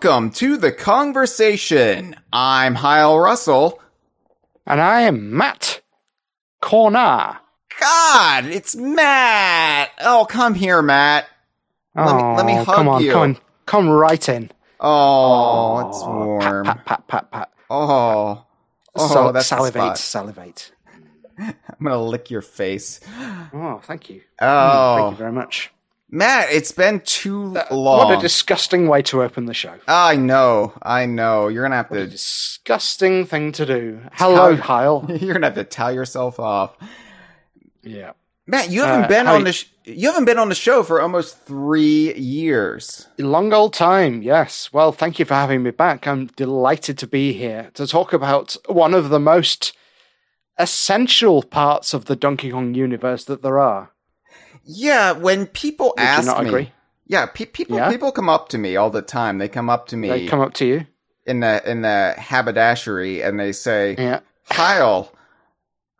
welcome to the conversation. I'm Hyle Russell. And I am Matt Corner. God, it's Matt. Oh, come here, Matt. Let me- let me Oh, hug come on, you. come on, come right in. Oh, it's Oh, warm. Pat, pat, pat, pat, pat. Oh, oh, so, that's salivate, salivate. I'm gonna lick your face. Oh, thank you. Mm, oh, Thank you very much. Matt, it's been too Uh, long. What a disgusting way to open the show. I know, I know. You're gonna have What to. disgusting thing to do. Hello, Kyle. You're gonna have to tell yourself off. yeah. Matt, you haven't Uh, been on the sh- you haven't been on the show for almost three years. Long old time, yes. Well, thank you for having me back. I'm delighted to be here to talk about one of the most essential parts of the Donkey Kong universe that there are. Yeah, when people Would you ask not me, agree? yeah, pe- people Yeah? people come up to me all the time. They come up to me They come up to you. in the in the haberdashery and they say, Yeah. "Kyle,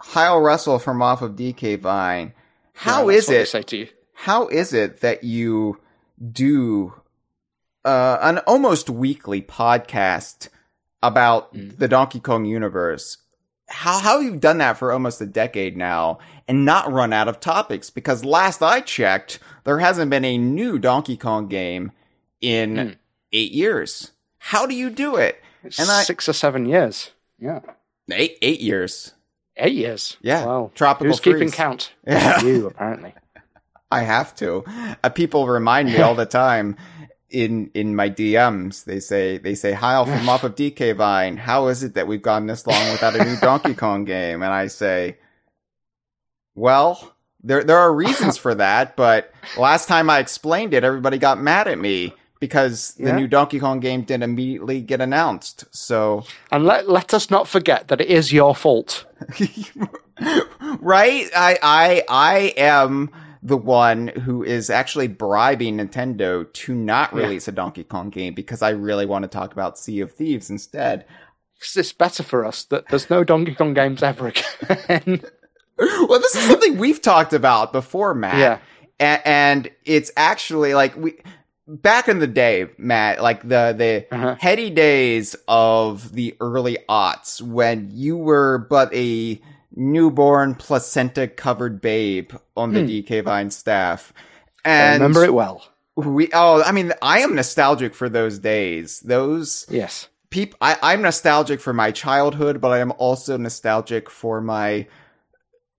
Kyle Russell from off of DK Vine, how Yeah, is that's what they it? say to you? How is it that you do uh, an almost weekly podcast about Mm. the Donkey Kong universe?" How how have you done that for almost a decade now and not run out of topics? Because last I checked, there hasn't been a new Donkey Kong game in Hmm. eight years. How do you do it? It's And I- six or seven years. Yeah. Eight eight years. Eight years. Yeah, Well, tropical who's keeping count? Yeah. You, apparently. I have to. Uh, people remind me all the time in in my DMs. They say they say Hyle from off of DK Vine. How is it that we've gone this long without a new Donkey Kong game? And I say, well, there there are reasons for that. But last time I explained it, everybody got mad at me because the Yeah. new Donkey Kong game didn't immediately get announced. So And let, let us not forget that it is your fault. right? I I I am the one who is actually bribing Nintendo to not Yeah. release a Donkey Kong game because I really want to talk about Sea of Thieves instead. It's better for us that there's no Donkey Kong games ever again. well, this is something we've talked about before, Matt. Yeah. A- and it's actually like we back in the day, Matt, like the the Uh-huh. heady days of the early aughts when you were but a newborn placenta covered babe on the DK Vine staff. I And remember it well. we oh, I mean, I am nostalgic for those days. Those Yes. peop I, I'm nostalgic for my childhood, but I am also nostalgic for my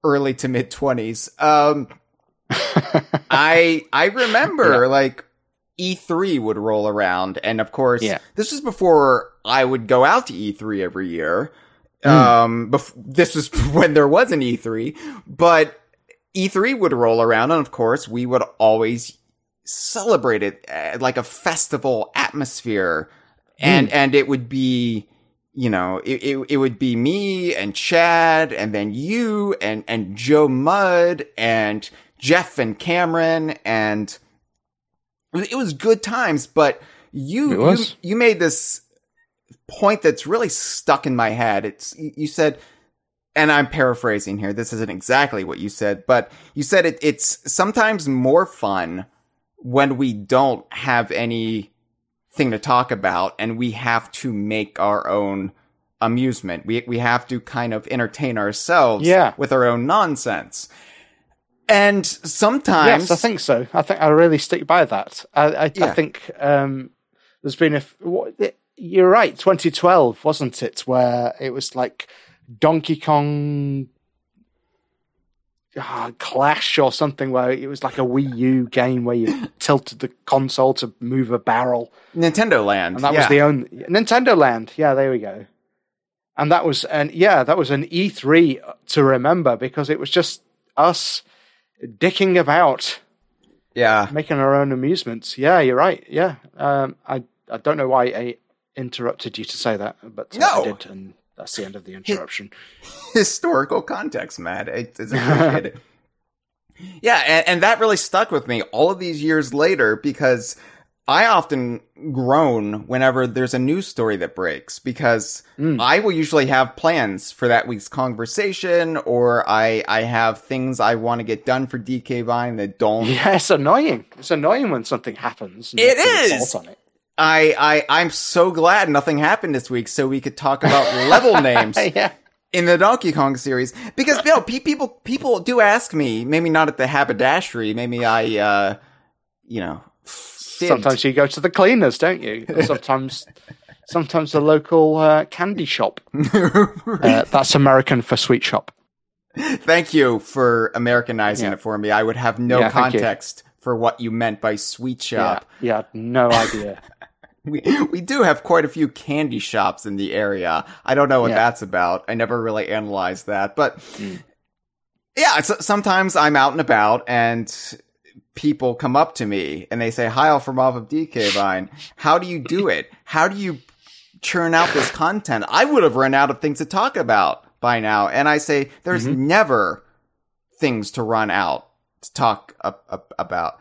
early to mid twenties. Um, I I remember like E3 would roll around, and of course, Yeah. this was before I would go out to E3 every year. Hmm. Um, bef- this was when there was an E3, but E3 would roll around, and of course, we would always celebrate it uh, like a festival atmosphere, and and it would be. You know, it, it it would be me and Chad, and then you and and Joe Mudd and Jeff and Cameron, and it was good times. But you you, you made this point that's really stuck in my head. It's you said, and I'm paraphrasing here. This isn't exactly what you said, but you said it, it's sometimes more fun when we don't have anything to talk about and we have to make our own amusement. We we have to kind of entertain ourselves Yeah. with our own nonsense. And sometimes Yes, I think so. I think I really stick by that. I, I, I think um, there's been a. What, you're right. 2012 wasn't it? Where it was like Donkey Kong ah, Clash or something, where it was like a Wii U game where you tilted the console to move a barrel, Nintendo Land. and that yeah. was the only Nintendo Land. Yeah, there we go. And that was and yeah, that was an E3 to remember because it was just us dicking about yeah. making our own amusements. Yeah, you're right. Yeah, um, I I don't know why I interrupted you to say that, but uh, No. I did, and that's the end of the interruption. historical context, Matt. It- It's appreciated. Yeah, and, and that really stuck with me all of these years later because I often groan whenever there's a news story that breaks because Mm. I will usually have plans for that week's conversation or I I have things I want to get done for DK Vine that don't Yeah, it's annoying. It's annoying when something happens. It is! it. I, I I'm so glad nothing happened this week so we could talk about level names yeah. in the Donkey Kong series because you know people people do ask me maybe not at the haberdashery maybe I uh you know fibbed. Sometimes you go to the cleaners, don't you? Sometimes, sometimes the local uh, candy shop. Uh, that's American for sweet shop. Thank you for Americanizing Yeah. it for me. I would have no Yeah, context for what you meant by sweet shop. Yeah, yeah, no idea. We we do have quite a few candy shops in the area. I don't know what Yeah. that's about. I never really analyzed that, but Mm. yeah, it's, sometimes I'm out and about and people come up to me and they say, "Hi, I'm from off of DK Vine. How do you do it? How do you churn out this content? I would have run out of things to talk about by now." And I say, "There's Mm-hmm. never things to run out to talk up, up, about."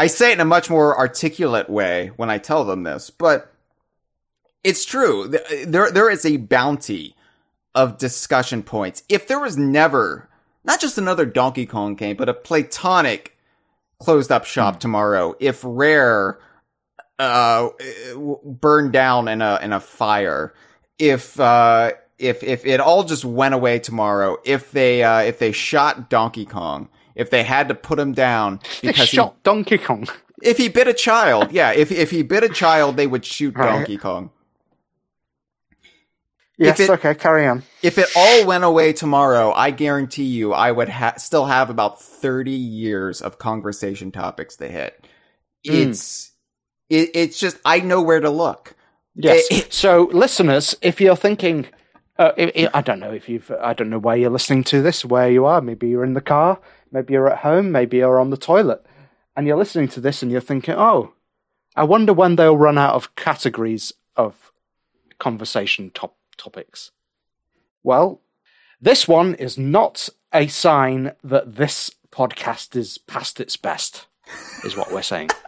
I say it in a much more articulate way when I tell them this, but it's true. There, there is a bounty of discussion points. If there was never, not just another Donkey Kong game, but a Playtonic closed up shop tomorrow, if Rare, uh, burned down in a, in a fire, if, uh, if, if it all just went away tomorrow, if they, uh, if they shot Donkey Kong, if they had to put him down because he Donkey Kong. if he bit a child, yeah, if if he bit a child, they would shoot Right. Donkey Kong. Yes, it- okay, carry on. If it all went away tomorrow, I guarantee you, I would ha- still have about thirty years of conversation topics to hit. Mm. It's it, it's just I know where to look. Yes. It- so, listeners, if you're thinking, uh, I don't know if you've, I don't know where you're listening to this, where you are. Maybe you're in the car, maybe you're at home, maybe you're on the toilet, and you're listening to this and you're thinking, oh, I wonder when they'll run out of categories of conversation top topics. Well, this one is not a sign that this podcast is past its best, is what we're saying.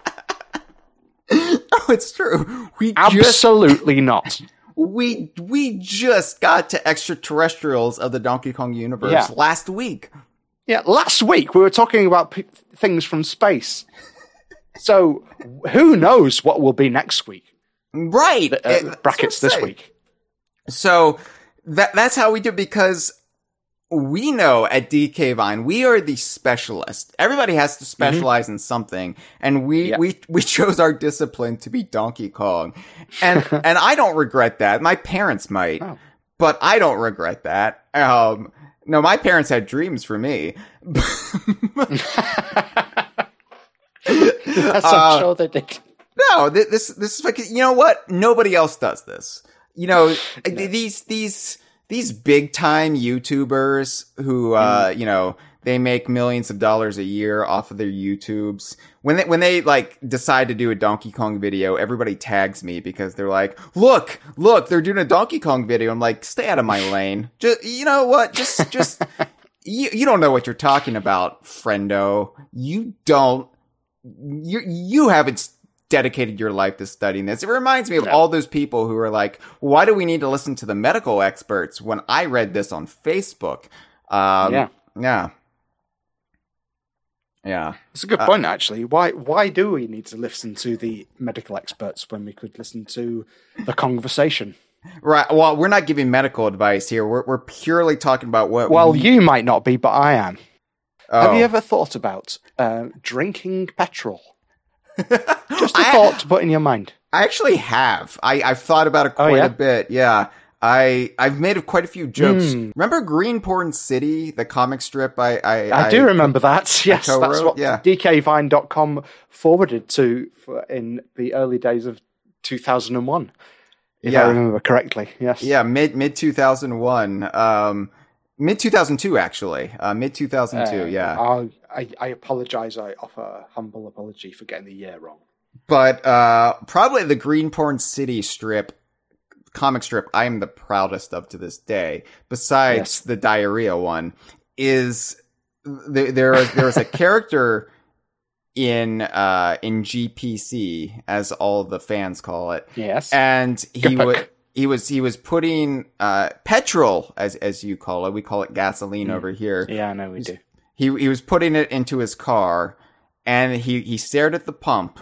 Oh, it's true. We just Absolutely not. we we just got to extraterrestrials of the Donkey Kong universe Yeah. last week. Yeah, last week we were talking about p- things from space. So who knows what will be next week? Right. Uh, It- brackets this saying. week. So that that's how we do it because we know at DK Vine we are the specialist. Everybody has to specialize in something, and we Yeah. we we chose our discipline to be Donkey Kong, and and I don't regret that. My parents might, Oh. but I don't regret that. Um, no, my parents had dreams for me. Yes, Uh, I'm sure they did. No, th- this this is like you know what? Nobody else does this. You know th- these these these big time YouTubers who uh Mm. you know they make millions of dollars a year off of their YouTubes. When they when they like decide to do a Donkey Kong video, everybody tags me because they're like, "Look, look, they're doing a Donkey Kong video." I'm like, "Stay out of my lane." Just you know what? Just just you you don't know what you're talking about, friendo. You don't you you haven't dedicated your life to studying this. It reminds me of all those people who are like, "Why do we need to listen to the medical experts?" When I read this on Facebook, um, Yeah. yeah, yeah. It's a good uh, point, actually. Why why do we need to listen to the medical experts when we could listen to the conversation? Right. Well, we're not giving medical advice here. We're we're purely talking about what. Well, we, you might not be, but I am. Have oh. you ever thought about uh, drinking petrol? Just a I- thought to put in your mind. I actually have. I I've thought about it Oh, quite yeah? a bit. Yeah. I I've made quite a few jokes. Hmm. Remember Green Porn City, the comic strip? I I, I, do remember that. Yes, that's what yeah. DKVine.com forwarded to for, in the early days of 2001, if Yeah. I remember correctly. Yes. Yeah, mid mid two thousand one, um, mid two thousand two actually, uh, mid two thousand two. Uh, Yeah, I'll- I, I apologize. I offer a humble apology for getting the year wrong. but uh, probably the Green Porn City strip, comic strip, I am the proudest of to this day. Besides Yes. the diarrhea one, is there there was, there was a character in uh in GPC as all the fans call it, Yes. and he would he was he was putting uh petrol as as you call it, we call it gasoline over here. yeah, I know we do. He he was putting it into his car, and he he stared at the pump,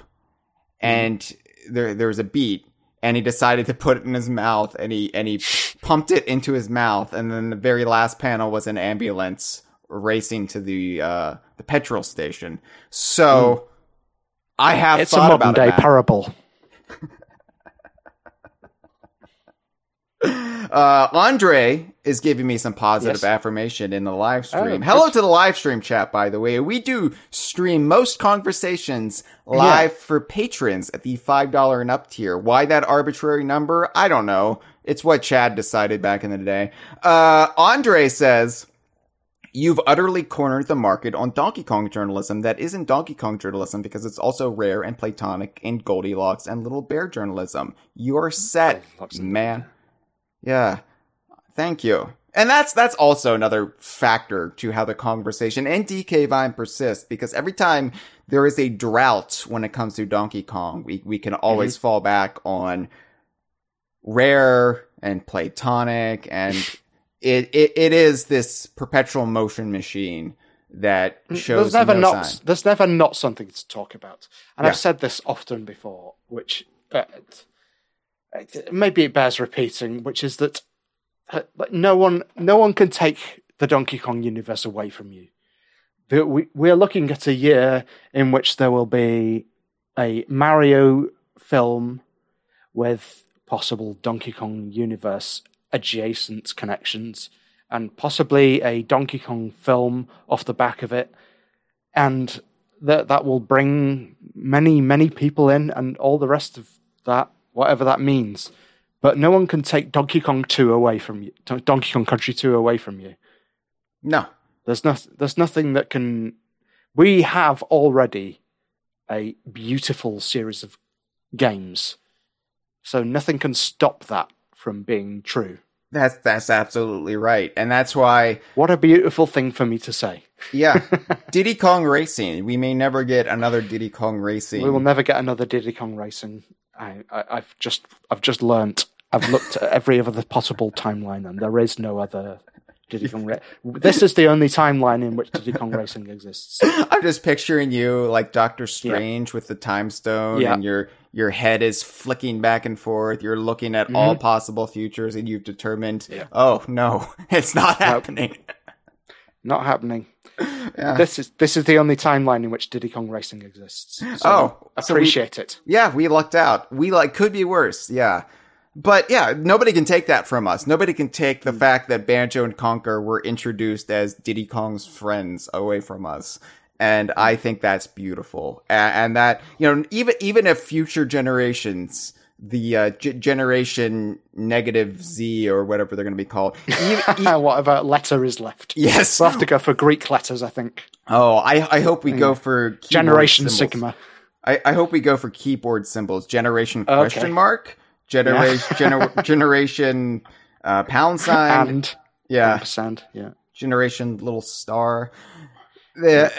and there there was a beat, and he decided to put it in his mouth, and he and he pumped it into his mouth, and then the very last panel was an ambulance racing to the uh the petrol station. So I have It's a modern about it, day Matt. parable. Uh, Andre is giving me some positive Yes. affirmation in the live stream. Oh, Hello to the live stream chat, by the way. We do stream most conversations live for patrons at the $5 and up tier. Why that arbitrary number? I don't know. It's what Chad decided back in the day. Uh, Andre says, You've utterly cornered the market on Donkey Kong journalism that isn't Donkey Kong journalism because it's also rare and Playtonic and Goldilocks and Little Bear journalism. You're set, Goldilocks man. Yeah. Thank you. And that's that's also another factor to how the conversation and DK Vine persists because every time there is a drought when it comes to Donkey Kong, we we can always fall back on rare and Playtonic and it, it it is this perpetual motion machine that shows there's never no not sign. there's never not something to talk about, and Yeah. I've said this often before, which uh, maybe it bears repeating, which is that no one no one can take the Donkey Kong universe away from you. We we are looking at a year in which there will be a Mario film with possible Donkey Kong universe adjacent connections, and possibly a Donkey Kong film off the back of it, and that that will bring many many people in, and all the rest of that, whatever that means. But no one can take Donkey Kong Two away from you, Donkey Kong Country Two away from you. No. There's no, there's nothing that can. We have already a beautiful series of games, so nothing can stop that from being true. That's that's absolutely right. And that's why What a beautiful thing for me to say. yeah, Diddy Kong Racing. We may never get another Diddy Kong Racing. We will never get another Diddy Kong Racing. I, I, I've just, I've just learnt. I've looked at every other possible timeline, and there is no other Diddy Kong. Ra- this is the only timeline in which Diddy Kong Racing exists. I'm just picturing you like Doctor Strange with the time stone Yeah. and your your head is flicking back and forth. You're looking at all possible futures and you've determined, Mm-hmm. Yeah. oh no, it's not happening. Not happening. Yeah. This is this is the only timeline in which Diddy Kong Racing exists. So Oh, so we- appreciate it. Yeah, we lucked out. We like could be worse. Yeah. But yeah, nobody can take that from us. Nobody can take the hmm. fact that Banjo and Conker were introduced as Diddy Kong's friends away from us. And I think that's beautiful. A- And, that, you know, even, even if future generations, the uh, g- generation negative Z or whatever they're going to be called. even- Whatever letter is left. yes. We'll have to go for Greek letters, I think. Oh, I, I hope we go for Generation symbols. Sigma. I, I hope we go for keyboard symbols. Generation question Okay. mark. Generation gener- generation uh, pound sign. And yeah. ampersand. Yeah. Generation little star. The,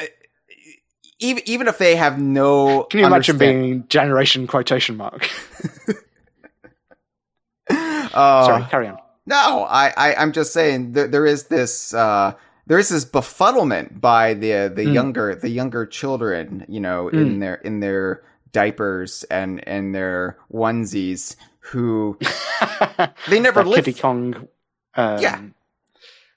even even if they have no. Can you imagine being generation quotation mark? Uh, Sorry, carry on. No, I, I I'm just saying there, there is this uh there is this befuddlement by the the Hmm. younger the younger children, you know, in their in their diapers and and their onesies who they never lived Kiddy Kong um, Yeah.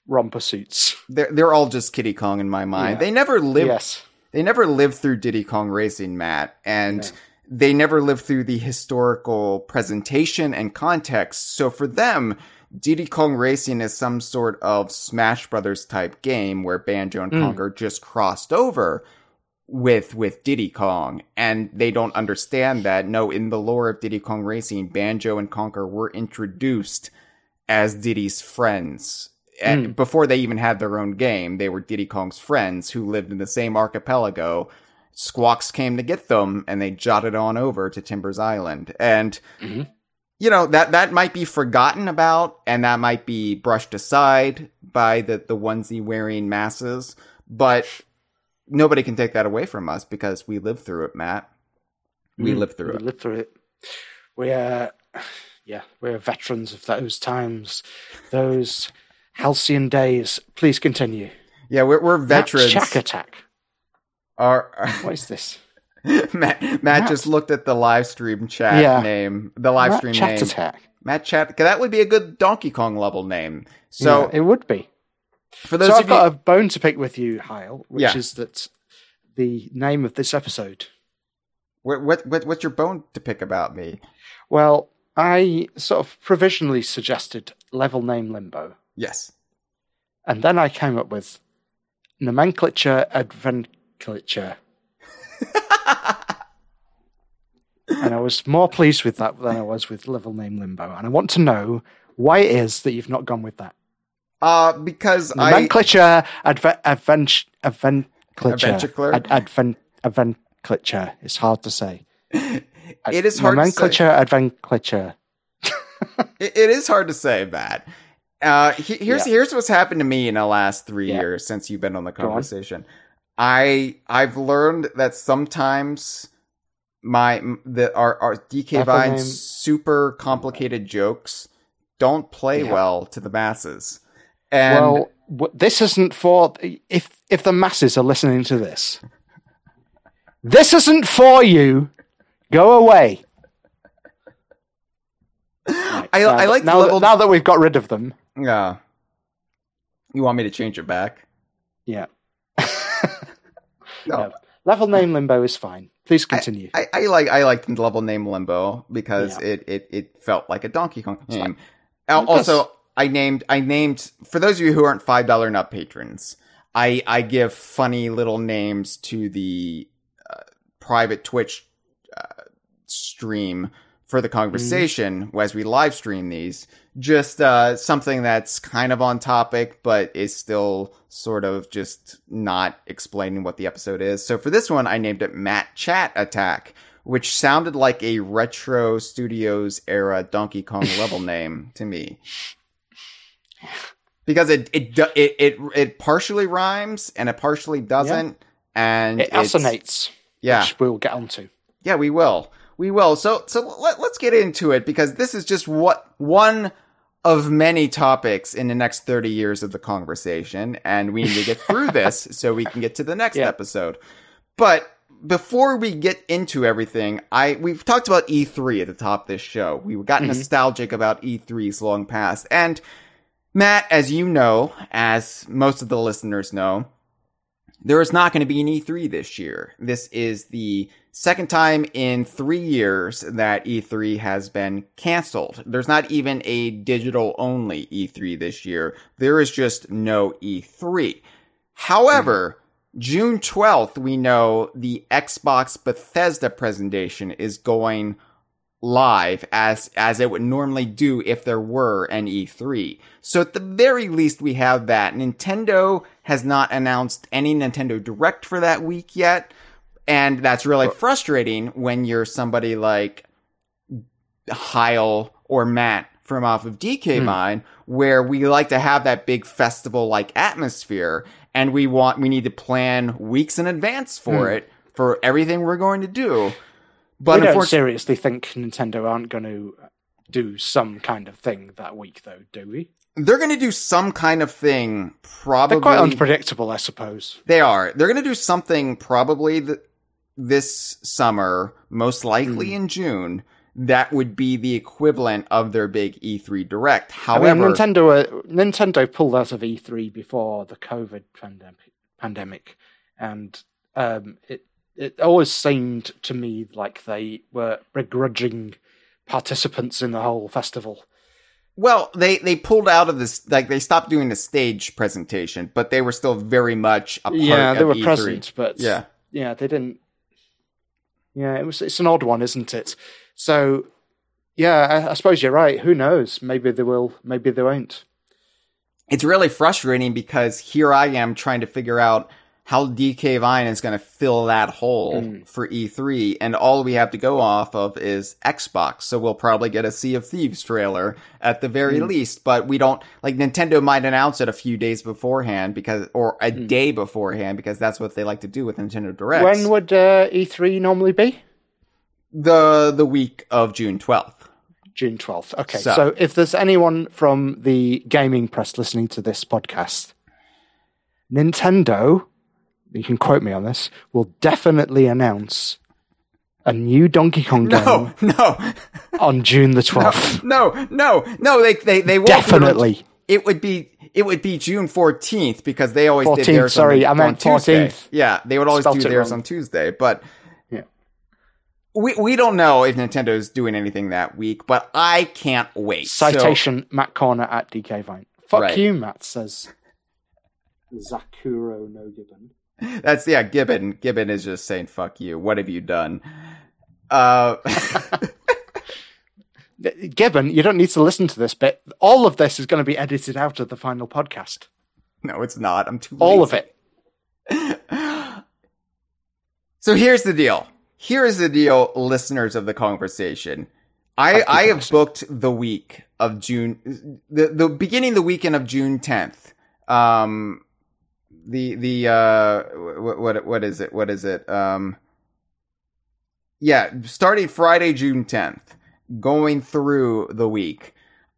romper suits. they're they're all just Kitty Kong in my mind. Yeah. They never lived Yes. They never lived through Diddy Kong Racing, Matt, and they never lived through the historical presentation and context. So for them, Diddy Kong Racing is some sort of Smash Brothers type game where Banjo and hmm. Conker just crossed over with with Diddy Kong, and they don't understand that. No, in the lore of Diddy Kong Racing, Banjo and Conker were introduced as Diddy's friends. And before they even had their own game, they were Diddy Kong's friends who lived in the same archipelago. Squawks came to get them, and they jotted on over to Timber's Island. And you know that that might be forgotten about, and that might be brushed aside by the the onesie wearing masses. but nobody can take that away from us because we lived through it, Matt. We Mm, lived through we it. lived through it. We're, yeah, we're veterans of those times, those halcyon days. Please continue. Yeah, we're, we're veterans. Matt Shack Attack. Our, What is this? Matt, Matt just looked at the live stream chat Yeah. name, the live Matt stream Chat name. Attack. Matt Chat. That would be a good Donkey Kong level name. So Yeah, it would be. for those so of I've got you, a bone to pick with you, Hyle, which Yeah. is that the name of this episode. what, what, what, what's your bone to pick about me? Well, I sort of provisionally suggested level name limbo, Yes. and then I came up with nomenclature adventure. and I was more pleased with that than I was with level name limbo. And I want to know why it is that you've not gone with that. Uh, because I Nomenclature adve- advent- adventure. Adventure. Ad- advent- adventure. It's hard to say. it is hard to say. Nomenclature adventure. It, it is hard to say, Matt. Uh, he- here's Yeah. here's what's happened to me in the last three Yeah. years since you've been on the Go on. conversation. I I've learned that sometimes my the our our DK Vine's super complicated jokes don't play Yeah. well to the masses. And well, this isn't for if if the masses are listening to this. This isn't for you. Go away. Right, I- now I like now, level- now that we've got rid of them. Yeah, you want me to change it back? Yeah. No. No. Level name limbo is fine. Please continue. I, I like I liked the level name Limbo because Yeah. it, it it felt like a Donkey Kong game. like- Al- It does. also, I named I named for those of you who aren't five dollar nut patrons. I I give funny little names to the uh, private Twitch uh, stream for the conversation as we live stream these. Just uh, something that's kind of on topic, but is still sort of just not explaining what the episode is. So for this one, I named it Matt Chat Attack, which sounded like a retro studios era Donkey Kong level name to me. Because it it it it, it partially rhymes and it partially doesn't, and it assonates, Yeah, which we'll get onto. yeah, we will. We will. So so let, let's get into it because this is just what one of many topics in the next 30 years of the conversation and we need to get through this so we can get to the next Yeah. episode. But before we get into everything, I we've talked about E3 at the top of this show. We got mm-hmm. nostalgic about E3's long past. And Matt, as you know, as most of the listeners know, there is not going to be an E3 this year. This is the second time in three years that E3 has been canceled. There's not even a digital only E3 this year. There is just no E3. However, hmm. June 12th, we know the Xbox Bethesda presentation is going live as as it would normally do if there were an E3. So at the very least we have that. Nintendo has not announced any Nintendo Direct for that week yet, and that's really frustrating when you're somebody like Hyle or Matt from off of DK hmm. Mine where we like to have that big festival like atmosphere and we want we need to plan weeks in advance for hmm. it for everything we're going to do. But we don't seriously think Nintendo aren't going to do some kind of thing that week, though, do we? They're going to do some kind of thing. Probably They're quite unpredictable, I suppose. They are. They're going to do something probably th- this summer, most likely Hmm. in June. That would be the equivalent of their big E3 Direct. I However, mean, Nintendo uh, Nintendo pulled out of E3 before the COVID pandemic, pandemic, and um, it it always seemed to me like they were begrudging participants in the whole festival. well, they they pulled out of this. Like they stopped doing the stage presentation, but they were still very much a part yeah, of they were E3. present, but Yeah. yeah, they didn't. Yeah, it was. It's an odd one, isn't it? So, yeah, I, I suppose you're right. Who knows? Maybe they will. Maybe they won't. it's really frustrating because here I am trying to figure out how DK Vine is going to fill that hole Mm. for E3, and all we have to go off of is Xbox. So we'll probably get a Sea of Thieves trailer at the very Mm. least, but we don't like Nintendo might announce it a few days beforehand because, or a Mm. day beforehand because that's what they like to do with Nintendo Direct. When would uh, E3 normally be? the the week of June twelfth. June 12th. Okay, So- so. if there's anyone from the gaming press listening to this podcast, Nintendo, you can quote me on this, will definitely announce a new Donkey Kong game No, no, on June the 12th. no, no, no. They they they won't Definitely. It would be it would be June fourteenth because they always did 14th, theirs. sorry, on, I meant 14th. Yeah, they would always Spelt do theirs wrong. on Tuesday, but Yeah. we we don't know if Nintendo's doing anything that week. But I can't wait. So- Citation Matt Corner at DK Vine. Fuck Right. you, Matt says. Zakuro no gibbon. That's yeah. Gibbon Gibbon is just saying fuck you. What have you done? Uh, Gibbon, you don't need to listen to this bit. All of this is going to be edited out of the final podcast. no, it's not. I'm too. All lazy. of it. So here's the deal. Here's the deal, listeners of the conversation. I I have booked the week of June, the the beginning the weekend of June 10th. Um, the the uh, what what what is it? What is it? Um, yeah, starting Friday, June 10th, going through the week.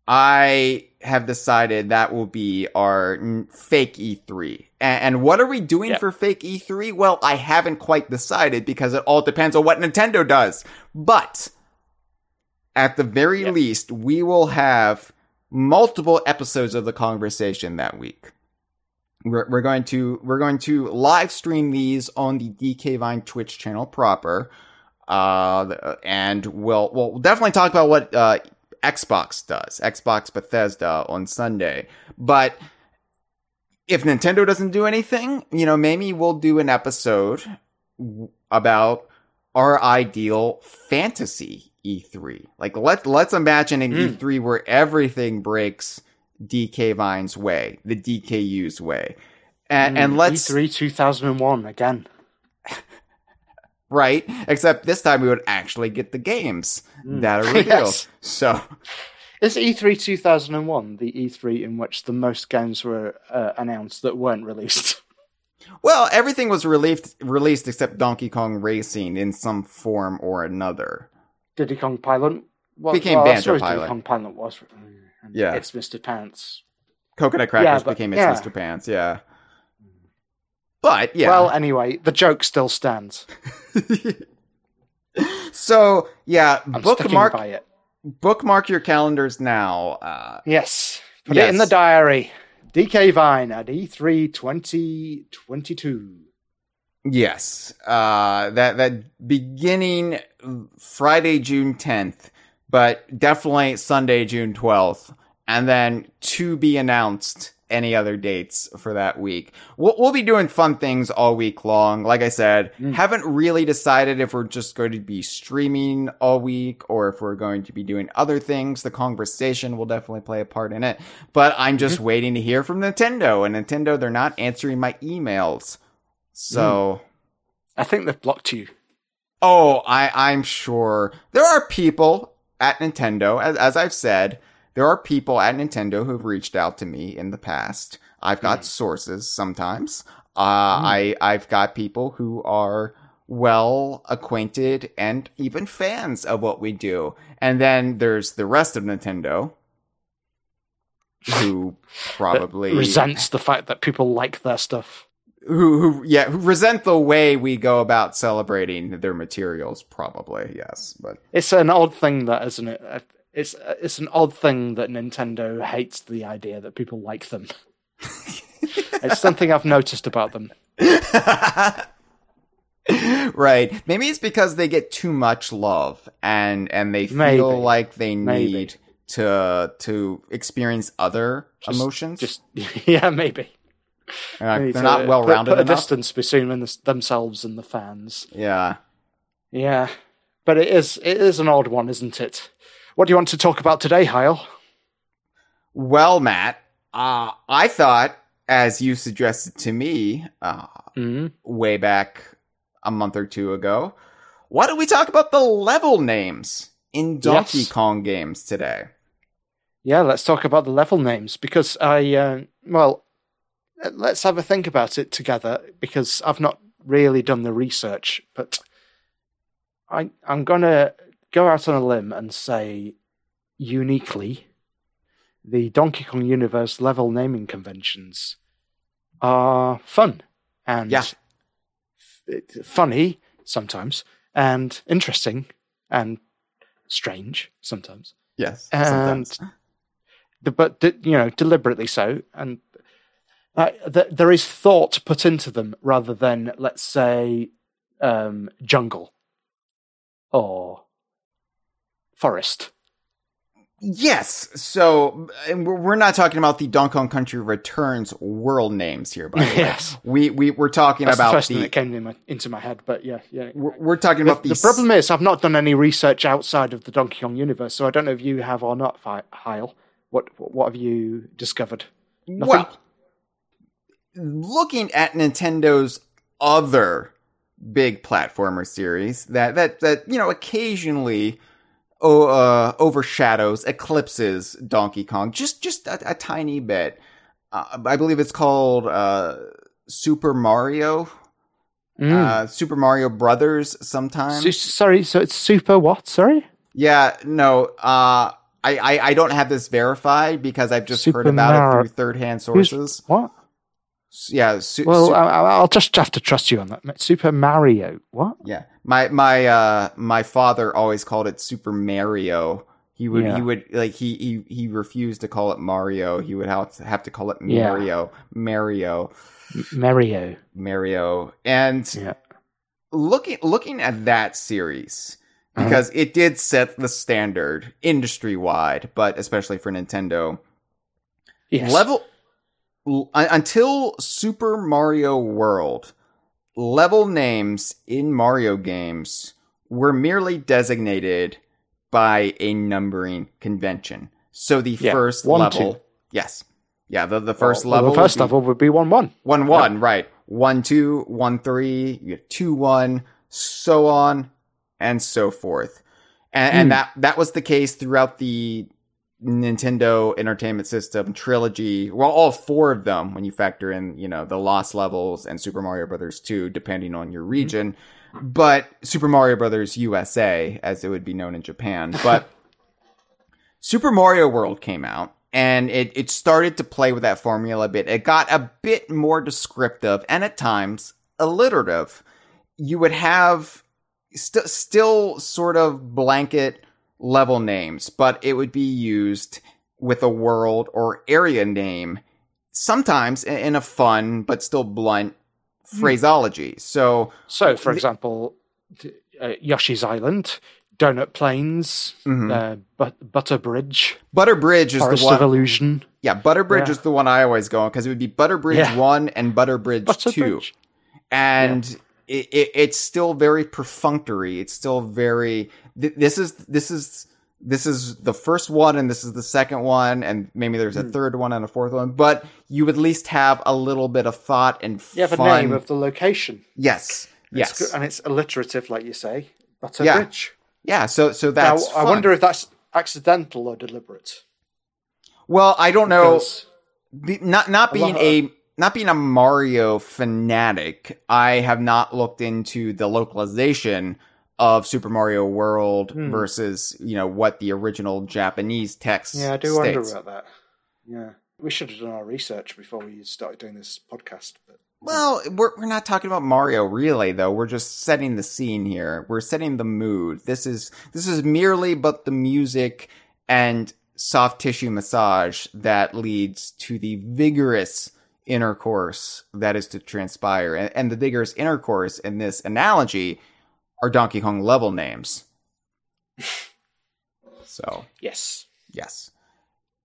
I have decided that will be our fake E3. And, and what are we doing Yeah. for fake E3? Well, I haven't quite decided because it all depends on what Nintendo does. But at the very Yeah. least, we will have multiple episodes of the conversation that week. We're, we're going to we're going to live stream these on the DK Vine Twitch channel proper, uh, and we'll we'll definitely talk about what uh, Xbox does, Xbox Bethesda on Sunday. But if Nintendo doesn't do anything, you know, maybe we'll do an episode about our ideal fantasy E3. Like let let's imagine an Mm. E3 where everything breaks DK Vine's way, the DKU's way. And, and let's E3 2001 again. right, except this time we would actually get the games Mm. that are revealed. Yes. So Is E3 2001 the E3 in which the most games were uh, announced that weren't released? Well, everything was released released except Donkey Kong Racing in some form or another. Diddy Kong Pilot well, Became well, Banjo Pilot. Diddy Kong Pilot was. And Yeah. It's Mr. Pants. Coconut Crackers Yeah, but- became its yeah. Mr. Pants, yeah. But yeah. Well, anyway, the joke still stands. so yeah, I'm bookmark bookmark your calendars now. Uh, Yes. Put it in the diary. DK Vine at E E3 2022. Yes, uh, that that beginning Friday, June tenth, but definitely Sunday, June twelfth, and then to be announced any other dates for that week. We'll, we'll be doing fun things all week long. Like I said, Mm. haven't really decided if we're just going to be streaming all week or if we're going to be doing other things. The conversation will definitely play a part in it, but I'm just waiting to hear from Nintendo. And Nintendo, they're not answering my emails. So. I think they've blocked you. Oh, I, I'm sure there are people at Nintendo, as, as I've said, there are people at Nintendo who've reached out to me in the past. I've got sources sometimes. Uh, I, I've got people who are well acquainted and even fans of what we do. And then there's the rest of Nintendo who probably Resents the fact that people like their stuff. Who who yeah who resent the way we go about celebrating their materials probably yes but It's an odd thing that, isn't it? Uh, It's it's an odd thing that Nintendo hates the idea that people like them. it's something I've noticed about them. right maybe it's because they get too much love and and they feel Maybe. like they Maybe. need to to experience other Just- emotions Just yeah, maybe. Uh, they they're not well put- rounded Put a enough distance between them- themselves and the fans. yeah Yeah, but it is it is an odd one, isn't it? What do you want to talk about today, Hyle? well matt uh i thought as you suggested to me uh, Mhm. way back a month or two ago, why don't we talk about the level names in Donkey Yes. Kong games today? Yeah, let's talk about the level names because I, uh, well, let's have a think about it together because I've not really done the research, but I, I'm going to go out on a limb and say uniquely the Donkey Kong Universe level naming conventions are fun and Yeah. f- funny sometimes and interesting and strange sometimes Yes, And- sometimes. the- but you know deliberately so and uh, th- there is thought put into them rather than let's say um, jungle or forest Yes. So and we're not talking about the Donkey Kong Country Returns world names here, by the way. Yes. We we we're talking that's the about first the, thing that came in my, into my head but yeah yeah we're, we're talking the, about the, the problem is I've not done any research outside of the Donkey Kong universe, so I don't know if you have or not, Hyle. What what have you discovered? Nothing? well, looking at Nintendo's other big platformer series that that that you know occasionally uh, overshadows, eclipses Donkey Kong just just a, a tiny bit. Uh, I believe it's called uh, Super Mario, Mm. uh, Super Mario Brothers. Sometimes, Su- sorry, so it's super what? Sorry, yeah, no. Uh, I, I I don't have this verified because I've just Super heard about Mar- it through third hand Who's- sources. what? Yeah, su- Well, su- I, I- I'll just have to trust you on that. Super Mario. What? Yeah. My my uh my father always called it Super Mario. He would Yeah. he would like he he he refused to call it Mario. He would have to have to call it Yeah. Mario. Mario. Mario. Mario. And Yeah. looking looking at that series Uh-huh. because it did set the standard industry wide, but especially for Nintendo. Yes. Level until Super Mario World, level names in Mario games were merely designated by a numbering convention. So the Yeah, first one, level, two. yes, yeah, the the first Well, level, The first would be level would be one one. one one, right? One two, one three, two one, so on and so forth, and, Hmm. and that that was the case throughout the Nintendo Entertainment System trilogy. Well, all four of them, when you factor in, you know, the Lost Levels and Super Mario Brothers 2, depending on your mm-hmm. region. But Super Mario Brothers USA, as it would be known in Japan. But Super Mario World came out and it, it started to play with that formula a bit. It got a bit more descriptive and at times alliterative. You would have st- still sort of blanket level names, but it would be used with a world or area name, sometimes in, a fun but still blunt phraseology. So, So, for example, uh, Yoshi's Island, Donut Plains, Mhm. uh, but- Butter Bridge, Butter Bridge is Forest the one. of Illusion, yeah, Butter Bridge Yeah. is the one I always go on because it would be Butter Bridge Yeah. 1 and Butter Bridge Butter 2. Bridge. and it, it, it's still very perfunctory. It's still very. Th- this is this is this is the first one, and this is the second one, and maybe there's a Hmm. third one and a fourth one. But you at least have a little bit of thought and You have a name of the location. yes, yes, and it's alliterative, like you say. Butter Yeah. Bridge. yeah. So so Now, that's. I wonder if that's accidental or deliberate. Well, I don't know. Be, not not being a not being a Mario fanatic, I have not looked into the localization of Super Mario World Hmm. versus you know what the original Japanese text. Yeah, I do wonder about that. Yeah. We should have done our research before we started doing this podcast. But Well, we're we're not talking about Mario really though. We're just setting the scene here. We're setting the mood. This is this is merely but the music and soft tissue massage that leads to the vigorous intercourse that is to transpire. And, and the vigorous intercourse in this analogy are Donkey Kong level names. So, yes. Yes.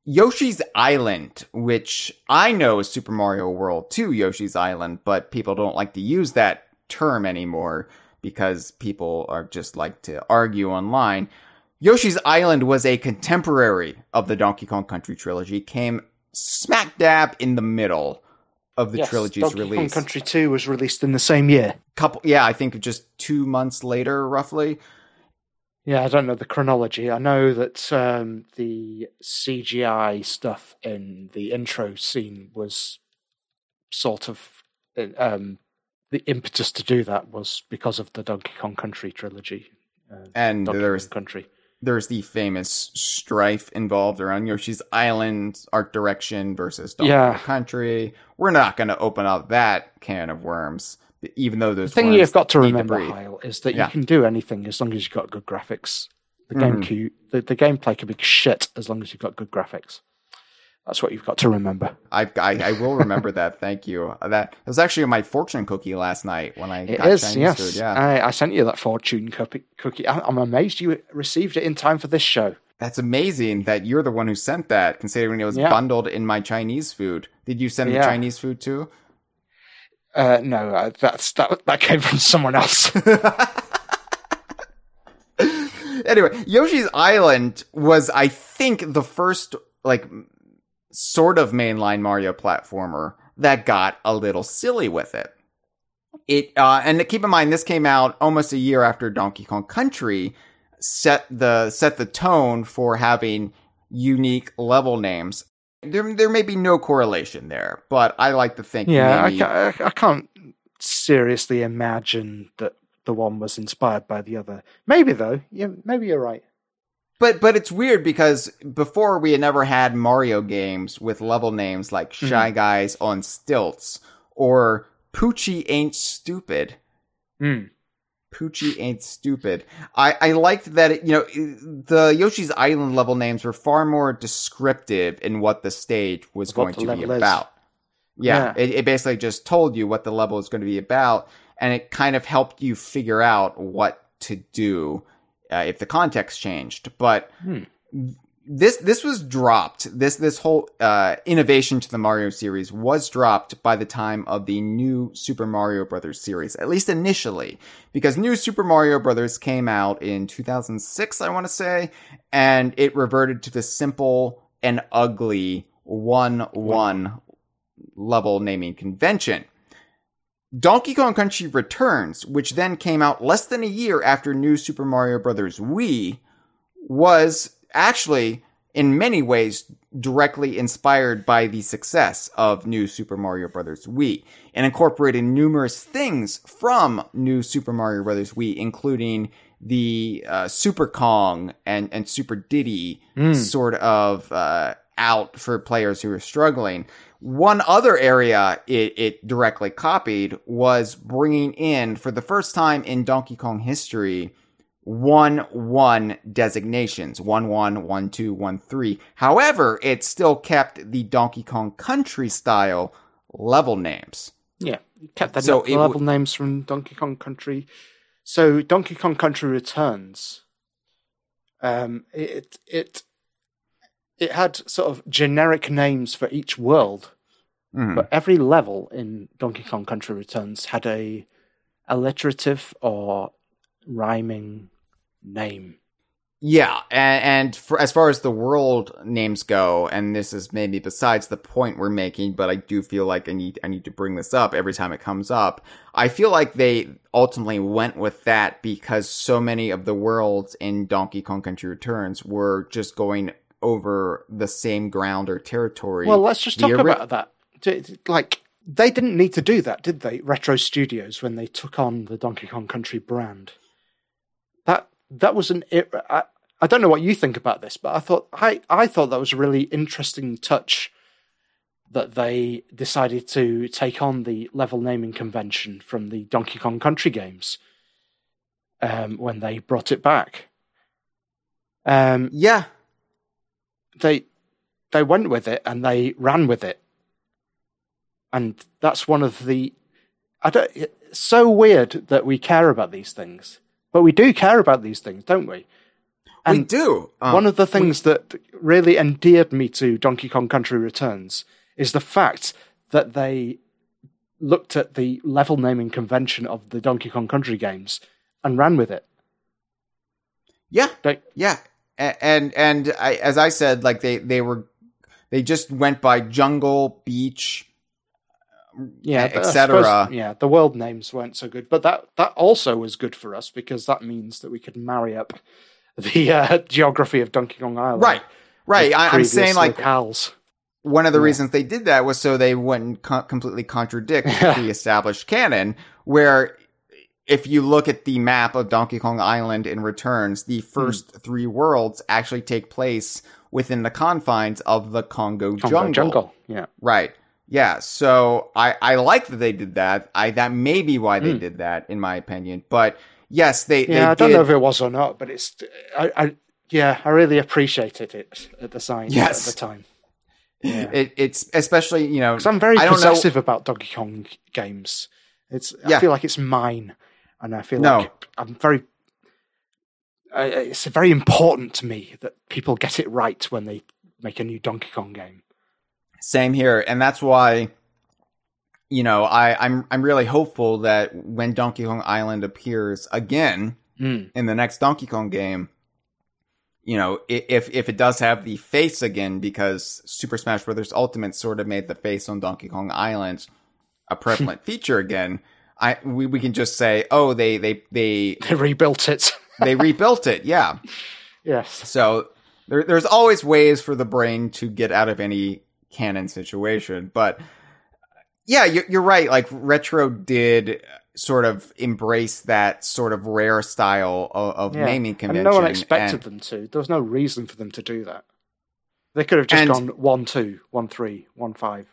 Yoshi's Island, which I know is Super Mario World 2 Yoshi's Island, but people don't like to use that term anymore because people are just like to argue online. Yoshi's Island was a contemporary of the Donkey Kong Country trilogy, came smack dab in the middle of the Yes, trilogy's Donkey Kong release. Country 2 was released in the same year. Couple, yeah, I think just two months later, roughly. Yeah, I don't know the chronology. I know that um, the CGI stuff in the intro scene was sort of um, the impetus to do that was because of the Donkey Kong Country trilogy. Uh, And Donkey there's Kong Country. There's the famous strife involved around Yoshi's Island art direction versus Donkey Yeah. Country. We're not going to open up that can of worms, even though The thing you've got to remember, breathe. Hyle, is that Yeah. you can do anything as long as you've got good graphics. The Mhm. game the, the gameplay can be shit as long as you've got good graphics. That's what you've got to remember. I, I I will remember that. Thank you. That, that was actually my fortune cookie last night when I It got is, Chinese yes. food. Yeah, I, I sent you that fortune cookie. cookie. I, I'm amazed you received it in time for this show. that's amazing that you're the one who sent that, considering it was Yeah. bundled in my Chinese food. Did you send Yeah. the Chinese food too? Uh, no, uh, that's that. That came from someone else. anyway, Yoshi's Island was, I think, the first like sort of mainline Mario platformer that got a little silly with it. It uh, and keep in mind this came out almost a year after Donkey Kong Country set the set the tone for having unique level names. There, there may be no correlation there, but I like to think yeah, I maybe- can't, I, I can't seriously imagine that the one was inspired by the other. Maybe though. Yeah, maybe you're right. But but it's weird because before we had never had Mario games with level names like Shy Guys on Stilts or Poochie Ain't Stupid. Hmm. Poochie Ain't Stupid. I, I liked that, it, you know, the Yoshi's Island level names were far more descriptive in what the stage was what going to be is. about. Yeah, Yeah. It, it basically just told you what the level is going to be about, and it kind of helped you figure out what to do uh, if the context changed. But Hmm. this this was dropped. This this whole uh, innovation to the Mario series was dropped by the time of the new Super Mario Brothers series, at least initially, because new Super Mario Brothers came out in 2006, I want to say, and it reverted to the simple and ugly one one level naming convention. Donkey Kong Country Returns, which then came out less than a year after New Super Mario Bros. Wii, was actually in many ways directly inspired by the success of New Super Mario Bros. Wii and incorporated numerous things from New Super Mario Bros. Wii, including the uh, Super Kong and, and Super Diddy sort of uh, out for players who are struggling. One other area it, it directly copied was bringing in, for the first time in Donkey Kong history, one one designations one one one two one three. However, it still kept the Donkey Kong Country style level names. Yeah, kept the So le- it level w- names from Donkey Kong Country. So Donkey Kong Country Returns. Um, it it it had sort of generic names for each world, Mhm. but every level in Donkey Kong Country Returns had a alliterative or rhyming name. Yeah, and, and for, as far as the world names go, and this is maybe besides the point we're making, but I do feel like I need I need to bring this up every time it comes up. I feel like they ultimately went with that because so many of the worlds in Donkey Kong Country Returns were just going over the same ground or territory. Well, let's just talk ori- about that. Like they didn't need to do that, did they? Retro Studios when they took on the Donkey Kong Country brand. That that was an. I, I don't know what you think about this, but I thought I I thought that was a really interesting touch that they decided to take on the level naming convention from the Donkey Kong Country games um, when they brought it back. Um, yeah, they they went with it and they ran with it, and that's one of the. I don't. It's so weird that we care about these things, but we do care about these things, don't we? we do. Um, one of the things that really endeared me to Donkey Kong Country Returns is the fact that they looked at the level naming convention of the Donkey Kong Country games and ran with it. yeah, Like, Yeah, and and I, as I said, like they they were they just went by jungle, beach, yeah, etc. Yeah, the world names weren't so good, but that that also was good for us because that means that we could marry up the uh, geography of Donkey Kong Island. Right, right. I, I'm previous saying like locales. one of the Yeah. reasons they did that was so they wouldn't co- completely contradict the established canon. Where if you look at the map of Donkey Kong Island in Returns, the first three worlds actually take place within the confines of the Kongo, Kongo jungle. jungle. Yeah, Right. Yeah. So I, I like that they did that. I that may be why they Hmm. did that, in my opinion. But yes, they they yeah. I don't did. know if it was or not, but it's. I, I yeah, I really appreciated it at the sign Yes. at the time. Yeah. It, it's especially you know Because I'm very don't know- possessive about Donkey Kong games. It's yeah. I feel like it's mine, and I feel No. like I'm very. Uh, it's very important to me that people get it right when they make a new Donkey Kong game. Same here, and that's why, you know, I, I'm I'm really hopeful that when Donkey Kong Island appears again Mm. in the next Donkey Kong game, you know, if if it does have the face again, because Super Smash Bros. Ultimate sort of made the face on Donkey Kong Island a prevalent feature again. I we, we can just say, oh, they they they They rebuilt it. they rebuilt it, yeah. yes. So there, there's always ways for the brain to get out of any canon situation. But yeah, you're, you're right. Like Retro did sort of embrace that sort of rare style of, of Yeah. naming And convention. no one expected and- them to. There was no reason for them to do that. They could have just And- gone one two, one three, one five.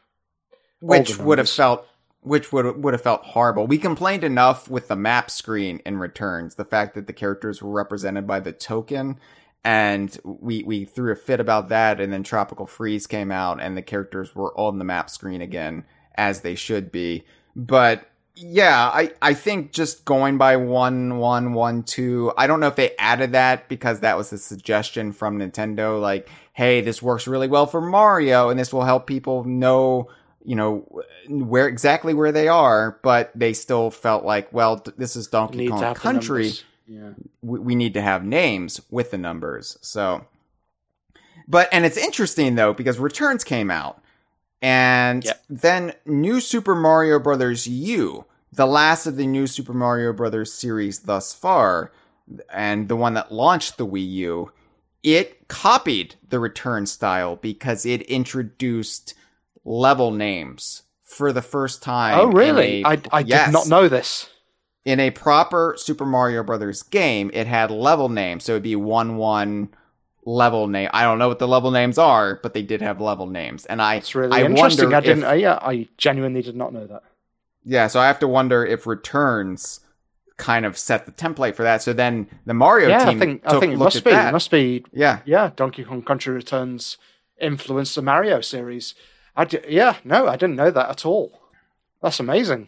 which would have felt which would would have felt horrible. We complained enough with the map screen in returns, the fact that the characters were represented by the token, and we we threw a fit about that. And then Tropical Freeze came out, and the characters were on the map screen again as they should be. But yeah, I I think just going by one one one two. I don't know if they added that because that was a suggestion from Nintendo. Like, hey, this works really well for Mario, and this will help people know you know where exactly where they are, but they still felt like, well, th- this is Donkey Kong Country. Yeah. We, we need to have names with the numbers. So, but and it's interesting though because Returns came out, and Yep. then New Super Mario Brothers U, the last of the New Super Mario Brothers series thus far, and the one that launched the Wii U, it copied the Return style because it introduced level names for the first time. Oh, really? a- I, I Yes. did not know this. In a proper Super Mario Brothers game, it had level names, so it'd be one one level name. I don't know what the level names are, but they did have level names, and I It's really I interesting. wonder I didn't. if- uh, yeah, I genuinely did not know that. yeah, so I have to wonder if Returns kind of set the template for that. So then the Mario yeah, team I think I took- think it must be. that. It must be. yeah, Yeah, Donkey Kong Country Returns influenced the Mario series. I di- yeah, no, I didn't know that at all. That's amazing.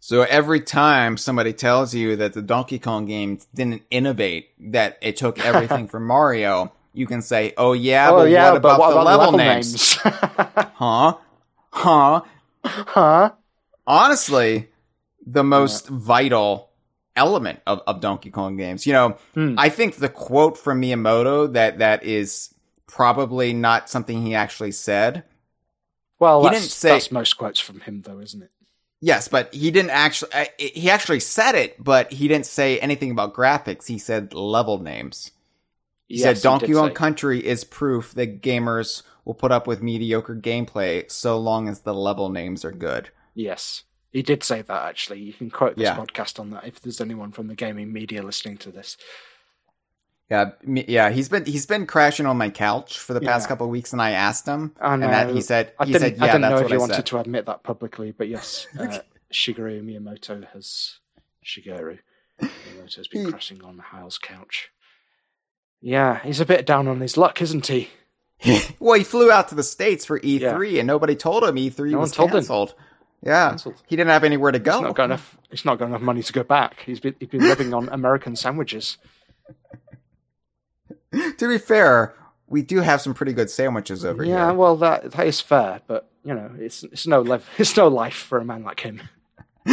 So every time somebody tells you that the Donkey Kong games didn't innovate, that it took everything from Mario, you can say, "Oh yeah, oh but yeah, what but about what the about level, level names? Huh? Huh? huh? Honestly, the most vital element of, of Donkey Kong games. You know, Hmm. I think the quote from Miyamoto that that is probably not something he actually said. Well, He that's, didn't say- that's most quotes from him, though, isn't it? Yes, but he didn't actually. uh, He actually said it, but he didn't say anything about graphics. He said level names. He Yes, said Donkey Kong Country is proof that gamers will put up with mediocre gameplay so long as the level names are good. Yes, he did say that. Actually, you can quote this Yeah. podcast on that if there's anyone from the gaming media listening to this. Yeah, yeah, he's been he's been crashing on my couch for the past Yeah. couple of weeks, and I asked him, I and that he said I he didn't, said, I yeah, didn't know if what you wanted said. to admit that publicly, but yes, uh, Shigeru Miyamoto has Shigeru Miyamoto has been crashing on Hyle's couch. Yeah, he's a bit down on his luck, isn't he? well, he flew out to the states for E3, and nobody told him E3 No was canceled. Yeah, Cancelled. he didn't have anywhere to He's go. not got enough. He's not got enough money to go back. He's been he's been living on American sandwiches. to be fair, we do have some pretty good sandwiches over yeah, here. Yeah, well that that is fair, but you know it's it's no life it's no life for a man like him.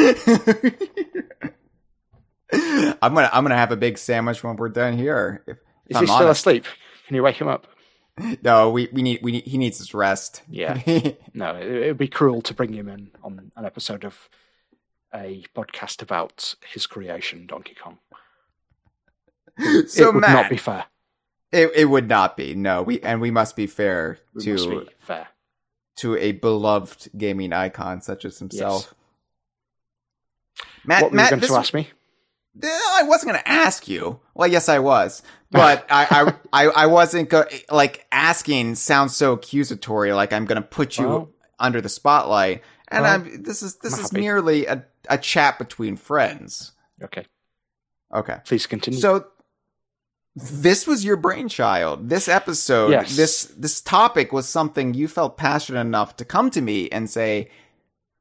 I'm gonna I'm gonna have a big sandwich when we're done here. If, if Is I'm he still honest. asleep? Can you wake him up? no, we, we need we need he needs his rest. Yeah. No, it, it would be cruel to bring him in on an episode of a podcast about his creation, Donkey Kong. so it would Matt, not be fair. It, it would not be. No, we and we must be fair It to must be fair. to a beloved gaming icon such as himself. Matt, what were Matt, you going to ask me? I wasn't going to ask you. Well, yes, I was, but I, I, I, I wasn't go- like asking. Sounds so accusatory. Like I'm going to put you Well- under the spotlight. And Well, I'm. This is this I'm is happy. merely a a chat between friends. Okay, Okay. please continue. So this was your brainchild. This episode, Yes. this this topic was something you felt passionate enough to come to me and say,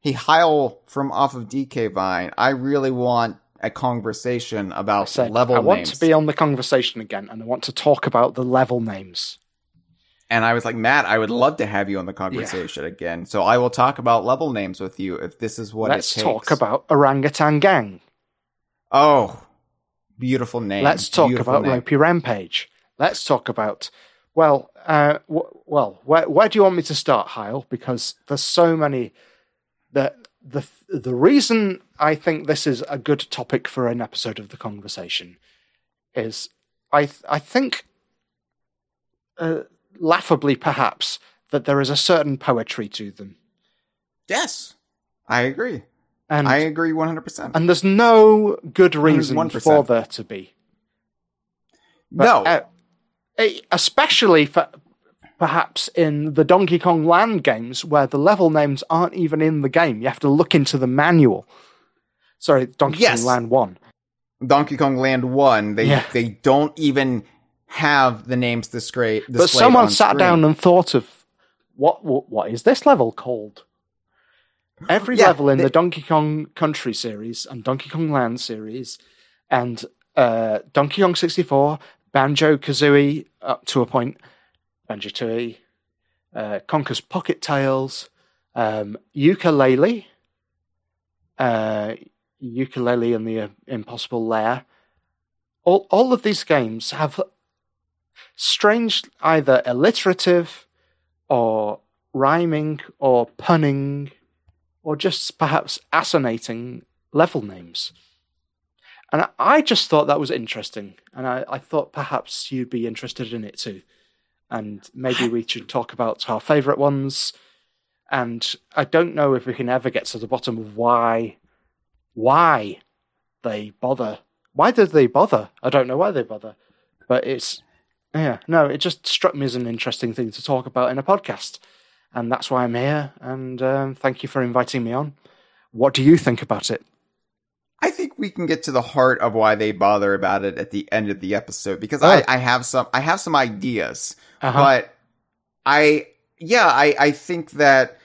"Hey, Hyle from off of DK Vine, I really want a conversation about said, level I want names." to be on the conversation again, and I want to talk about the level names. and I was like, "Matt, I would love to have you on the conversation again. So I will talk about level names with you if this is what Let's it takes." talk about Orangutan Gang. Oh, beautiful name. Let's talk Beautiful about name. Ropey Rampage. Let's talk about well, uh, w- well, where where do you want me to start, Hyle? Because there's so many. The the the reason I think this is a good topic for an episode of the conversation is I th- I think uh, laughably perhaps that there is a certain poetry to them, Yes, I agree. And I agree one hundred percent. and there's no good reason 101%. for there to be. But, No, uh, especially for perhaps in the Donkey Kong Land games where the level names aren't even in the game. You have to look into the manual. Sorry, Donkey Yes. Kong Land 1. Donkey Kong Land One, they Yeah. they don't even have the names discra- displayed. But someone on sat screen. down and thought of what what, what is this level called? Every Yeah, level in they- the Donkey Kong Country series and Donkey Kong Land series and uh, Donkey Kong 64, Banjo Kazooie up to a point, Banjo Tooie, uh, Conker's Pocket Tales, um, Yooka-Laylee, uh, Yooka-Laylee and the uh, Impossible Lair. All, all of these games have strange, either alliterative or rhyming or punning or just perhaps assonating level names. And I, just thought that was interesting. And I, I thought perhaps you'd be interested in it too. And maybe we should talk about our favourite ones. And I don't know if we can ever get to the bottom of why why they bother. Why did they bother? I don't know why they bother. But it's yeah, no, it just struck me as an interesting thing to talk about in a podcast. And that's why I'm here. And um, thank you for inviting me on. What do you think about it? I think we can get to the heart of why they bother about it at the end of the episode because Oh. I, I have some I have some ideas, Uh-huh. but I yeah I I think that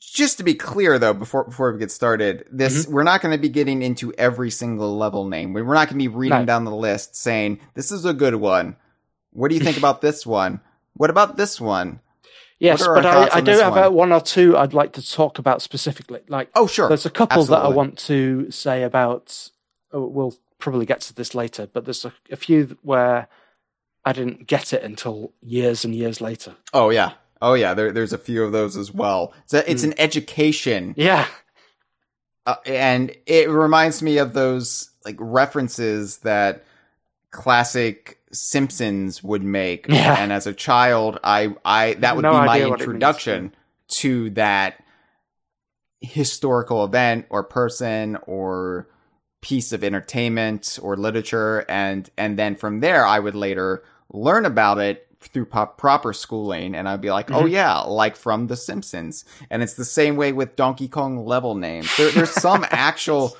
just to be clear though before before we get started this Mm-hmm. we're not going to be getting into every single level name we're not going to be reading No. down the list saying this is a good one what do you think about this one what about this one yes, what are our but I, I do have one? uh, one or two I'd like to talk about specifically. Like, oh sure there's a couple that I want to say about. oh, We'll probably get to this later, but there's a, a few where I didn't get it until years and years later. oh yeah oh yeah there, there's a few of those as well it's, Hmm. it's an education Yeah, uh, and it reminds me of those like references that classic Simpsons would make. Yeah. And as a child, I I that would No be my idea what it means. introduction to that historical event or person or piece of entertainment or literature and and then from there I would later learn about it through po- proper schooling and I'd be like, "Oh Mhm. yeah, like from the Simpsons." And it's the same way with Donkey Kong level names. There, there's some actual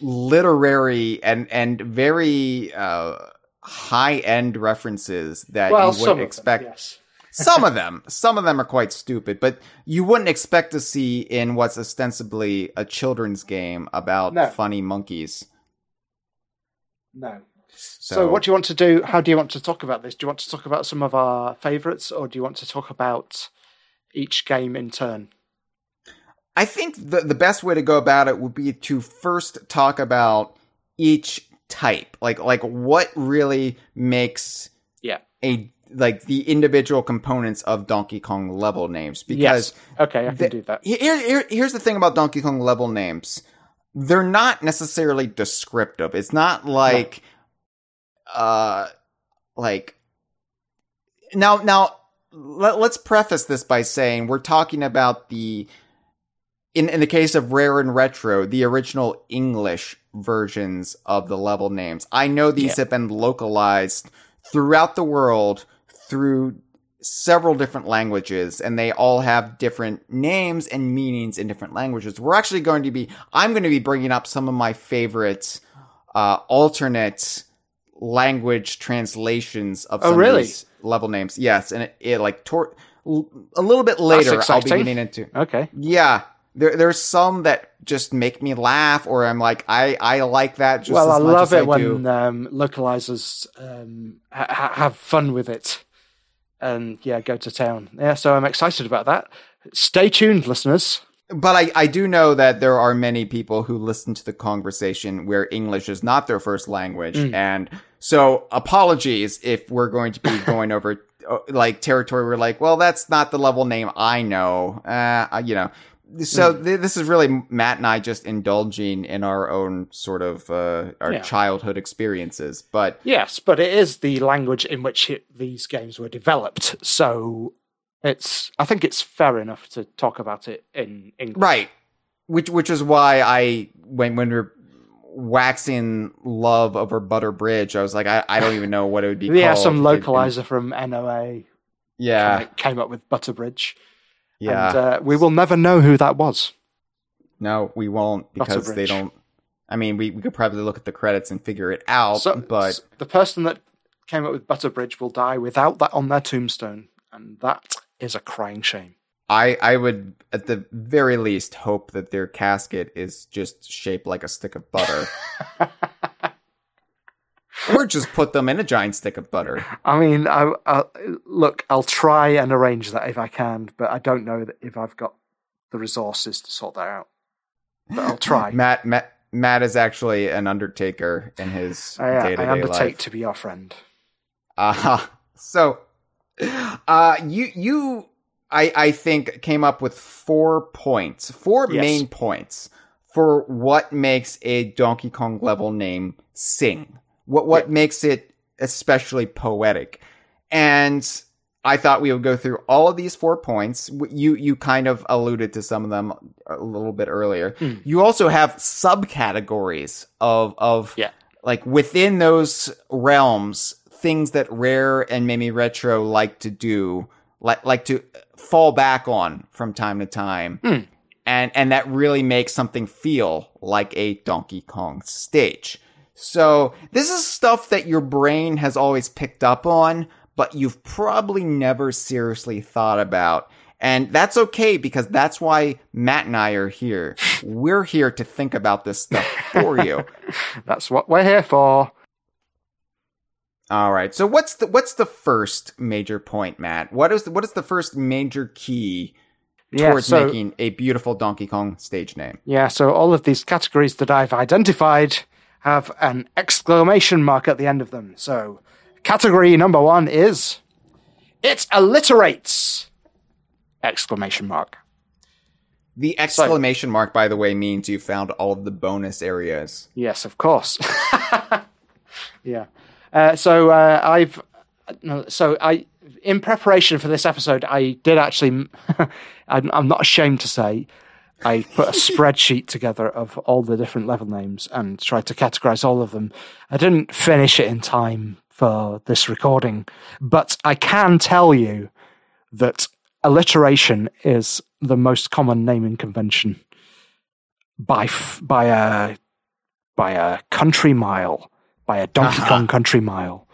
literary and and very uh high end references that well, you wouldn't expect Them, yes. some of them some of them are quite stupid but you wouldn't expect to see in what's ostensibly a children's game about No. funny monkeys No. so, So, what do you want to do? How do you want to talk about this? Do you want to talk about some of our favourites, or do you want to talk about each game in turn? i think the, the best way to go about it would be to first talk about each type like like what really makes Yeah. a like the individual components of Donkey Kong level names because Yes. Okay, I can the- do that. Here, here, here's the thing about Donkey Kong level names. They're not necessarily descriptive. It's not like, uh, like, now, now, let, let's preface this by saying we're talking about the, in, in the case of Rare and Retro, the original English versions of the level names. I know these Yeah. have been localized throughout the world through several different languages and they all have different names and meanings in different languages. We're actually going to be, I'm going to be bringing up some of my favorite, uh, alternate language translations of Oh, some really? of these level names. Yes. And it, it like, tor- a little bit later, I'll be getting into. Okay. Yeah. There, there's some that just make me laugh or I'm like, I, I like that just well, as I much love it I when um, localizers um, ha- ha- have fun with it and yeah, go to town. Yeah, so I'm excited about that. Stay tuned, listeners. But I, I do know that there are many people who listen to the conversation where English is not their first language. Mm. And so apologies if we're going to be going over uh, like territory. We're like, well, that's not the level name I know. Uh, you know, so Mm. th- this is really Matt and I just indulging in our own sort of, uh, our Yeah. childhood experiences. But Yes, but it is the language in which it, these games were developed. So it's I think it's fair enough to talk about it in English. Right. Which which is why I when when we're waxing love over Butter Bridge, I was like, I, I don't even know what it would be Yeah, called. some It- it- localizer from NOA yeah. came up with Butterbridge. Yeah. And uh, we will never know who that was. no, we won't because they don't I mean we, we could probably look at the credits and figure it out, So, but s- the person that came up with Butterbridge will die without that on their tombstone, and that is a crying shame. I I would at the very least hope that their casket is just shaped like a stick of butter. or just put them in a giant stick of butter. I mean, I, I look, I'll try and arrange that if I can, but I don't know that if I've got the resources to sort that out. But I'll try. Matt Matt Matt is actually an undertaker in his I, uh, day to I undertake to be your friend. Uh, so, uh, you you I I think came up with four points, four Yes. main points for what makes a Donkey Kong level name sing. What what makes it especially poetic, and I thought we would go through all of these four points. You you kind of alluded to some of them a little bit earlier. Hmm. You also have subcategories of of Yeah. like within those realms, things that Rare and Mimi Retro like to do, like like to fall back on from time to time, Hmm. and and that really makes something feel like a Donkey Kong stage. So this is stuff that your brain has always picked up on, but you've probably never seriously thought about. And that's okay because that's why Matt and I are here. We're here to think about this stuff for you. That's what we're here for. All right. So what's the what's the first major point, Matt? What is the, what is the first major key Yeah, towards so, making a beautiful Donkey Kong stage name? yeah, so all of these categories that I've identified have an exclamation mark at the end of them. So, category number one is it alliterates! Exclamation mark. The exclamation mark, by the way, means you found all of the bonus areas. Yes, of course. yeah. Uh, so uh, I've so I in preparation for this episode, I did actually. I'm, I'm not ashamed to say. I put a spreadsheet together of all the different level names and tried to categorize all of them. I didn't finish it in time for this recording, but I can tell you that alliteration is the most common naming convention by f- by a by a country mile, by a Donkey Uh-huh. Kong country mile.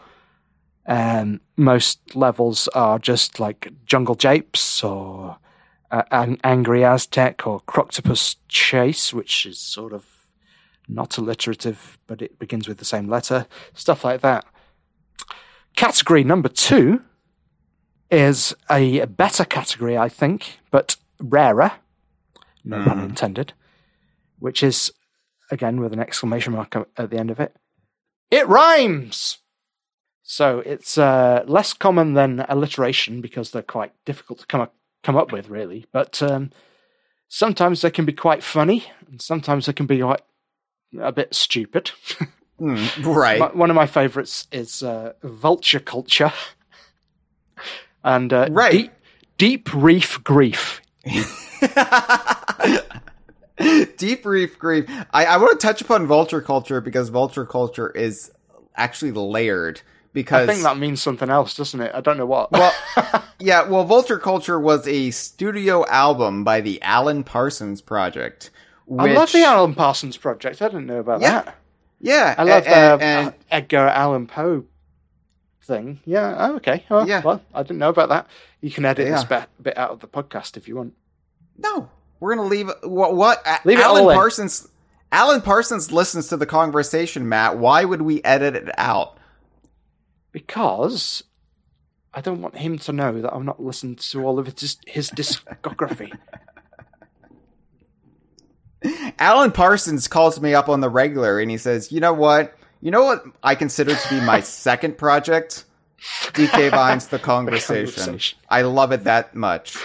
Um, most levels are just like Jungle Japes or uh, An- Angry Aztec or Croctopus Chase, which is sort of not alliterative, but it begins with the same letter. Stuff like that. Category number two is a better category, I think, but rarer. No pun intended. Which is, again, with an exclamation mark at the end of it. It rhymes! So it's uh, less common than alliteration because they're quite difficult to come up, come up with, really. But um, sometimes they can be quite funny, and sometimes they can be like a bit stupid. Mm, right. My- One of my favorites is uh, vulture culture, and uh, Right. deep, deep reef grief. Deep reef grief. I, I want to touch upon vulture culture because vulture culture is actually layered. I think that means something else, doesn't it? I don't know what. well, yeah, well, Vulture Culture was a studio album by the Alan Parsons Project. I love the Alan Parsons project. I didn't know about Yeah. that. Yeah, I love a- the and, and uh, Edgar Allan Poe thing. Yeah. Oh, okay. Oh, Yeah. Well, I didn't know about that. You can edit this bit, bit out of the podcast if you want. no, we're gonna leave what? What? Leave it Alan. Parsons. Alan Parsons listens to the conversation, Matt. Why would we edit it out? Because I don't want him to know that I've not listened to all of his, his discography. Alan Parsons calls me up on the regular and he says, "You know what? You know what I consider to be my second project? DK Vines the conversation. Conversation. I love it that much.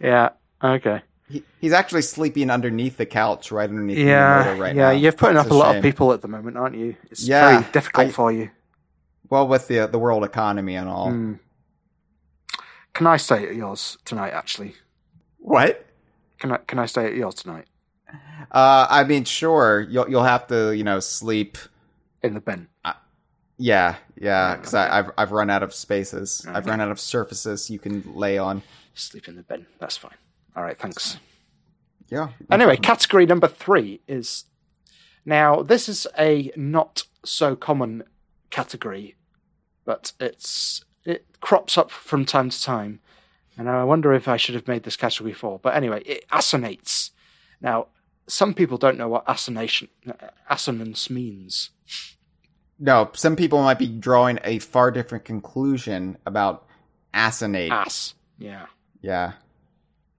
yeah. Okay. He, he's actually sleeping underneath the couch right underneath Yeah. the right yeah. now. You're putting It's up a, lot of people at the moment, aren't you? It's Yeah, very difficult I- for you. Well, with the the world economy and all. Hmm. Can I stay at yours tonight? Actually, What? can I can I stay at yours tonight Uh, I mean, sure. You'll you'll have to you know sleep. in the bin? Yeah, yeah. Because I've I've run out of spaces. I've run out of surfaces you can lay on. Sleep in the bin. That's fine. All right. Thanks. Yeah. Anyway, category number three is now this is a not so common category, but it's it crops up from time to time, and I wonder if I should have made this category before. But anyway, it assonates. Now, some people don't know what assonation assonance means. No, some people might be drawing a far different conclusion about assonate. Ass. Yeah. Yeah.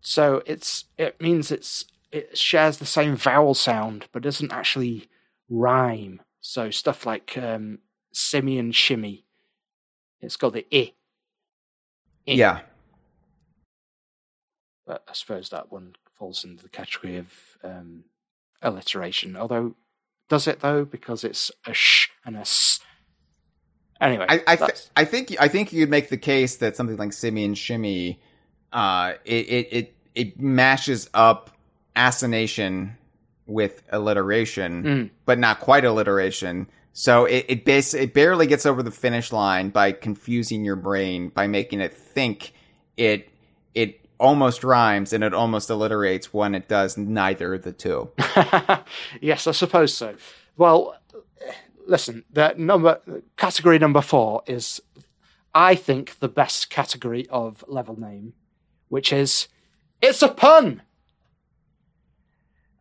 So it's it means it's it shares the same vowel sound, but doesn't actually rhyme. So stuff like um, simmy and shimmy, it's got the i. I. Yeah. But I suppose that one falls into the category of um, alliteration. Although, does it though? Because it's a sh and a s. Anyway, I I, th- I think I think you'd make the case that something like Simmy and Shimmy, uh, it it it, it mashes up assonation with alliteration, Mm. but not quite alliteration. So it it bas- it barely gets over the finish line by confusing your brain by making it think it it almost rhymes and it almost alliterates when it does neither of the two. yes, I suppose so. Well, listen, the number category number four is, I think, the best category of level name, which is it's a pun.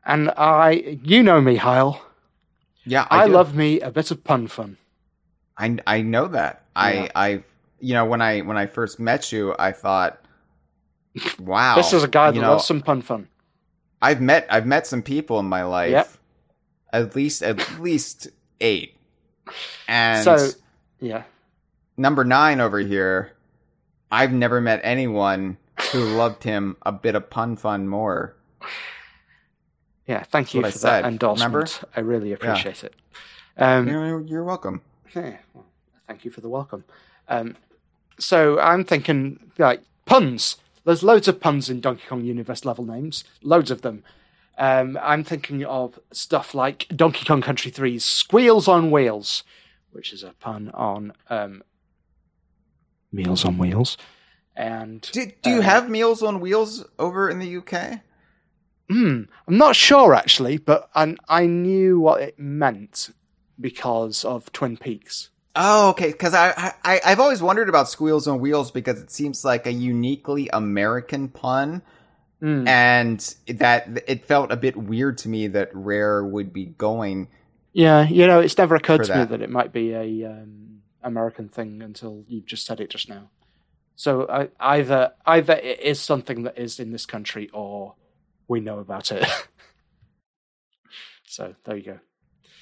And I, you know me, Hyle. Yeah, I, do. love me a bit of pun fun. I I know that. Yeah. I I you know when I when I first met you, I thought, wow, this is a guy that know, loves some pun fun. I've met I've met some people in my life, Yep. at least at least eight, and So, yeah. number nine over here, I've never met anyone who loved him a bit of pun fun more. Yeah, thank you what I for said, that endorsement. remember? I really appreciate it. Um, You're, you're welcome. Yeah, well, thank you for the welcome. Um, so I'm thinking like puns. There's loads of puns in Donkey Kong Universe level names, loads of them. Um, I'm thinking of stuff like Donkey Kong Country 3's Squeals on Wheels, which is a pun on um, Meals on Wheels. And Do, do you uh, have Meals on Wheels over in the UK? Hmm, I'm not sure actually, but I, I knew what it meant because of Twin Peaks. Oh, okay. Because I, I I've always wondered about Squeals on Wheels because it seems like a uniquely American pun, Hmm. and that it felt a bit weird to me that Rare would be going. Yeah, you know, it's never occurred to me that. that it might be a um, American thing until you've just said it just now. So I, either either it is something that is in this country, or we know about it. so there you go.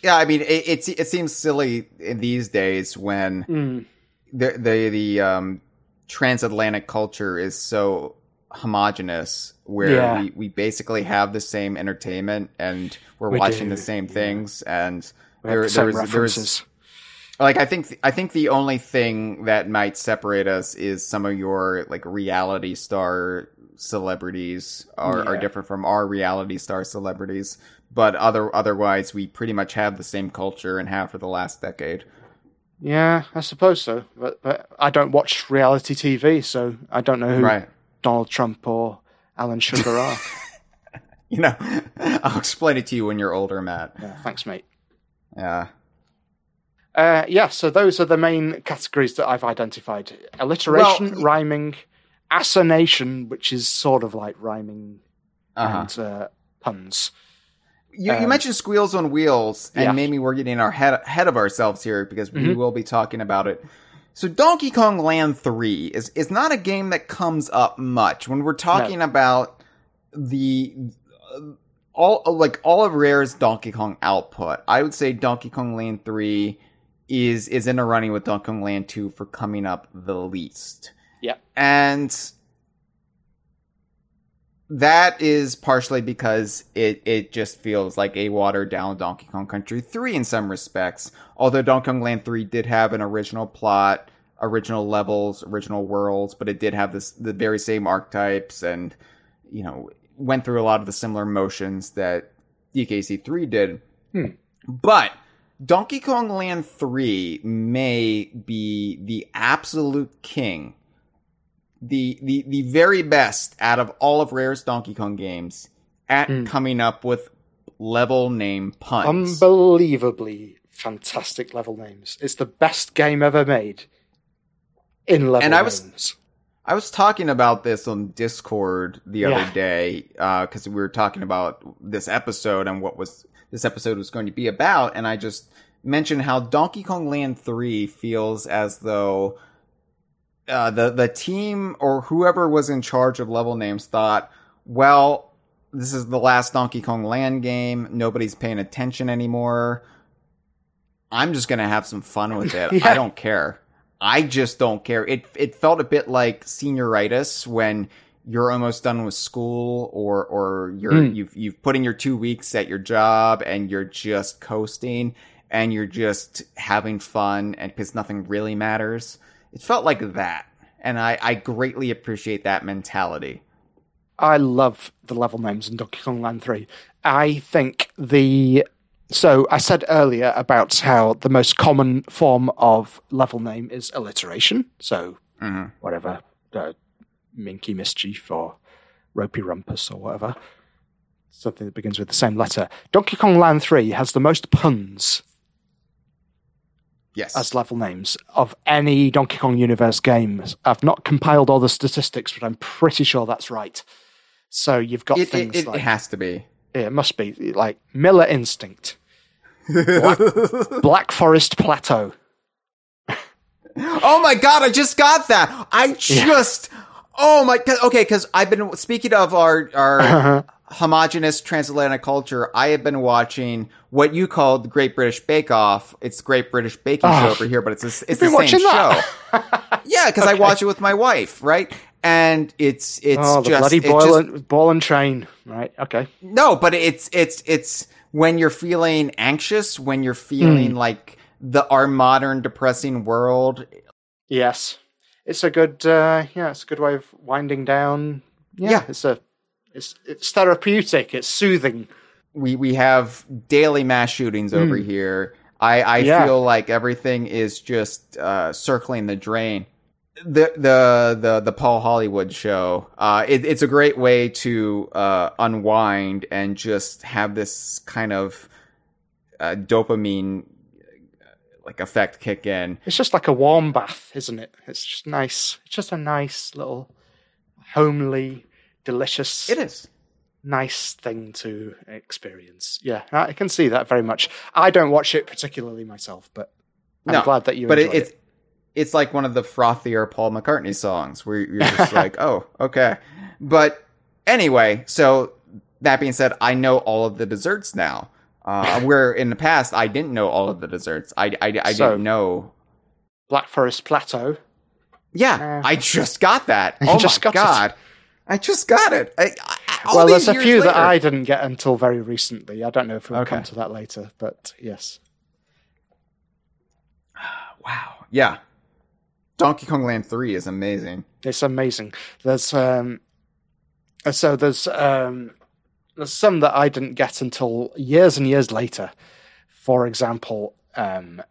Yeah, I mean, it it, it seems silly in these days when Mm. the the the um, transatlantic culture is so homogenous where Yeah. we, we basically have the same entertainment and we're We watching do, the same yeah. things and We there, the same there was, there was like I think I think the only thing that might separate us is some of your like reality star celebrities are, are different from our reality star celebrities, but other otherwise we pretty much have the same culture and have for the last decade. Yeah, I suppose so. But, but I don't watch reality TV, so I don't know who Right. Donald Trump or Alan Sugar are. You know, I'll explain it to you when you're older, Matt. yeah, thanks, mate. Yeah. Uh, yeah, so those are the main categories that I've identified: alliteration, Well, rhyming, assonation, which is sort of like rhyming Uh-huh. and uh, puns. You, you Um, mentioned Squeals on Wheels, and yeah. maybe we're getting our head ahead of ourselves here because we Mhm. will be talking about it. So, Donkey Kong Land Three is is not a game that comes up much when we're talking about the uh, all like all of Rare's Donkey Kong output. I would say Donkey Kong Land Three is is in a running with Donkey Kong Land Two for coming up the least. Yeah. and that is partially because it, it just feels like a watered down Donkey Kong Country 3 in some respects. Although Donkey Kong Land 3 did have an original plot, original levels, original worlds, but it did have this the very same archetypes and you know went through a lot of the similar motions that DKC 3 did. Hmm. But Donkey Kong Land 3 may be the absolute king the the the very best out of all of Rare's Donkey Kong games at Hmm. coming up with level name puns. Unbelievably fantastic level names. It's the best game ever made in level And I was- names. I was talking about this on Discord the Yeah. other day because we were talking about this episode and what was this episode was going to be about, and I just mentioned how Donkey Kong Land Three feels as though uh, the the team or whoever was in charge of level names thought, well, this is the last Donkey Kong Land game. Nobody's paying attention anymore. I'm just gonna have some fun with it. Yeah. I don't care. I just don't care. It it felt a bit like senioritis when you're almost done with school or or you're Mm. you've you've put in your two weeks at your job and you're just coasting and you're just having fun and because nothing really matters. It felt like that. And I, I greatly appreciate that mentality. I love the level names in Donkey Kong Land 3. I think the. So I said earlier about how the most common form of level name is alliteration. So Mhm. whatever, uh, Minky Mischief or Ropey Rumpus or whatever. Something that begins with the same letter. Donkey Kong Land 3 has the most puns Yes. as level names of any Donkey Kong Universe games. I've not compiled all the statistics, but I'm pretty sure that's right. So you've got it, it, things it, like it has to be. yeah, it must be like Miller Instinct, Black, Black Forest Plateau. Oh my god, I just got that. I just Oh my god. Okay, cuz I've been speaking of our our uh-huh. Homogenous transatlantic culture, I have been watching what you called the Great British Bake Off. It's Great British Baking Oh. Show over here, but it's a, it's the same show. yeah, cuz I watch it with my wife, right? And it's it's oh, just bloody ball, just- and, ball and train. Right. Okay. no, but it's it's it's when you're feeling anxious, when you're feeling like the our modern depressing world Yes, it's a good. Uh, yeah, it's a good way of winding down. Yeah, Yeah. it's a. It's it's therapeutic. It's soothing. we we have daily mass shootings over here. I I Hmm. Yeah. feel like everything is just uh, circling the drain. The the the the Paul Hollywood show. Uh, it, it's a great way to uh, unwind and just have this kind of uh, dopamine uh, like effect kick in. It's just like a warm bath, isn't it? It's just nice. It's just a nice little homely, delicious. It is. nice thing to experience. Yeah, I can see that very much. I don't watch it particularly myself, but I'm No, glad that you but it, it's it's like one of the frothier Paul McCartney songs where you're just like, oh, okay. But anyway, so that being said, I know all of the desserts now. Uh, where in the past I didn't know all of the desserts. I I, I So- didn't know. Black Forest Plateau. Yeah, Uh, I just got that. Oh my got it. God, I just got it. I, I, well, there's a years few that. I didn't get until very recently. I don't know if we'll Okay. come to that later, but yes. Wow. Yeah. Donkey Kong Land 3 is amazing. It's amazing. There's um, so there's um, there's some that I didn't get until years and years later. For example, um,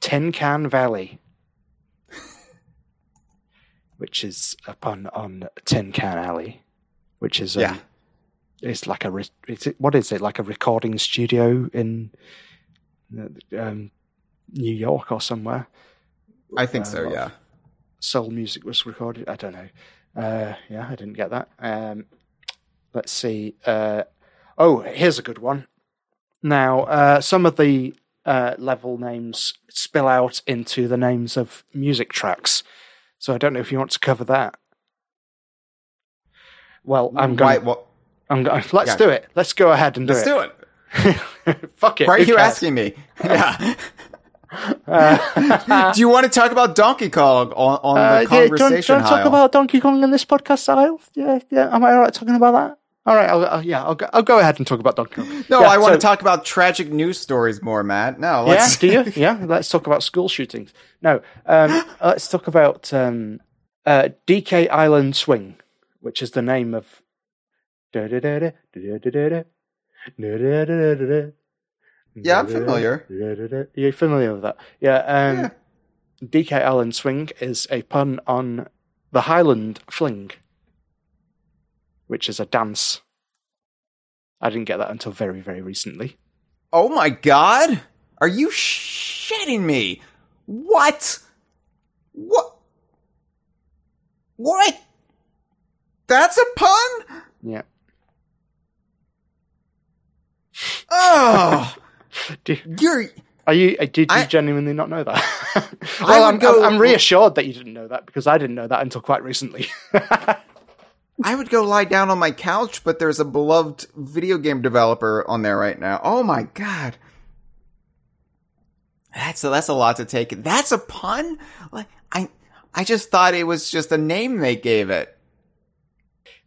Tin Can Valley, which is a pun on Tin Can Alley, which is um, Yeah. it's like a re- it's, what is it like a recording studio in uh, um, New York or somewhere. I think so, Uh, yeah. soul music was recorded. I don't know. Uh, yeah, I didn't get that. Um, let's see. Uh, oh, here's a good one. Now, uh, some of the uh, level names spill out into the names of music tracks. So I don't know if you want to cover that. Well, I'm Why, going. well, I'm going. Let's Yeah. do it. Let's go ahead and do it. let's do it. Fuck it. Why are you asking me? Yeah. Uh, Do you want to talk about Donkey Kong on, on Uh, the yeah, do you want- conversation do you want to talk about Donkey Kong in this podcast, Hyle? Yeah, yeah. Am I all right talking about that? All right, I'll, I'll, yeah, I'll go, I'll go ahead and talk about Donkey Kong. no, Yeah, I want so- to talk about tragic news stories more, Matt. No, let's do you? Yeah, let's talk about school shootings. No, um, let's talk about um, uh, DK Island Swing, which is the name of. Yeah, I'm familiar. You're familiar with that? Yeah. Um, Yeah. DK Island Swing is a pun on the Highland Fling, which is a dance. I didn't get that until very, very recently. Oh my god! Are you shitting me? What? What? What? That's a pun? Yeah. Oh, Do, you're. are you? uh, Did you I- genuinely not know that? Well, I'm, go- I'm, I'm reassured that you didn't know that because I didn't know that until quite recently. I would go lie down on my couch, but there's a beloved video game developer on there right now. Oh my god. That's a, that's a lot to take. That's a pun? Like I I just thought it was just a name they gave it.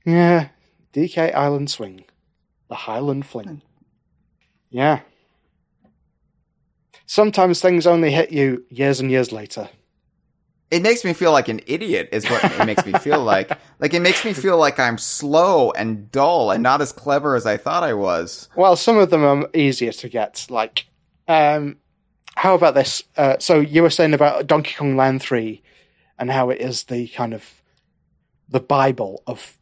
yeah. DK Island Swing, the Highland Fling. Hmm. Yeah. Sometimes things only hit you years and years later. It makes me feel like an idiot is what it makes me feel like. Like it makes me feel like I'm slow and dull and not as clever as I thought I was. Well, some of them are easier to get. Like, um, how about this? Uh, so you were saying about Donkey Kong Land Three, and how it is the kind of the Bible of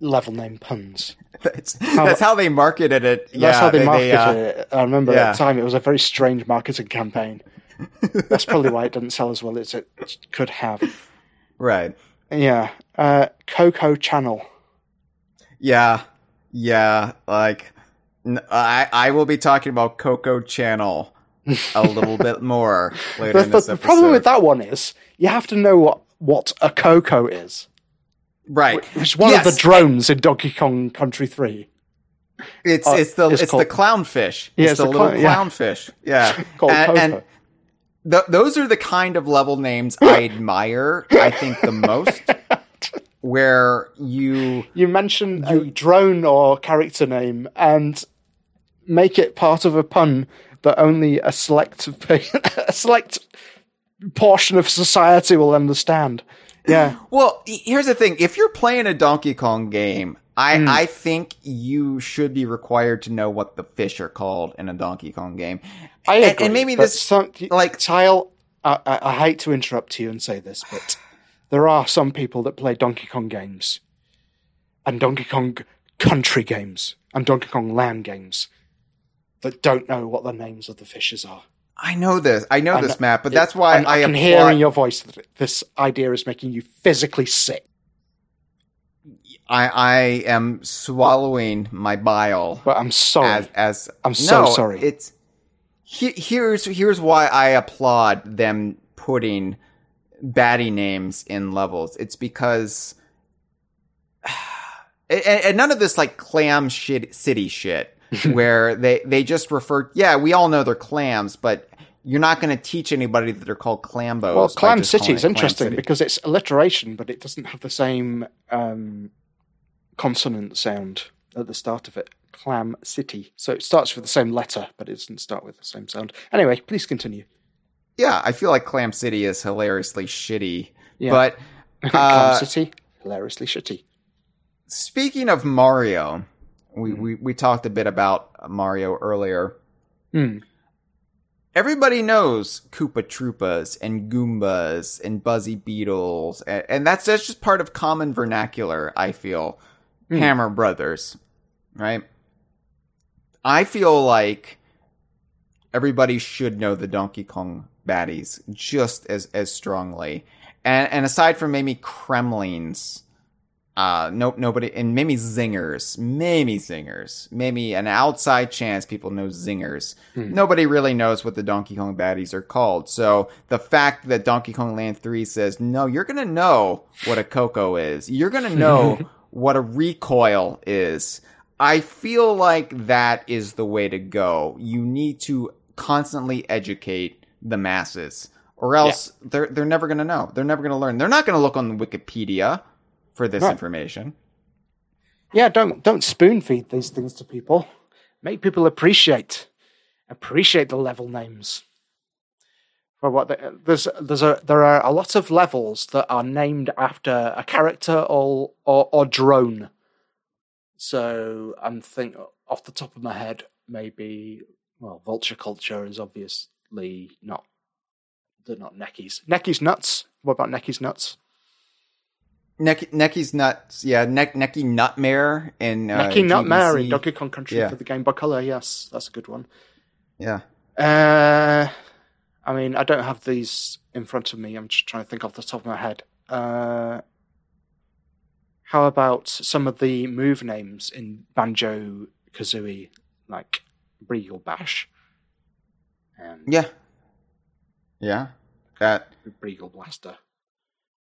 level name puns. That's, that's how they marketed it. That's yeah, how they, marketed uh, it. I remember yeah. at the time it was a very strange marketing campaign. That's probably why it didn't sell as well as it could have. Right. Yeah, uh, Koco Channel. Yeah, yeah. Like, n- I I will be talking about Koco Channel a little bit more later The, in the, this the episode. problem with that one is you have to know what what a Koco is. right? Which is one Yes, of the drones in Donkey Kong Country Three. It's uh, it's the it's it's, the clownfish. Yeah, it's, it's the the little clown- yeah. clownfish. Yeah, Called and, Koco. and th- those are the kind of level names I admire. I think the most, where you You mention a drone or character name and make it part of a pun that only a select a select portion of society will understand. Yeah. Well, here's the thing: if you're playing a Donkey Kong game, I Hmm. I think you should be required to know what the fish are called in a Donkey Kong game. I And- agree. and maybe but this some, like- Hyle. I, I, I hate to interrupt you and say this, but there are some people that play Donkey Kong games and Donkey Kong Country games and Donkey Kong Land games that don't know what the names of the fishes are. I know this. I know And this Matt, but that's why I, I, can applaud- hear in your voice that this idea is making you physically sick. I I am swallowing my bile But I'm sorry. as as I'm so No, sorry. It's he, here's here's why I applaud them putting baddie names in levels. It's because and, and none of this like clam shit city shit where they they just refer yeah we all know they're clams but you're not going to teach anybody that they're called Clambos. Well, Clam City is interesting City. because it's alliteration, but it doesn't have the same um, consonant sound at the start of it. Clam City. So it starts with the same letter, but it doesn't start with the same sound. Anyway, please continue. yeah, I feel like Clam City is hilariously shitty. Yeah. But Clam uh, City, hilariously shitty. speaking of Mario, we, Hmm. we, we talked a bit about Mario earlier. Hmm. Everybody knows Koopa Troopas and Goombas and Buzzy Beetles, and, and that's, that's just part of common vernacular, I feel. Hmm. Hammer Brothers, right? I feel like everybody should know the Donkey Kong baddies just as as strongly. And and aside from maybe Kremlings, uh no nobody and maybe zingers, maybe zingers, maybe an outside chance people know zingers. Nobody really knows what the Donkey Kong baddies are called. So the fact that Donkey Kong Land 3 says, "No, you're going to know what a Koco is. You're going to know what a Re-Koil is." I feel like that is the way to go. You need to constantly educate the masses, or else they're they're never going to know. They're never going to learn. They're not going to look on Wikipedia for this Right. information. Yeah, don't don't spoon feed these things to people. Make people appreciate appreciate the level names. For what they, there's there's a there are a lot of levels that are named after a character or or, or drone. So I'm think off the top of my head, maybe well, vulture culture is obviously not they're not Neckies. Necky's nuts. What about Necky's nuts? Neck, Necky's nuts, yeah. Neck, Necky Nutmare in uh, Necky Nutmare in Donkey Kong Country Yeah. for the Game Boy Color. Yes, that's a good one. Yeah, Uh, I mean, I don't have these in front of me. I'm just trying to think off the top of my head. Uh, how about some of the move names in Banjo Kazooie, like Breegull Bash and yeah, yeah. That Breegull Blaster?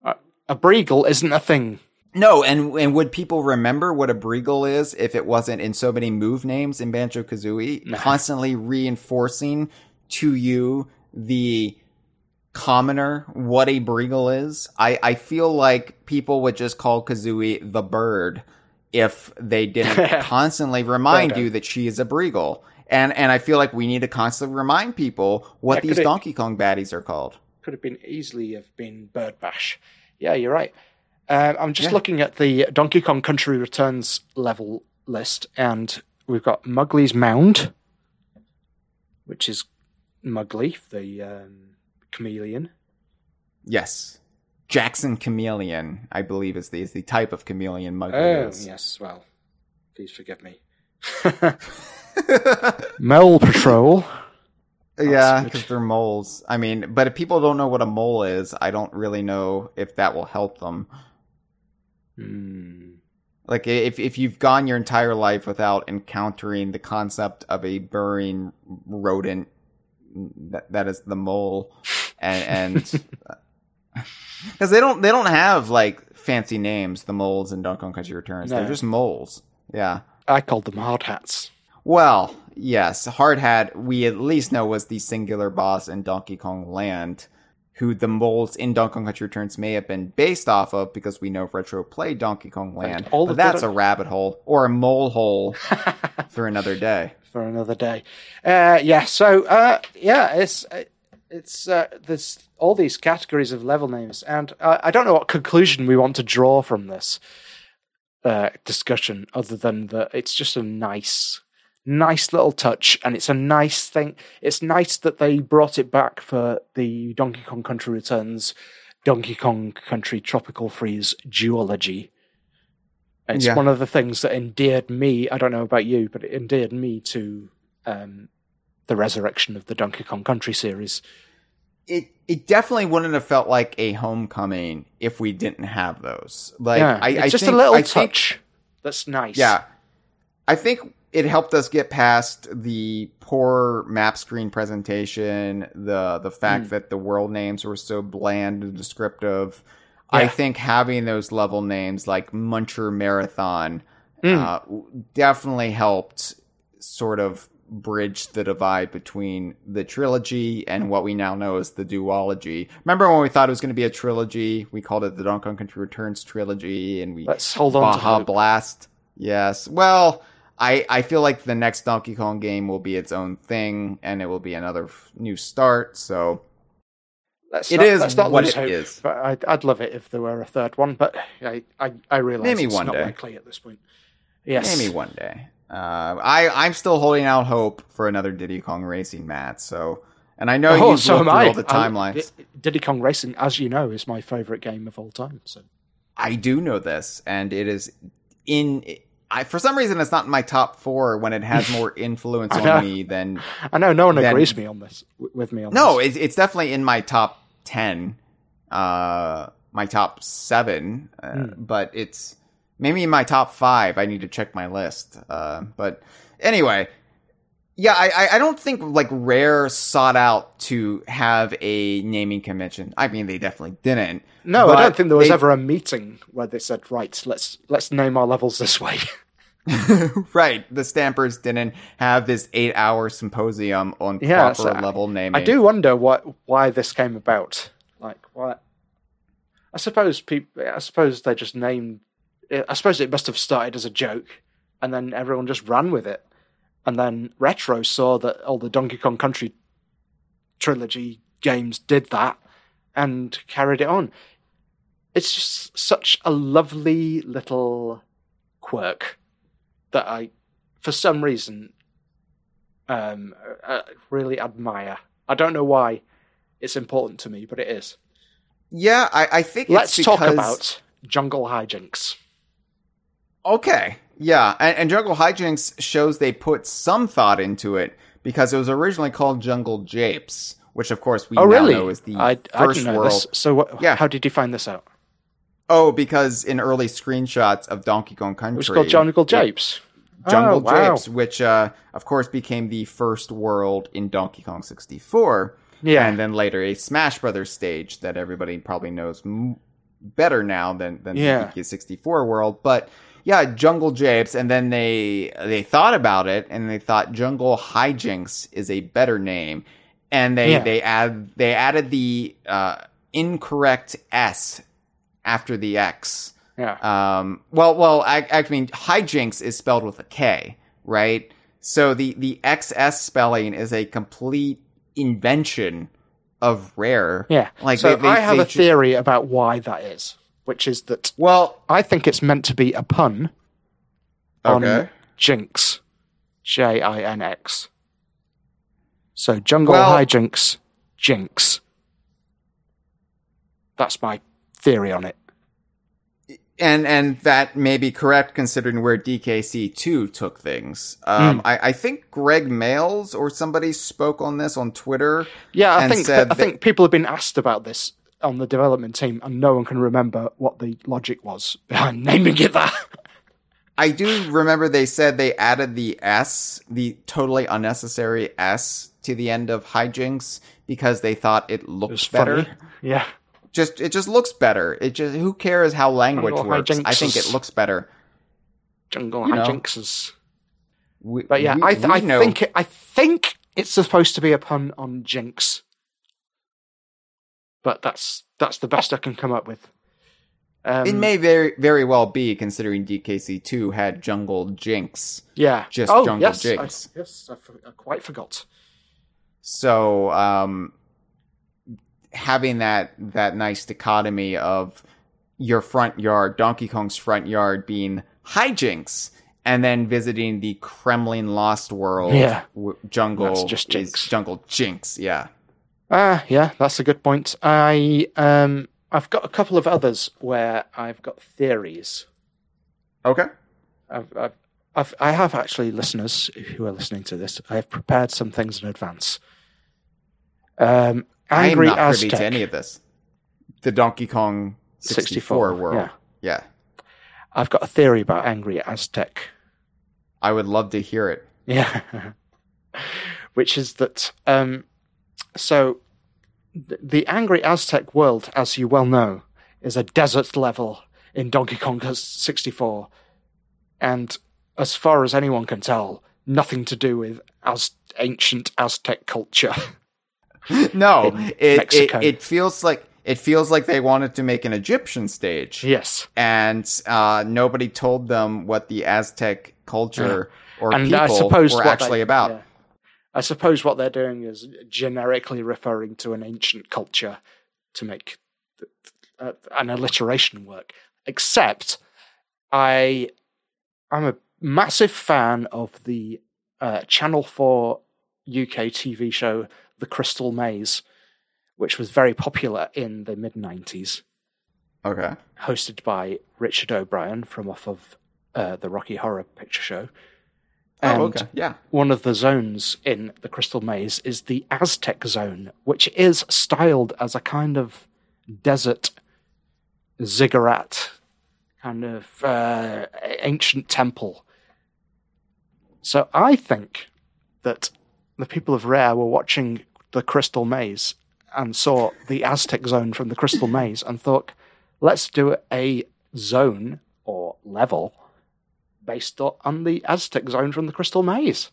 Uh, a Breegull isn't a thing. no, and and would people remember what a Breegull is if it wasn't in so many move names in Banjo Kazooie, Nah. constantly reinforcing to you the commoner what a Breegull is? I I feel like people would just call Kazooie the bird if they didn't constantly remind Birdo. you that she is a Breegull. And and I feel like we need to constantly remind people what Yeah, these it- Donkey Kong baddies are called. Could have been easily have been Bird Bash. Yeah, you're right. Um, I'm just Yeah. looking at the Donkey Kong Country Returns level list, and we've got Mugly's Mound, which is Muggley, the um, chameleon. Yes. Jackson chameleon, I believe, is the is the type of chameleon Muggle Oh, is. yes. Well, please forgive me. Mole Patrol. yeah, because they're moles. I mean, but if people don't know what a mole is, I don't really know if that will help them. Hmm. Like if if you've gone your entire life without encountering the concept of a burrowing rodent, that that is the mole, and and because they don't they don't have like fancy names, the moles in Donkey Kong Country Returns. They're just moles. Yeah. I called them hard hats. Well, yes, Hard Hat we at least know was the singular boss in Donkey Kong Land, who the moles in Donkey Kong Country Returns may have been based off of because we know Retro played Donkey Kong Land. all but that's a rabbit hole or a mole hole for another day. for another day. Uh, yeah, so uh, yeah, it's it's uh, there's all these categories of level names, and uh, I don't know what conclusion we want to draw from this uh, discussion, other than that it's just a nice, nice little touch, and it's a nice thing. It's nice that they brought it back for the Donkey Kong Country Returns, Donkey Kong Country Tropical Freeze duology. It's Yeah. one of the things that endeared me. I don't know about you, but it endeared me to um, the resurrection of the Donkey Kong Country series. It it definitely wouldn't have felt like a homecoming if we didn't have those. Like yeah, I, it's I just think, a little I think- touch that's nice. Yeah. I think it helped us get past the poor map screen presentation, the the fact Hmm. that the world names were so bland and descriptive. I think having those level names like Muncher Marathon Mm. uh, definitely helped sort of bridge the divide between the trilogy and what we now know as the duology. Remember when we thought it was going to be a trilogy? We called it the Donkey Kong Country Returns trilogy, and we Let's hold on to Baja hope. Blast. Yes. Well, I I feel like the next Donkey Kong game will be its own thing, and it will be another f- new start. So Let's It not, is not what it hope, is. But I'd, I'd love it if there were a third one, but I I, I realize Maybe it's one not day. likely at this point. Yes, maybe one day. Uh, I I'm still holding out hope for another Diddy Kong Racing, Matt. So, and I know Oh, you've so looked all the I- Diddy Kong Racing, as you know, is my favorite game of all time. So I do know this, and it is in. I, for some reason, it's not in my top four when it has more influence on me than. I know no one Then- agrees me on this with me on No, this. it's, it's definitely in my top ten, uh, my top seven, uh, Hmm. but it's maybe in my top five. I need to check my list. Uh, but anyway, yeah, I, I- don't think like Rare sought out to have a naming convention. I mean, they definitely didn't. No, I don't think there was they- ever a meeting where they said, "Right, let's let's name our levels this way." right. The Stampers didn't have this eight hour symposium on Yeah, proper so level naming. I do wonder what why this came about. Like, what? I suppose people. I suppose they just named. I suppose it must have started as a joke, and then everyone just ran with it. And then Retro saw that all the Donkey Kong Country trilogy games did that, and carried it on. It's just such a lovely little quirk that I, for some reason, um, uh, really admire. I don't know why it's important to me, but it is. Yeah, I, I think Let's talk because- about Jungle Hijinxs. Okay. Yeah, and, and Jungle Hijinxs shows they put some thought into it because it was originally called Jungle Japes, which of course we oh, now really? know is the I, I first know world. this. So, what, Yeah. how did you find this out? Oh, because in early screenshots of Donkey Kong Country, It was called Jungle Japes. Jungle oh, wow. Japes, which uh, of course became the first world in Donkey Kong 64. Yeah. and then later a Smash Brothers stage that everybody probably knows m- better now than than Yeah. the 64 world. But yeah, Jungle Japes, and then they they thought about it and they thought Jungle Hijinxs is a better name, and they Yeah. they add they added the uh, incorrect S after the X. Yeah. Um, well, well, I, I mean, hijinks is spelled with a K, right? So the the XS spelling is a complete invention of Rare. yeah. like so they- they- I have a ju- theory about why that is, which is that Well, I think it's meant to be a pun on okay. Jinx, J I N X. So Jungle Well- Hijinks, Jinx. That's my theory on it. and and that may be correct considering where DKC two took things. Um, I, I think Gregg Mayles or somebody spoke on this on Twitter. Yeah, I think I think people have been asked about this on the development team, and no one can remember what the logic was behind naming it that. I do remember they said they added the S, the totally unnecessary S, to the end of hijinks because they thought it It looked was better. funny. Yeah, Just it just looks better. It just who cares how language Jungle works? I think it looks better. Jungle You. Hijinks is. We, But yeah, we- I th- I know- think it, I think it's supposed to be a pun on Jinx, but that's that's the best I can come up with. Um, it may very very well be considering DKC two had Jungle Jinx. yeah, just oh, Jungle yes, I- Jinx. yes, I, for- I quite forgot. So um, having that that nice dichotomy of your front yard, Donkey Kong's front yard being hijinks, and then visiting the Kremlin Lost World Yeah. w- jungle That's just Jinx. Jungle Jinx. Yeah. Ah, yeah, that's a good point. I um, I've got a couple of others where I've got theories. Okay. I've, I've, I've, I have actually listeners who are listening to this. I have prepared some things in advance. Um, angry I'm Angry not privy to any of this. The Donkey Kong 64, 64, world. yeah. yeah. I've got a theory about Angry Aztec. I would love to hear it. Yeah. Which is that, um, so th- the Angry Aztec world, as you well know, is a desert level in Donkey Kong 64. And as far as anyone can tell, nothing to do with as ancient Aztec culture. No, it, it it feels like it feels like they wanted to make an Egyptian stage. yes. and uh, nobody told them what the Aztec culture or and people I suppose were actually they- about. yeah. I suppose what they're doing is generically referring to an ancient culture to make uh, an alliteration work. Except, I, I'm a massive fan of the uh, Channel Four UK TV show The Crystal Maze, which was very popular in the mid '90s Okay. hosted by Richard O'Brien from off of uh, the Rocky Horror Picture Show. Oh, And okay. Yeah. one of the zones in the Crystal Maze is the Aztec zone, which is styled as a kind of desert ziggurat, kind of uh, ancient temple. So I think that the people of Rare were watching the Crystal Maze and saw the Aztec zone from the Crystal Maze and thought, let's do a zone or level based on the Aztec zone from the Crystal Maze.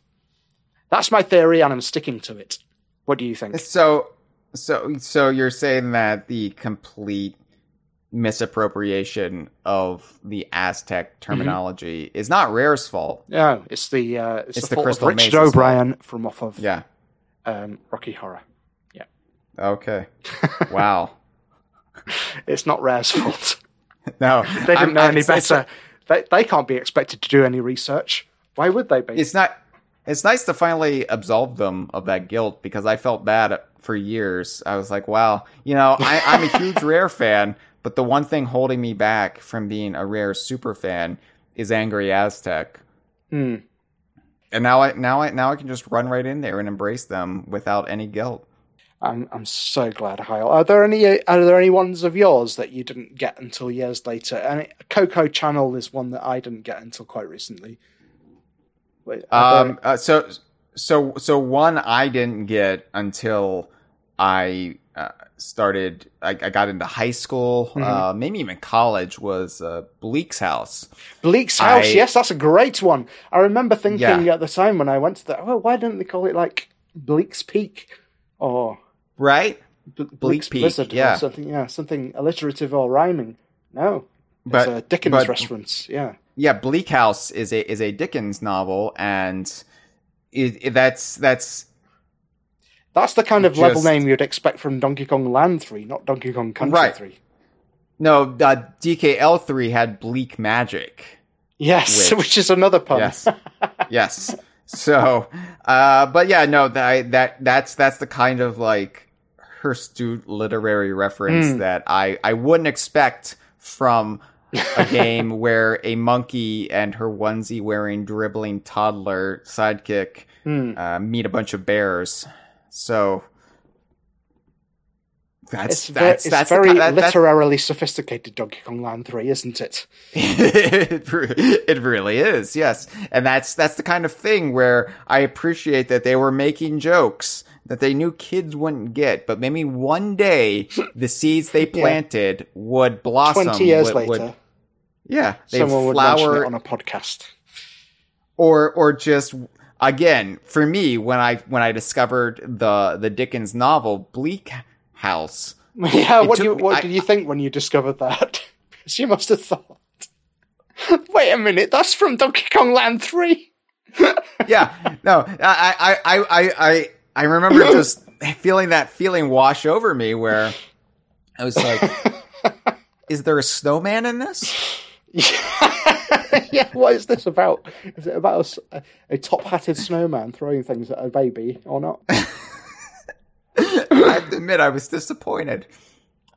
That's my theory, and I'm sticking to it. What do you think? So, so, so you're saying that the complete misappropriation of the Aztec terminology is not Rare's fault. No, it's the uh, it's, It's the, the Crystal of Richard O'Brien from off of Yeah. um, Rocky Horror. Yeah. Okay. Wow. It's not Rare's fault. No, They didn't I'm- know I'm- any better. They, they can't be expected to do any research. Why would they be? It's not. It's nice to finally absolve them of that guilt because I felt bad for years. I was like, wow, you know, I, I'm a huge Rare fan, but the one thing holding me back from being a Rare super fan is Angry Aztec. Hmm. And now I now I now I can just run right in there and embrace them without any guilt. I'm I'm so glad, Hyle. Are there any are there any ones of yours that you didn't get until years later? And Koco Channel is one that I didn't get until quite recently. Wait, are there- Um, uh, so so so one I didn't get until I uh, started. I, I got into high school, Mm-hmm. uh, maybe even college. Was uh, Bleak's House. Bleak's House, I- yes, that's a great one. I remember thinking Yeah. at the time when I went to that, well, why didn't they call it like Bleak's Peak or Right? B- Bleak's Peak, yeah. something? Yeah, something alliterative or rhyming. No, But it's a Dickens but- reference. Yeah, yeah, Bleak House is a is a Dickens novel, and it, it- that's that's that's the kind of level name you'd expect from Donkey Kong Land Three, not Donkey Kong Country Right. Three. no. Uh, DKL three had Bleak Magic. Yes, Which- which, is another pun. Yes, yes. So, uh, but yeah, no, that that that's that's the kind of like hirsute literary reference Mm. that I I wouldn't expect from a game where a monkey and her onesie wearing dribbling toddler sidekick Hmm. uh, meet a bunch of bears. So that's It's, ve- that's it's that's very that- that's- literarily sophisticated Donkey Kong Land 3, isn't it? it, it really is, yes. And that's that's the kind of thing where I appreciate that they were making jokes that they knew kids wouldn't get, but maybe one day the seeds they planted would blossom. 20 years would- would- later, yeah, they someone would mention flower it on a podcast. or or just again for me when I when I discovered the the Dickens novel Bleak House. Yeah, what, do you, what I- did you think when you discovered that? because you must have thought, wait a minute, that's from Donkey Kong Land 3. yeah, no, I, I, I, I, I, remember just feeling that feeling wash over me where I was like, "Is there a snowman in this?" yeah, what is this about? Is it about a top hatted snowman throwing things at a baby or not? I have to admit, I was disappointed.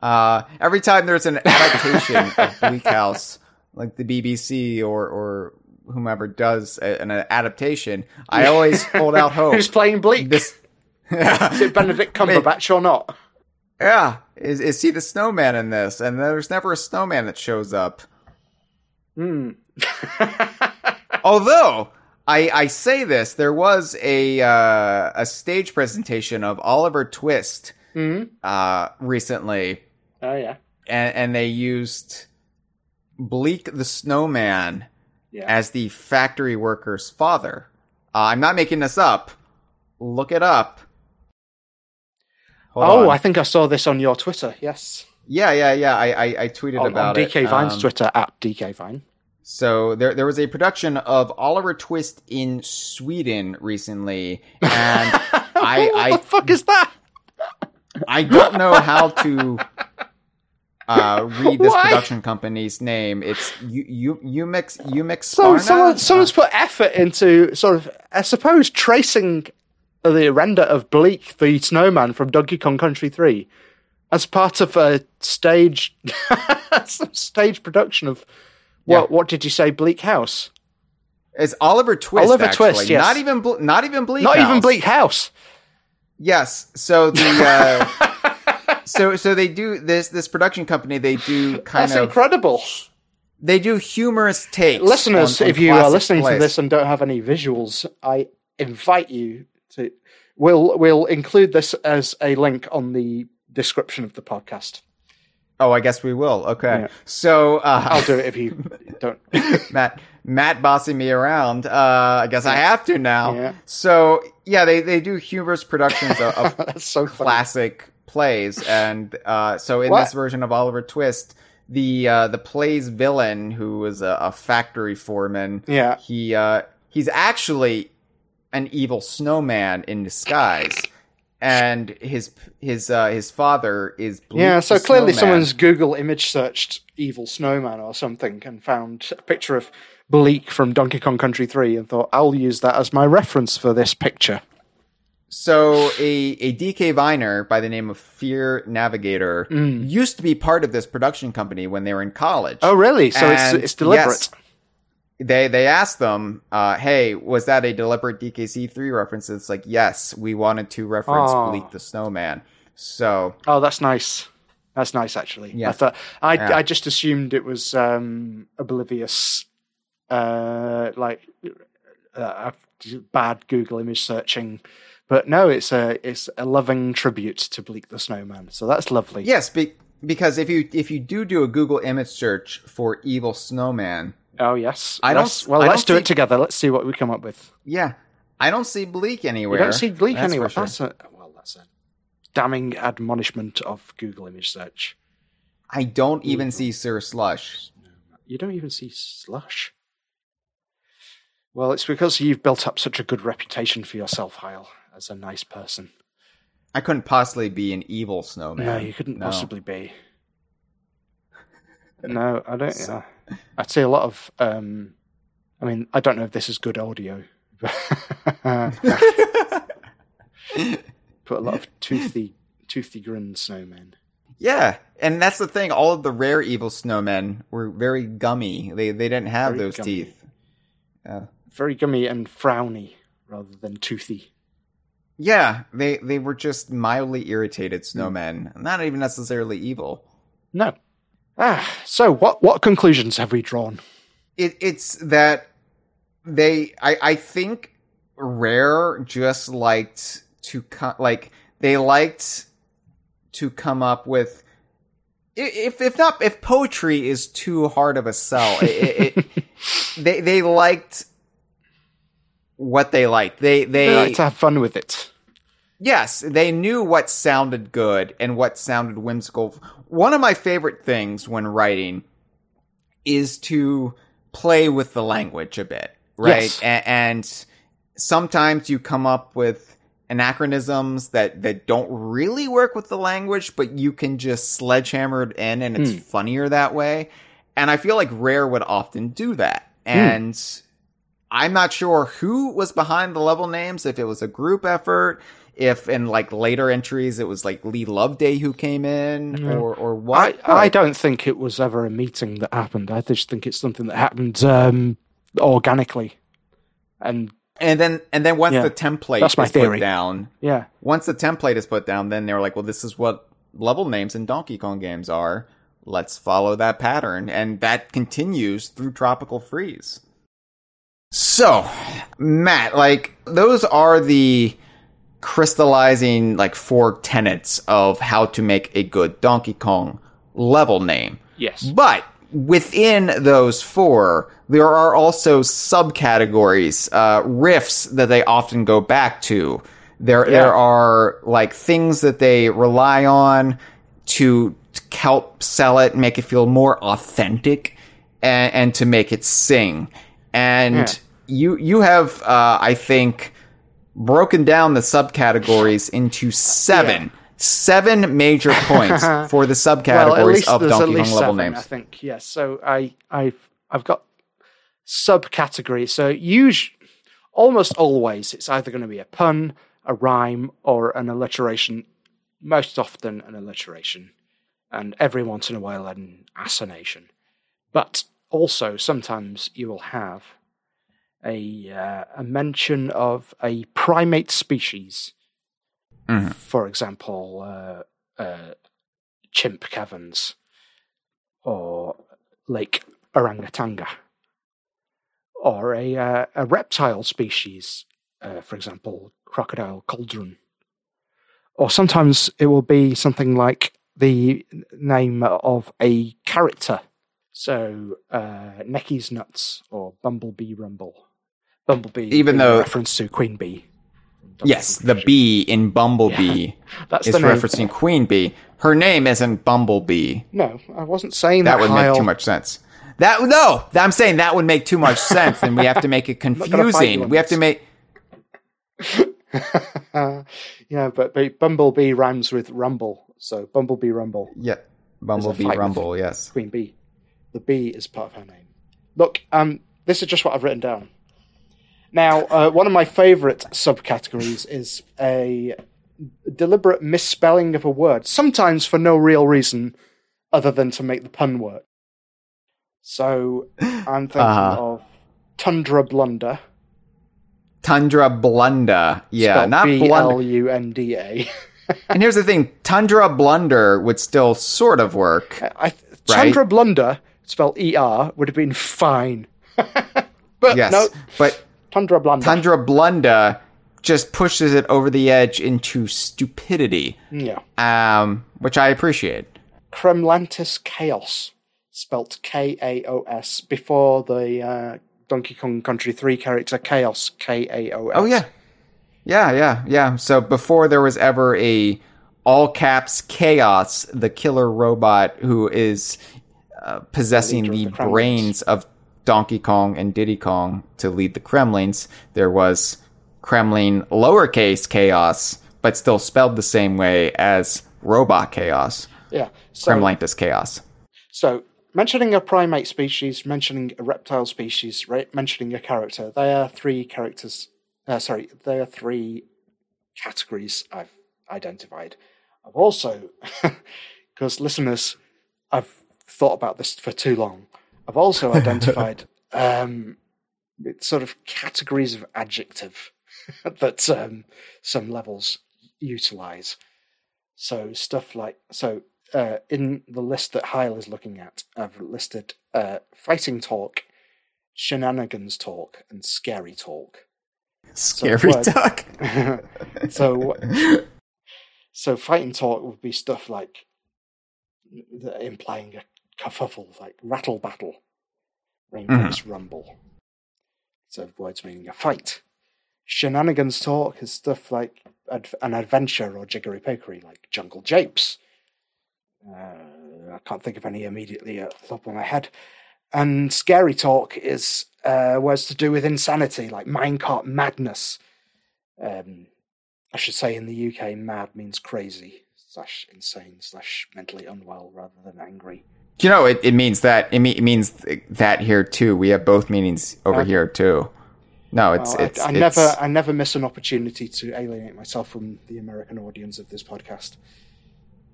Uh, every time there's an adaptation of Bleak House, like the BBC or or whomever does a, an adaptation, I always hold out hope. Who's playing Bleak? This, Is it Benedict Cumberbatch or not? yeah, is is he the snowman in this? And there's never a snowman that shows up. Hmm. Although I, I say this, there was a uh, a stage presentation of Oliver Twist Hmm. uh, recently, Oh, yeah. and, and they used Bleak the Snowman Yeah. as the factory worker's father. Uh, I'm not making this up. Look it up. Hold oh, on. I think I saw this on your Twitter. Yes, yeah, yeah, yeah. I I, I tweeted on, about on it. DK Vine's Um, Twitter at DK Vine. So there there was a production of Oliver Twist in Sweden recently, and I what I the fuck is that? I don't know how to uh, read this Why? production company's name. It's you you you mix you mix. So someone, someone's put effort into sort of, I suppose, tracing the render of Bleak the Snowman from Donkey Kong Country 3 as part of a stage some stage production of what Yeah. what did you say Bleak House? It's Oliver Twist. Oliver actually. Twist, yes. Not even Ble- not even Bleak. Not even House. Bleak House. Yes. So the uh, so so they do this this production company. They do kind That's of incredible. they do humorous takes. Listeners, on- on if you are listening plays. to this and don't have any visuals, I invite you to we'll we'll include this as a link on the description of the podcast. oh, I guess we will. Okay. Yeah. So uh, I'll do it if you don't. Matt Matt bossing me around. Uh, I guess I have to now. Yeah. So yeah, they they do humorous productions of, of so funny. classic plays, and uh, so in What? this version of Oliver Twist, the uh, the play's villain, who was a, a factory foreman, Yeah. he uh, he's actually an evil snowman in disguise. And his his uh, his father is Bleak Yeah, so clearly Snowman. someone's Google image searched evil snowman or something and found a picture of Bleak from Donkey Kong Country 3 and thought, I'll use that as my reference for this picture. So a a DK Viner by the name of Fear Navigator Mm. used to be part of this production company when they were in college. Oh, really? So it's, it's deliberate. yes, they they asked them, uh, "Hey, was that a deliberate DKC three reference?" It's like, yes, we wanted to reference Aw. Bleak the Snowman. So Oh, that's nice. That's nice, actually. Yeah. I thought I Yeah. I just assumed it was um, oblivious, uh, like uh, bad Google image searching, but no, it's a it's a loving tribute to Bleak the Snowman. So that's lovely. yes, be, because if you if you do do a Google image search for evil snowman, Oh yes. I don't Let's- s- Well, I let's don't do see- it together. Let's see what we come up with. yeah, I don't see Bleak anywhere. We don't see Bleak That's anywhere. sure. That's a well, that's a damning admonishment of Google image search. I don't even see Sir Slush. You don't even see slush. Well, it's because you've built up such a good reputation for yourself, Hyle, as a nice person. I couldn't possibly be an evil snowman. no, you couldn't No. possibly be. No, I don't. yeah. I'd say a lot of. Um, I mean, I don't know if this is good audio. Put a lot of toothy, toothy grin snowmen. Yeah, and that's the thing. All of the rare evil snowmen were very gummy. They they didn't have Very those gummy. teeth. Very gummy and frowny rather than toothy. Yeah, they they were just mildly irritated snowmen, not even necessarily evil. No. Ah, so what what conclusions have we drawn? It it's that they I I think Rare just liked to co- like they liked to come up with if if not if poetry is too hard of a sell it, it, it they they liked what they liked they They they like to have fun with it. Yes, they knew what sounded good and what sounded whimsical. One of my favorite things when writing is to play with the language a bit, right? Yes. A- and sometimes you come up with anachronisms that, that don't really work with the language, but you can just sledgehammer it in and it's hmm. funnier that way. And I feel like Rare would often do that. Hmm. And I'm not sure who was behind the level names, if it was a group effort, if in like later entries it was like Lee Loveday who came in or or what. I but- don't think it was ever a meeting that happened. I just think it's something that happened um, organically. And and then and then once Yeah. the template That's my is theory. put down, yeah, once the template is put down, then they were like, well, this is what level names in Donkey Kong games are. Let's follow that pattern, and that continues through Tropical Freeze. So, Matt, like those are the crystallizing like four tenets of how to make a good Donkey Kong level name. yes, But within those four, there are also subcategories, uh, riffs that they often go back to. There, there are like things that they rely on to, to help sell it, make it feel more authentic, and, and to make it sing. And Yeah. you, you have, uh, I think, broken down the subcategories into seven. Seven major points for the subcategories well, of Donkey Kong level seven, names. I think yes. So I I've I've got subcategories. So usually, almost always, it's either going to be a pun, a rhyme, or an alliteration. Most often, an alliteration, and every once in a while, an assonation. But also, sometimes you will have a uh, a mention of a primate species. Mhm. For example, uh, uh, chimp caverns or Lake Orangatanga or a, uh, a reptile species, uh, for example, crocodile cauldron. Or sometimes it will be something like the name of a character. So, uh, Necky's Nuts or Bumblebee Rumble. Bumblebee, Even though- a reference to Queen Bee. Yes, the bee in Bumblebee That's is referencing Queen Bee. Her name isn't Bumblebee. No, I wasn't saying that. That would make too much sense. That no, I'm saying that would make too much sense, and we have to make it gonna fight you confusing. We have to make yeah, but, but Bumblebee rhymes with Rumble, so Bumblebee Rumble, yeah, Bumblebee Rumble. Yes, Queen Bee. The bee is part of her name. Look, um, this is just what I've written down. Now, uh, one of my favourite subcategories is a deliberate misspelling of a word, sometimes for no real reason other than to make the pun work. So I'm thinking Uh-huh. of Tundra Blunda. Tundra Blunda. Yeah, spelled not B L Blunder. U N D A. And here's the thing: Tundra Blunder would still sort of work. I Chandra Blunder, spelled E R, would have been fine. but Yes, no, but Tundra Blunder. Tundra Blunda just pushes it over the edge into stupidity, yeah. um, which I appreciate. Kremlantis Kaos, spelt K A O S, before the uh, Donkey Kong Country 3 character KAOS, K A O S. Oh yeah, yeah, yeah, yeah. So before there was ever a all caps chaos, the killer robot who is uh, possessing of the, the brains of Donkey Kong and Diddy Kong to lead the Kremlins, there was Kremlin lowercase chaos, but still spelled the same way as robot chaos, Yeah. So, Kremlantis Kaos. so, mentioning a primate species, mentioning a reptile species, right, mentioning a character, they are three characters. Uh, sorry, they are three categories I've identified. I've also, because listeners, I've thought about this for too long. I've also identified um, sort of categories of adjective that um, some levels utilize. So stuff like so uh, in the list that Hyle is looking at, I've listed uh, fighting talk, shenanigans talk, and scary talk. Scary word- duck. so, so fighting talk would be stuff like implying a kerfuffle, like rattle battle, rainforest rumble. So words meaning a fight. Shenanigans talk is stuff like ad- an adventure or jiggery pokery, like jungle japes. Uh, I can't think of any immediately at the top of my head. And scary talk is uh, words to do with insanity, like minecart madness. Um, I should say in the UK, mad means crazy slash insane slash mentally unwell rather than angry. You know, it, it means that it, me- it means that here too. We have both meanings over Okay. here too. No, it's Well, I- it's I, it's, never, I never miss an opportunity to alienate myself from the American audience of this podcast.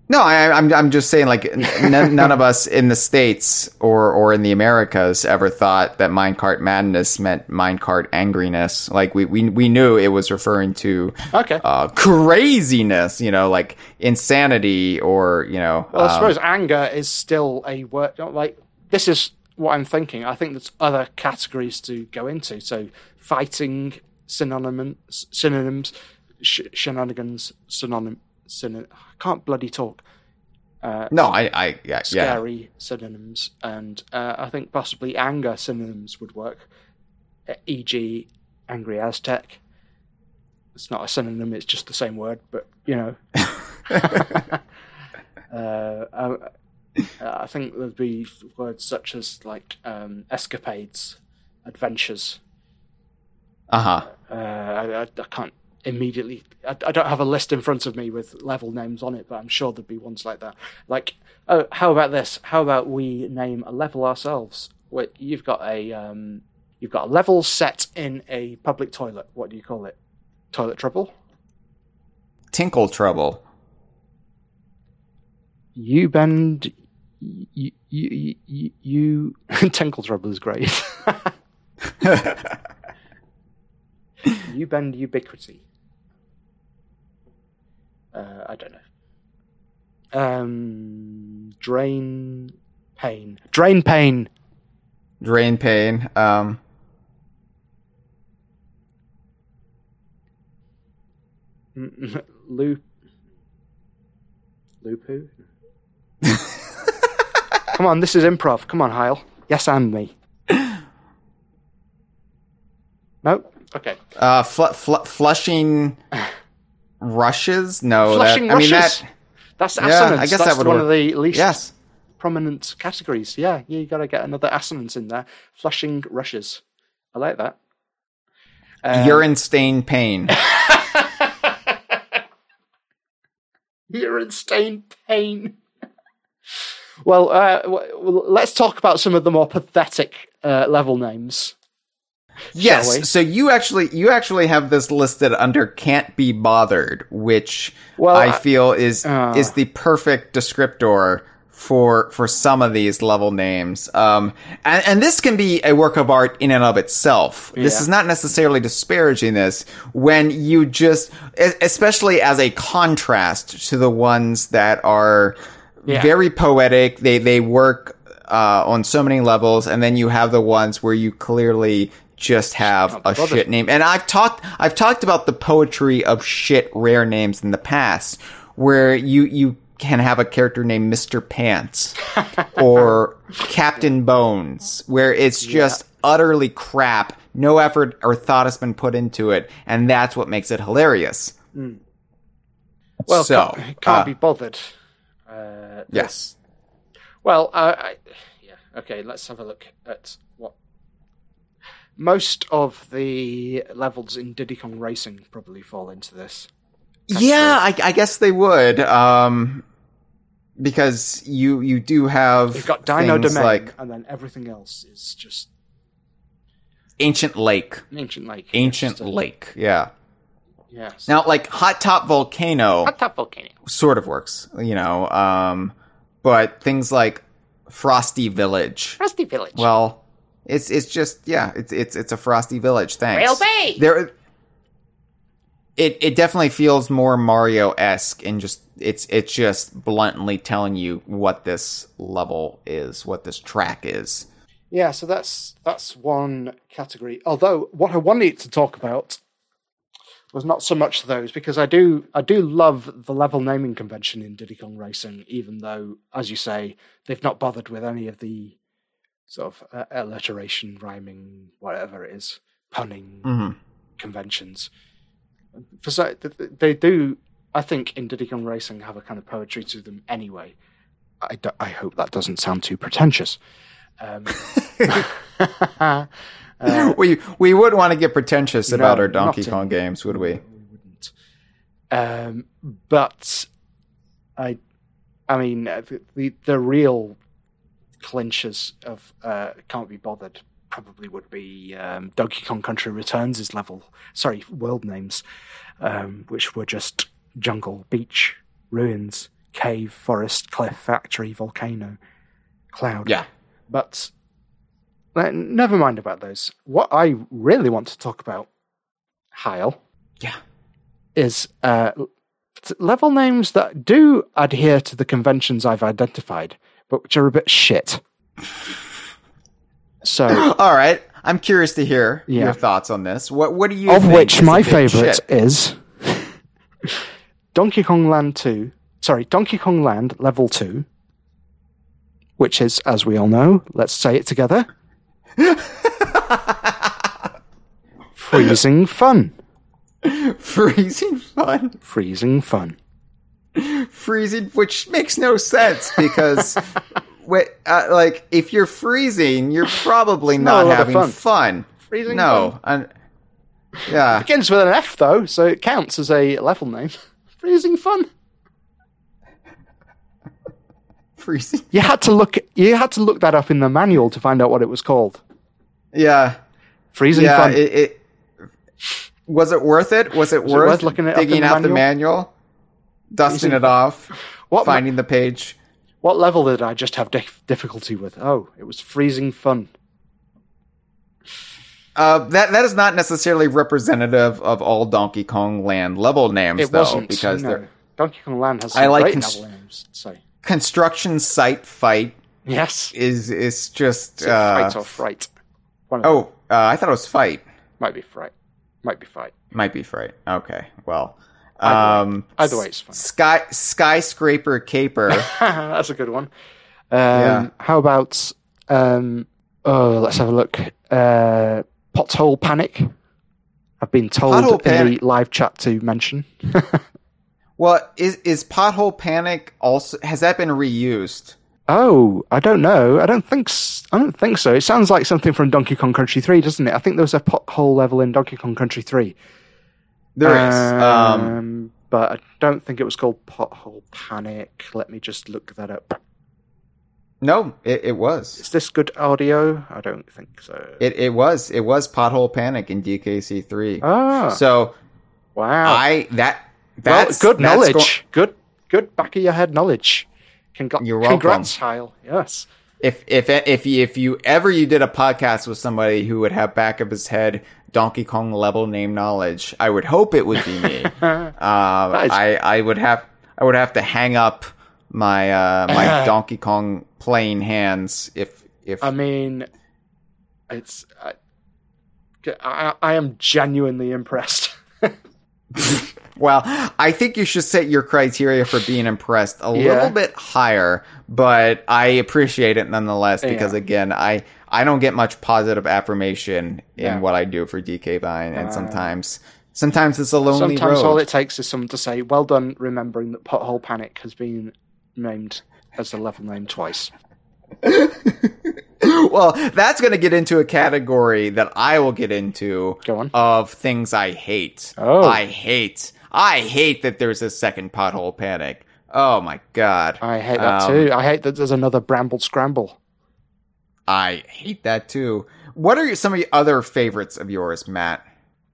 No, I, I'm I'm just saying like n- none, of us in the states or or in the Americas ever thought that minecart madness meant minecart angriness. Like we we we knew it was referring to Okay. uh, craziness, you know, like insanity or you know. Well, I um, suppose anger is still a word. Like this is what I'm thinking. I think there's other categories to go into. So fighting synonyms, synonyms, sh- shenanigans, synonym, synonym. Can't bloody talk. uh, No, I, I, yeah, yeah. scary synonyms, and uh, I think possibly anger synonyms would work. Uh, E.g., angry Aztec. It's not a synonym; it's just the same word, but you know. uh, I, I think there'd be words such as like um, escapades, adventures. Uh huh. Uh, I, I, I can't immediately. I, I don't have a list in front of me with level names on it, but I'm sure there'd be ones like that. Like, oh, how about this? How about we name a level ourselves? Wait, you've got a um, you've got a level set in a public toilet. What do you call it? Toilet trouble. Tinkle trouble. You bend. You you you, you tinkle trouble is great. you bend ubiquity. Uh, I don't know. Um, drain pain. Drain pain. Drain pain. Um, Loop. Lupu. Come on, this is improv. Come on, Hyle. Yes, and me. No. Okay. uh, fl- fl- flushing rushes. No, Flushing that, I mean rushes? that. That's Yeah. I guess That's that one work. of the least Yes. prominent categories. Yeah, you got to get another assonance in there. Flushing rushes. I like that. Um, Urine stain pain. urine stain pain. well, uh, w- w- let's talk about some of the more pathetic uh, level names. Yes. So you actually you actually have this listed under can't be bothered, which Well, I I- feel is uh. is the perfect descriptor for for some of these level names. Um and, and this can be a work of art in and of itself. This is not necessarily disparaging this when you just especially as a contrast to the ones that are Yeah. very poetic. They they work uh, on so many levels, and then you have the ones where you clearly just have a bothered. shit name. And I've talked I've talked about the poetry of shit rare names in the past, where you you can have a character named Mr. Pants or Captain Bones, where it's just utterly crap. No effort or thought has been put into it, and that's what makes it hilarious. Well, so can't, can't uh, be bothered. Uh, yes. Well, I, I, yeah, okay. Let's have a look at what most of the levels in Diddy Kong Racing probably fall into this. Yeah, I, I guess they would. Um, because you you do have You've got Dino things Domain, like and then everything else is just ancient lake, ancient lake. ancient Just a- lake. Yeah. Yes. Now, like hot top volcano, Hot top volcano. sort of works. You know, um, but things like frosty village. Frosty Village. Well, it's it's just yeah, it's it's it's a frosty village. Thanks. Rail Bay. There, it it definitely feels more Mario esque and just it's it's just bluntly telling you what this level is, what this track is. Yeah, so that's that's one category. Although what I wanted to talk about was not so much those because I do I do love the level naming convention in Diddy Kong Racing, even though, as you say, they've not bothered with any of the sort of uh, alliteration, rhyming, whatever it is, punning hmm conventions. For so th- th- they do, I think, in Diddy Kong Racing have a kind of poetry to them anyway. I, do- I hope that doesn't sound too pretentious. Um, uh, we we would want to get pretentious about No, our Donkey not in- Kong games, would we? We wouldn't. Um, but I, I mean, uh, the the, the real clinchers of uh, can't be bothered probably would be um, Donkey Kong Country Returns' is level. Sorry, world names, um, which were just jungle, beach, ruins, cave, forest, cliff, factory, volcano, cloud. Yeah. But uh, never mind about those. What I really want to talk about, Hyle, Yeah. is uh, level names that do adhere to the conventions I've identified, but which are a bit shit. So, All right. I'm curious to hear Yeah. your thoughts on this. What what do you of which my favorite shit? is Donkey Kong Land 2 sorry, Donkey Kong Land Level 2, which is, as we all know, let's say it together Freezing Fun. Freezing fun. Freezing Fun. Freezing, which makes no sense because, wait, uh, like, if you're freezing, you're probably not not having fun. fun. Freezing No. and- yeah. It Begins with an F, though, so it counts as a level name. Freezing Fun. Freezing. You had to look. You had to look that up in the manual to find out what it was called. Yeah. Freezing yeah. Fun. It, it was it worth it? Was it it worth, worth looking it up in digging out the manual? Dusting it off, What finding the page? What level did I just have dif- difficulty with? Oh, it was freezing fun. Uh, that that is not necessarily representative of all Donkey Kong Land level names, It though, wasn't because no. they're Donkey Kong Land has I like great cons- level names. So construction site fight yes, is is just Is uh, fight or fright. Of them. oh uh, I thought it was fight. might be fright. Might be fight. Might be fright. Okay, well, um, Either way, it's fine. Sky skyscraper caper. That's a good one. Um, Yeah. How about um, oh, let's have a look. Uh, pothole panic. I've been told Pothole in Panic. the live chat to mention. well, is is pothole panic also has that been reused? Oh, I don't know. I don't think. s- I don't think so. It sounds like something from Donkey Kong Country Three, doesn't it? I think there was a pothole level in Donkey Kong Country Three. There is. Um, but I don't think it was called Pothole Panic. Let me just look that up. no, it, it was. Is this good audio? I don't think so. It it was. It was pothole panic in DKC three. ah, So wow. I that well, that's good that's knowledge. go- good, good back of your head knowledge. Congr- You're welcome. Congrats, Kyle. Yes. if if if you, if you ever you did a podcast with somebody who would have back of his head Donkey Kong level name knowledge, I would hope it would be me. um, is- I I would have I would have to hang up my uh, my Donkey Kong playing hands if if I mean, it's. I, I, I am genuinely impressed. Well, I think you should set your criteria for being impressed a Yeah. little bit higher, but I appreciate it nonetheless because Yeah. again, I I don't get much positive affirmation in Yeah. what I do for DK Vine, and sometimes sometimes it's a lonely Sometimes road. all it takes is someone to say, "Well done," remembering that Pothole Panic has been named as the level name twice. well, that's going to get into a category that I will get into Go on. of things I hate. Oh. I hate. I hate that there's a second pothole panic. Oh my god. I hate that Um, too. I hate that there's another Bramble Scramble. I hate that too. What are some of the other favorites of yours, Matt?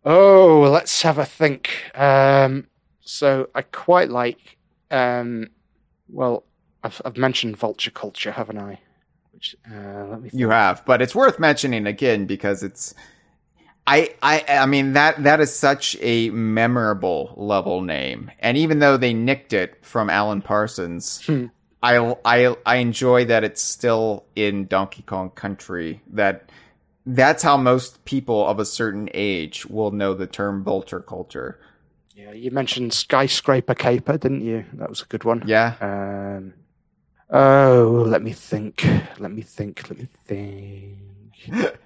Oh, let's have a think. Um, so I quite like. Um, well, I've, I've mentioned Vulture Culture, haven't I? Which uh, let me. Think. You have, but it's worth mentioning again because it's I I I mean that that is such a memorable level name. And even though they nicked it from Alan Parsons, Hmm. I I I enjoy that it's still in Donkey Kong Country that that's how most people of a certain age will know the term vulture culture. Yeah, you mentioned Skyscraper Caper, didn't you? That was a good one. Yeah. Um, oh, let me think. Let me think. Let me think.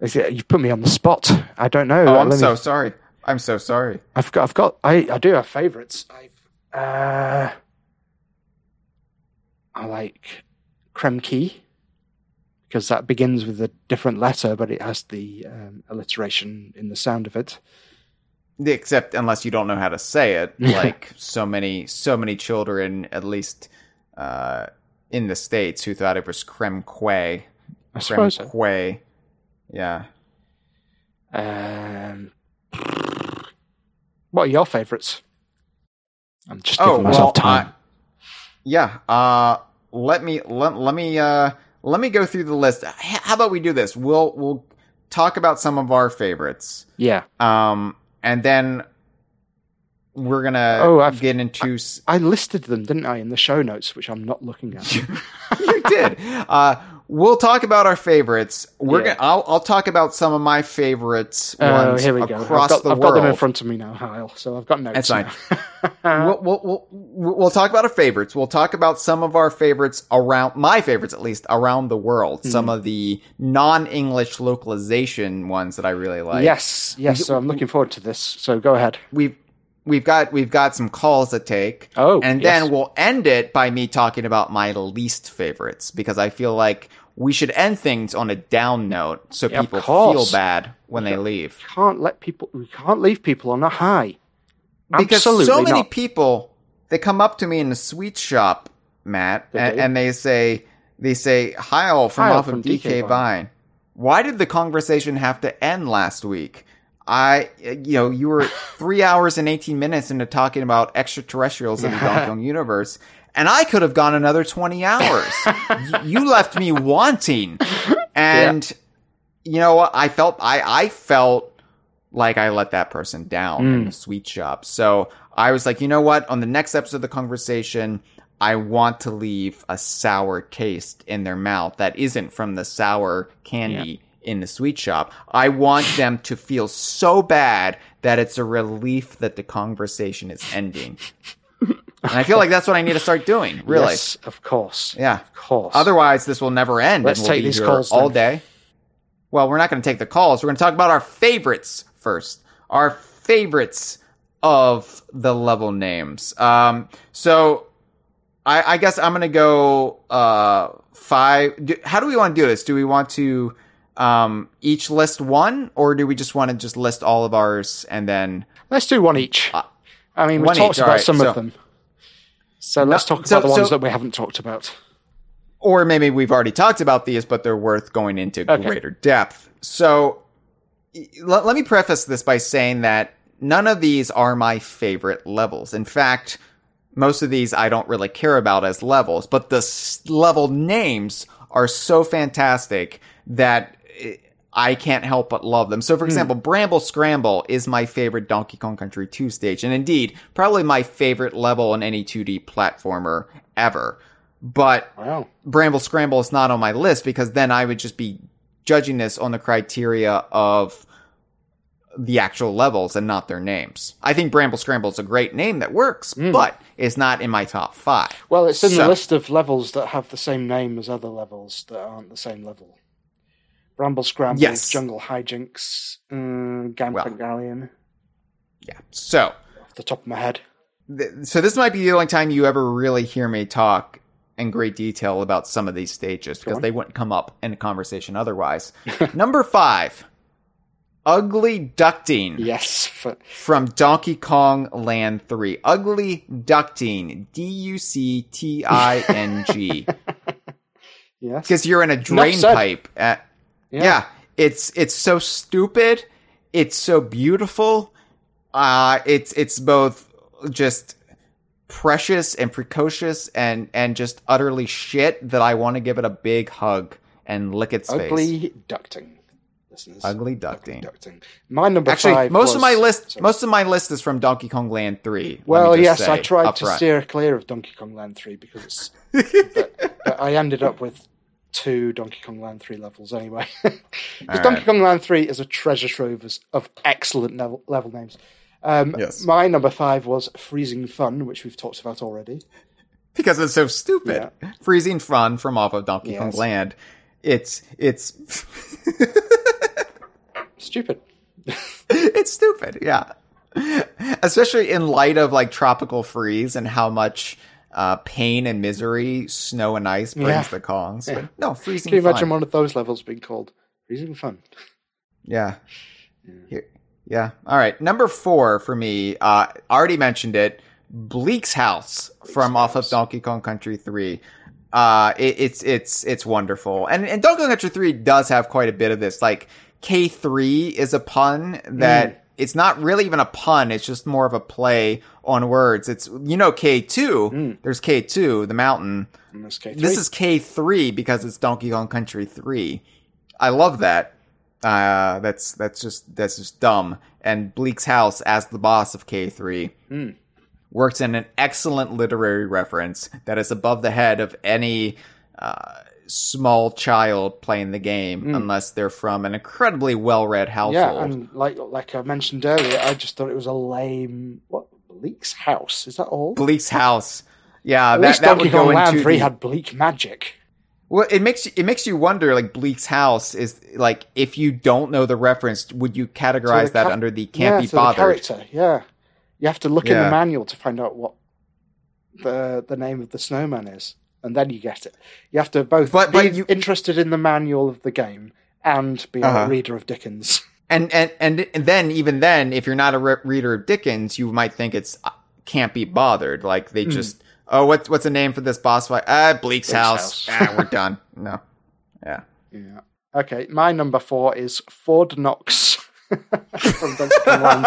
Is it- you put me on the spot. I don't know. Oh, I'm me- so sorry. I'm so sorry. I've got. I've got. I. I do have favourites. I've. Uh, like Krem Quay because that begins with a different letter, but it has the um, alliteration in the sound of it. except unless you don't know how to say it like so many so many children at least uh in the states who thought it was creme quay I suppose. so. quay yeah Um, what are your favourites? I'm just oh giving myself well time. I- yeah uh let me let, let me uh let me go through the list how about we do this we'll we'll talk about some of our favorites yeah, um and then we're gonna Oh, I've- get into I listed them, didn't I, in the show notes, which I'm not looking at. you did. Uh, we'll talk about our favorites. We're Yeah. gonna. I'll, I'll talk about some of my favorites Oh, ones here we go. I've, across got, the I've world. got them in front of me now, Hyle. So I've got notes. That's fine. we'll, we'll, we'll, we'll talk about our favorites. We'll talk about some of our favorites around, my favorites at least, around the world. Hmm. Some of the non-English localization ones that I really like. yes, yes. So I'm looking forward to this. So go ahead. We've, we've got, we've got some calls to take. Oh, And yes. then we'll end it by me talking about my least favorites because I feel like we should end things on a down note so Yeah, people feel bad when they leave. Can't let people. We can't leave people on a high. because Absolutely so many not. people they come up to me in the sweet shop, Matt, They and, and they say they say Hyle from Hyle off from of DK, DK Vine. Vine. Why did the conversation have to end last week? I, you know, you were three hours and 18 minutes into talking about extraterrestrials in the Donkey Kong universe, and I could have gone another 20 hours. Y- you left me wanting. And, you know what? I felt, I, I felt like I let that person down in mm. the sweet shop. So I was like, you know what? On the next episode of the conversation, I want to leave a sour taste in their mouth that isn't from the sour candy in the sweet shop. I want them to feel so bad that it's a relief that the conversation is ending. and I feel like that's what I need to start doing, really. Yes, of course. Yeah. Of course. Otherwise, this will never end. Let's and we'll take be these calls all then. day. Well, we're not going to take the calls. We're going to talk about our favorites first. Our favorites of the level names. Um, so I, I guess I'm going to go uh, five. Do, how do we want to do this? Do we want to um, each list one, or do we just want to just list all of ours and then? Let's do one each. I mean, Uh, talked each, about alright, some so- of them. So let's talk about so- the ones so- that we haven't talked about. or maybe we've already talked about these, but they're worth going into Okay. greater depth. So let, let me preface this by saying that none of these are my favorite levels. In fact, most of these I don't really care about as levels, but the s- level names are so fantastic that I can't help but love them. So, for hmm. example, Bramble Scramble is my favorite Donkey Kong Country 2 stage, and indeed, probably my favorite level in any 2D platformer ever. But Wow. Bramble Scramble is not on my list because then I would just be judging this on the criteria of the actual levels and not their names. I think Bramble Scramble is a great name that works, hmm. but it's not in my top five. Well, it's in the list of levels that have the same name as other levels that aren't the same level. Bramble Scramble, Yes. Jungle Hijinxs, um, Gangplank Well. Galleon, Yeah. So, off the top of my head. th- so this might be the only time you ever really hear me talk in great detail about some of these stages because they wouldn't come up in a conversation otherwise. Number five, Ugly Ducting. Yes. From Donkey Kong Land 3. Ugly Ducting. D U C T I N G. yes. Because you're in a drain pipe. At, yeah. It's it's so stupid. It's so beautiful. Uh it's it's both just precious and precocious and and just utterly shit that I want to give it a big hug and lick its face. Ugly ducting. Listeners. Ugly ducting. ducting. My number Actually, five. most of my list, Sorry. most of my list is from Donkey Kong Land Three. Well, yes, say I tried to front. steer clear of Donkey Kong Land 3 because it's. but, but I ended up with two Donkey Kong Land 3 levels anyway. Because Donkey Kong Land 3 is a treasure trove of- excellent level, level names. Um, Yes. My number five was Freezing Fun, which we've talked about already. because it's so stupid. Freezing fun from off of Donkey Kong Land. It's it's Stupid. it's stupid. Yeah, especially in light of like tropical freeze and how much. Uh, pain and misery, snow and ice brings Yeah. the Kongs. But no, freezing Can you fun. imagine one of those levels being called Freezing Fun? Yeah. Here, yeah. All right. Number four for me, uh, already mentioned it. Bleak's House from off of Donkey Kong Country 3. Uh, it, it's, it's, it's wonderful. And, and Donkey Kong Country 3 does have quite a bit of this. Like, K3 is a pun that it's not really even a pun. It's just more of a play on words. It's, you know, K2. There's K2, the mountain. In this is K3 because it's Donkey Kong Country 3. I love that. Uh, that's that's just that's just dumb. And Bleak's house as the boss of K3 works in an excellent literary reference that is above the head of any uh, small child playing the game hmm. unless they're from an incredibly well-read household. Yeah, and like like I mentioned earlier, I just thought it was a lame. What Bleak's house? Is that all? Bleak's house. Yeah, At that, least that Donkey would go Kong Land Three the- had bleak magic. Well, it makes you, it makes you wonder. Like Bleak's house is like if you don't know the reference, would you categorize the that ca- under the can't yeah, be so the bothered? character. Yeah, you have to look in the manual to find out what the the name of the snowman is, and then you get it. You have to both But- be but you- interested in the manual of the game and be Uh-huh. a reader of Dickens. And and and and then even then, if you're not a re- reader of Dickens, you might think it's uh, can't be bothered. Like they just oh, what's what's the name for this boss fight? Ah, Bleak's, house. house. ah, we're done. No, yeah. Yeah. Okay, my number four is Ford Knox from Kong Land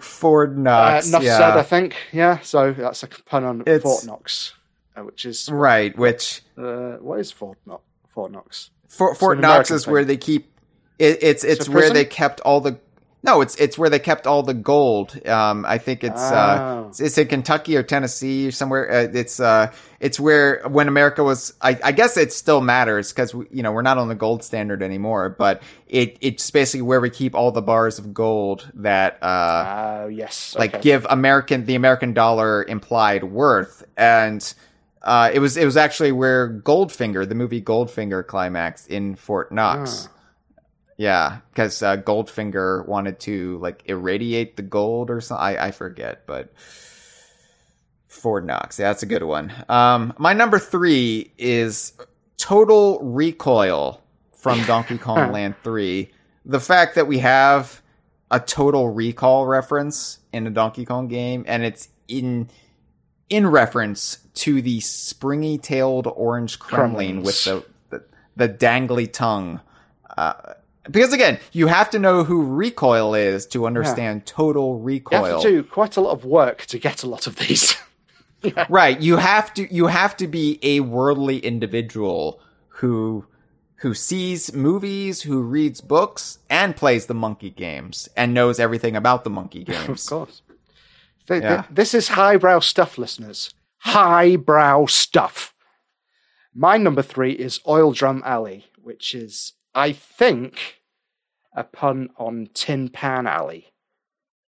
Ford Uh, Knox. enough yeah. said, I think. Yeah, so that's a pun on It's- Fort Knox, uh, which is right. Which uh, what is Fort Knox? Fort Knox. Fort, Fort Knox is thing. where they keep it, it's it's a where prison? they kept all the no it's it's where they kept all the gold um i think it's uh Oh. it's, it's in kentucky or tennessee or somewhere uh, it's uh it's where when america was i, I guess it still matters because you know we're not on the gold standard anymore but it it's basically where we keep all the bars of gold that uh Oh yes, like okay. give American the American dollar implied worth, and uh, it was it was actually where Goldfinger, the movie Goldfinger, climaxed in Fort Knox. Yeah, because uh, Goldfinger wanted to like irradiate the gold or something. I, I forget, but Ford Knox. Yeah, that's a good one. Um, my number three is Total Recoil from Donkey Kong Land Three. The fact that we have a Total Recall reference in a Donkey Kong game, and it's in in reference to the springy-tailed orange Kremling Kremlings. with the, the the dangly tongue. Uh, because again, you have to know who Re-Koil is to understand total Recoil. you have to do quite a lot of work to get a lot of these. Right. You have to you have to be a worldly individual who who sees movies, who reads books, and plays the monkey games and knows everything about the monkey games. of course. Yeah. This is highbrow stuff, listeners. Highbrow stuff. My number three is Oil Drum Alley, which is, I think, a pun on Tin Pan Alley,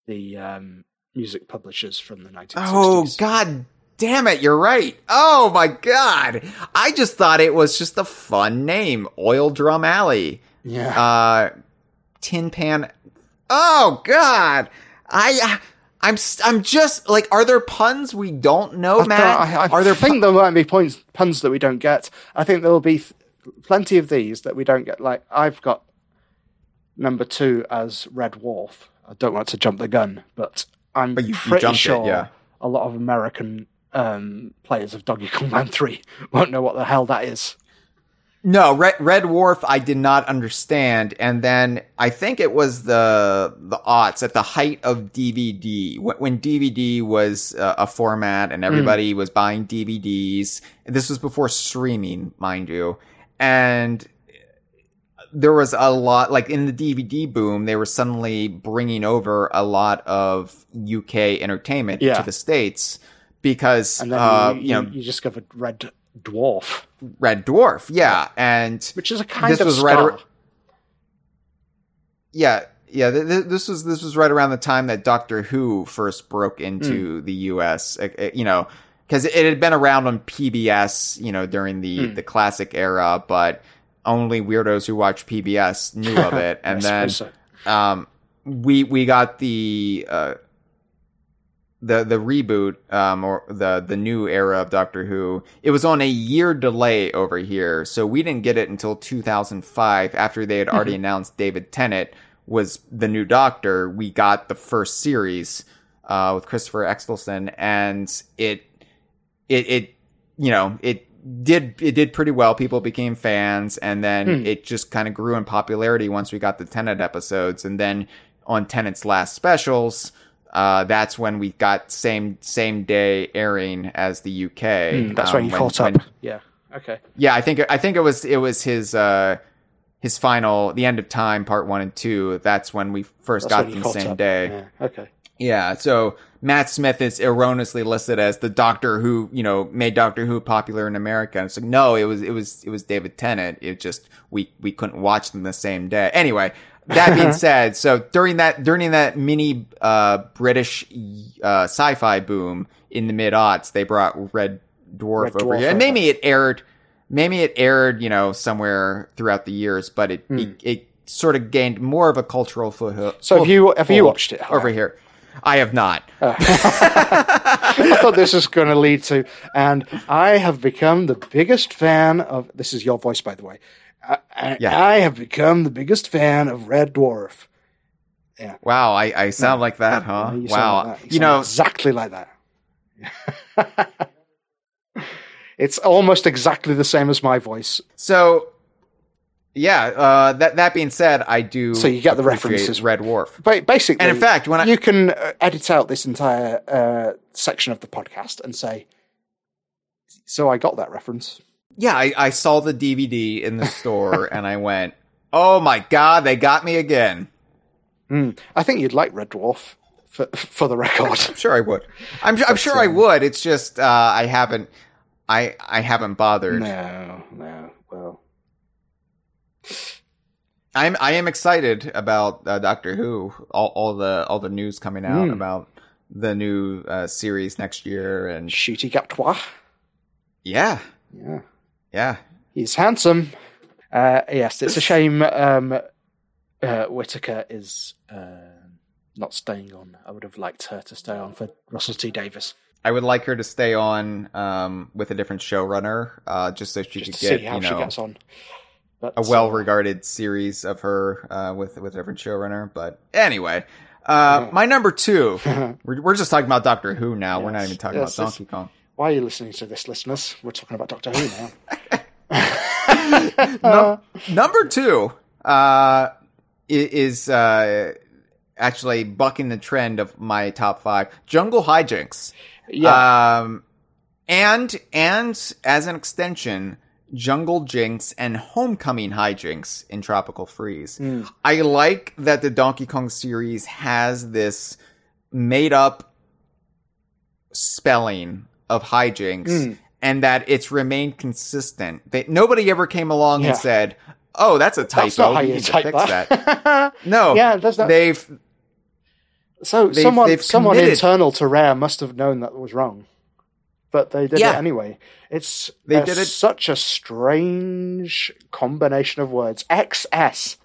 the um, music publishers from the 1960s. oh god damn it, you're right. Oh my god. I just thought it was just a fun name. Oil Drum Alley. Yeah. Uh Tin Pan Oh god. I I'm s- I'm just like are there puns we don't know, I, Matt? I, I are there think there might be points, puns that we don't get. I think there will be th- plenty of these that we don't get. Like I've got number two as Red Dwarf. I don't want to jump the gun, but I'm But you- you pretty it, sure yeah. a lot of American um, players of Donkey Kong Land Three won't know what the hell that is. No, Red, Red Dwarf, I did not understand, and then I think it was the the aughts at the height of DVD when, when DVD was uh, a format and everybody was buying DVDs. This was before streaming, mind you, and there was a lot like in the DVD boom. They were suddenly bringing over a lot of UK entertainment Yeah. to the states because And then uh, you, you know you, you discovered Red Dwarf, Red Dwarf, yeah, and which is a kind This of was star. right ar- yeah, yeah. Th- th- this was this was right around the time that Doctor Who first broke into the U.S. uh, you know, because it had been around on PBS, you know, during the Hmm. the classic era, but only weirdos who watch PBS knew of it. And then um, we we got the uh, the the reboot um, or the the new era of Doctor Who. It was on a year delay over here, so we didn't get it until 2005 after they had already announced David Tennant was the new Doctor. We got the first series uh, with Christopher Eccleston, and it it it you know it did it did pretty well people became fans and then it just kind of grew in popularity once we got the Tennant episodes and then on Tennant's last specials uh, that's when we got same same day airing as the UK. Hmm, that's um, when you caught up. when- yeah. Okay. yeah, I think I think it was it was his uh his final the end of time part one and two. That's when we first That's got them the same up. day. Yeah. Okay. Yeah, so Matt Smith is erroneously listed as the Doctor who, you know, made Doctor Who popular in America. And it's like, no, it was, it was, it was David Tennant. It just, we, we couldn't watch them the same day. Anyway, that being said, so during that, during that mini, uh, British, uh, sci-fi boom in the mid aughts, they brought Red Dwarf Red over Dwarf here. And maybe it aired, maybe it aired, you know, somewhere throughout the years, but it, it, it sort of gained more of a cultural foothold. So have you have you watched it? over here? I have not. I thought this was going to lead to, and I have become the biggest fan of. This is your voice, by the way. I, I, Yeah. I have become the biggest fan of Red Dwarf. Yeah. Wow, I, I sound like that, huh? You wow. like that. You sound know, exactly like that. it's almost exactly the same as my voice. so yeah, uh, that that being said, I do So you get the references. Red Dwarf. But basically, And in fact, when I- you can uh, edit out this entire uh, section of the podcast and say, "So I got that reference." Yeah, I, I saw the DVD in the store and I went, "Oh my god, they got me again." I think you'd like Red Dwarf for for the record. I'm sure I would. I'm I'm sure I would. It's just uh, I haven't I I haven't bothered. no, no. Well, I'm I am excited about uh, Doctor Who. All all the all the news coming out Hmm. about the new uh, series next year and Ncuti Gatwa. yeah, Yeah, yeah. he's handsome. Uh, yes, it's a shame um, uh, Whittaker is uh, not staying on. I would have liked her to stay on for Russell T Davies. I would like her to stay on um, with a different showrunner, uh, just so she just could get see how you she know gets on. But, a well-regarded series of her uh, with with a different showrunner. But anyway, uh, my number two. we're, we're just talking about Doctor Who now. We're not even talking yes, about yes. Donkey Kong. why are you listening to this, listeners? We're talking about Doctor Who now. Number two uh, is uh, actually bucking the trend of my top five. Jungle Hijinxs. Yeah, Um, and and as an extension, Jungle Jinx and Homecoming Hijinxs in Tropical Freeze. Hmm. I like that the Donkey Kong series has this made up spelling of hijinxs Hmm. and that it's remained consistent. They, nobody ever came along Yeah. and said, "Oh, that's a typo. that's not how We you type fix that. that." No, Yeah, there's that- They've So They've- someone they've someone internal to Rare must have known that was wrong, but they did Yeah. it anyway. It's They a- did it- such a strange combination of words. XS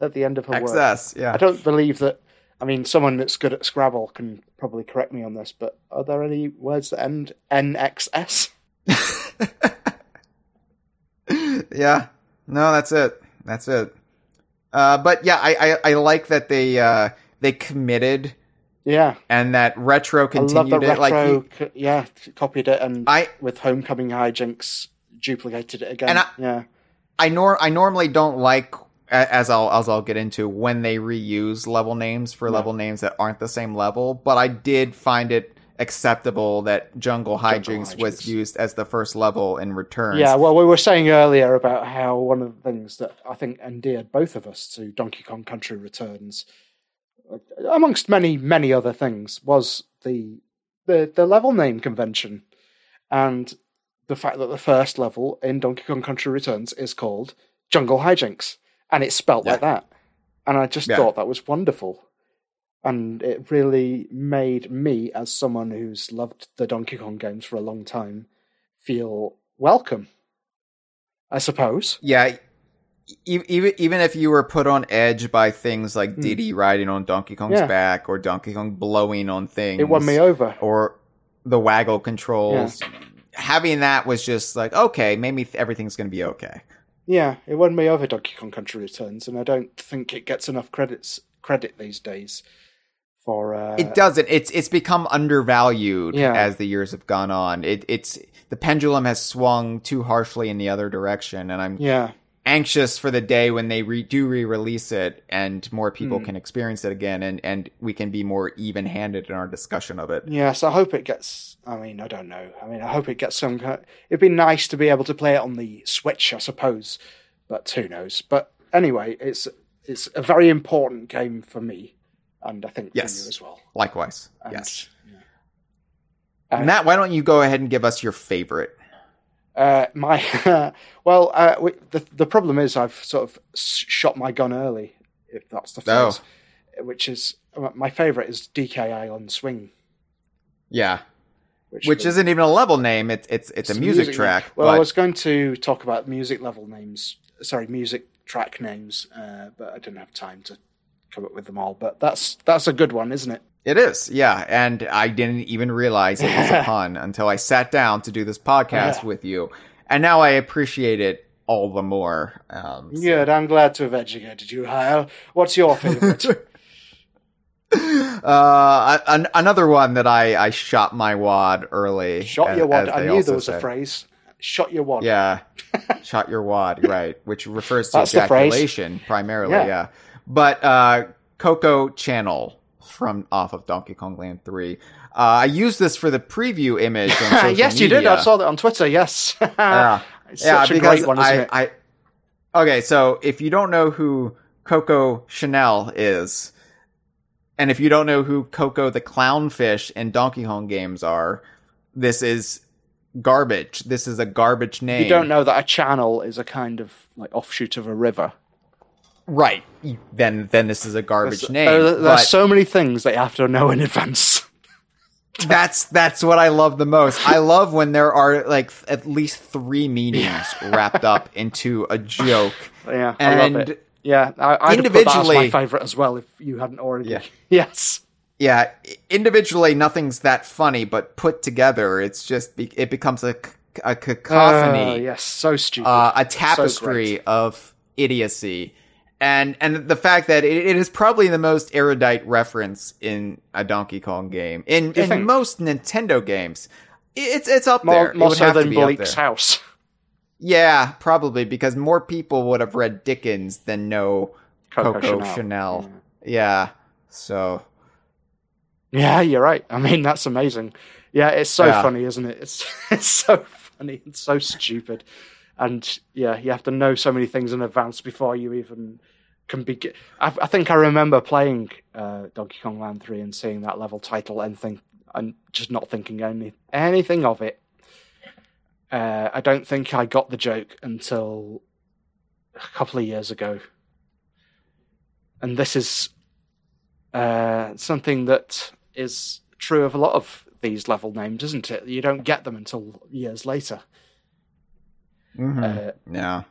at the end of a word. XS. Yeah, I don't believe that. I mean, someone that's good at Scrabble can probably correct me on this, but are there any words that end NXS? yeah. No, that's it. That's it. Uh, but yeah, I, I, I like that they uh, they committed Yeah, and that retro continued that it. Like retro. you- c- yeah, copied it and I with Homecoming Hijinxs duplicated it again. I- yeah, I nor I normally don't like as I'll as I'll get into when they reuse level names for level names that aren't the same level, but I did find it acceptable that Jungle Hijinxs was Hijinxs. used as the first level in Returns. Yeah, well, we were saying earlier about how one of the things that I think endeared both of us to Donkey Kong Country Returns, amongst many many other things, was the the the level name convention, and the fact that the first level in Donkey Kong Country Returns is called Jungle Hijinxs, and it's spelt like that, and I just Yeah. thought that was wonderful. And it really made me, as someone who's loved the Donkey Kong games for a long time, feel welcome. I suppose. Yeah, even even if you were put on edge by things like Diddy riding on Donkey Kong's. Yeah. back or Donkey Kong blowing on things, It won me over. or the waggle controls. Having that was just like okay, maybe everything's gonna be okay. Yeah, it won me over Donkey Kong Country Returns, and I don't think it gets enough credits credit these days for uh, It doesn't. It's it's become undervalued Yeah. as the years have gone on. It it's the pendulum has swung too harshly in the other direction, and I'm Yeah, anxious for the day when they re- do re-release it and more people Hmm. can experience it again, and and we can be more even-handed in our discussion of it. yes. I hope it gets. I mean, I don't know. I mean, I hope it gets some. kind It'd be nice to be able to play it on the Switch, I suppose, but who knows? But anyway, it's it's a very important game for me, and I think Yes. for you as well. Likewise. And, yes. Uh, Matt, why don't you go ahead and give us your favorite? Uh, my well, uh, we, the the problem is I've sort of shot my gun early, if that's the phrase. Which is my favorite is DK Island Swing, Yeah. which, Which isn't even a level name. It's it's it's, a music, track. Well, but I was going to talk about music level names. Sorry, music track names, uh, but I didn't have time to come up with them all. But that's that's a good one, isn't it? It is, yeah. And I didn't even realize it was a pun until I sat down to do this podcast with you. And now I appreciate it all the more. Um, so- Good. I'm glad to have educated you, Hyle. What's your favorite? Uh, an- another one that I, I shot my wad early. Shot as- your wad. I knew there was a phrase. Shot your wad. Yeah. Shot your wad, right. Which refers to That's ejaculation primarily, Yeah. yeah. But uh Koco Channel from off of Donkey Kong Land 3. Uh, I used this for the preview image yes, you did. I saw that on Twitter. Yes. Yeah. It's yeah, such a because one, isn't I, it? I Okay, so if you don't know who Coco Chanel is, and if you don't know who Koco the Clownfish in Donkey Kong games are, this is garbage. This is a garbage name. you don't know that a channel is a kind of like offshoot of a river. Right. Then then this is a garbage There's, name. there- there's so many things that you have to know in advance. that's that's what I love the most. I love when there are like th- at least three meanings wrapped up into a joke. Yeah, I And love it. Yeah, I, I'd have put that as my individually- favorite as well if you hadn't already. Yeah. Yes. yeah, individually nothing's that funny, but put together, it's just it becomes a, c- a Uh, cacophony, yes, so stupid. uh, a tapestry great. of idiocy. And and the fact that it, it is probably the most erudite reference in a Donkey Kong game in, in think? most Nintendo games. It's it's up more, there. More so than Bleak's house. Yeah, probably because more people would have read Dickens than know Coco Coco, Chanel. Chanel. Yeah. So Yeah, you're right. I mean, that's amazing. Yeah, it's so Yeah. funny, isn't it? It's it's so funny and so stupid. And yeah, you have to know so many things in advance before you even can begin. I, I think I remember playing uh, Donkey Kong Land Three and seeing that level title and think and just not thinking any anything of it. Uh, I don't think I got the joke until a couple of years ago, and this is uh, something that is true of a lot of these level names, isn't it? You don't get them until years later. mhm. Uh, yeah.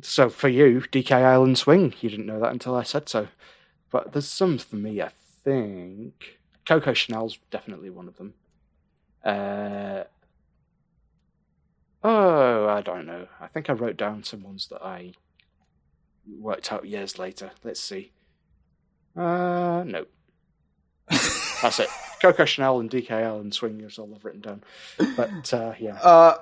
So for you, DK Island Swing, you didn't know that until I said so. But there's some for me, I think. Coco Chanel's definitely one of them. Uh, oh, I don't know. I think I wrote down some ones that I worked out years later. Let's see. Uh, no. That's it. Coco Chanel and DK Island Swing is all I've written down. But uh, yeah. Uh,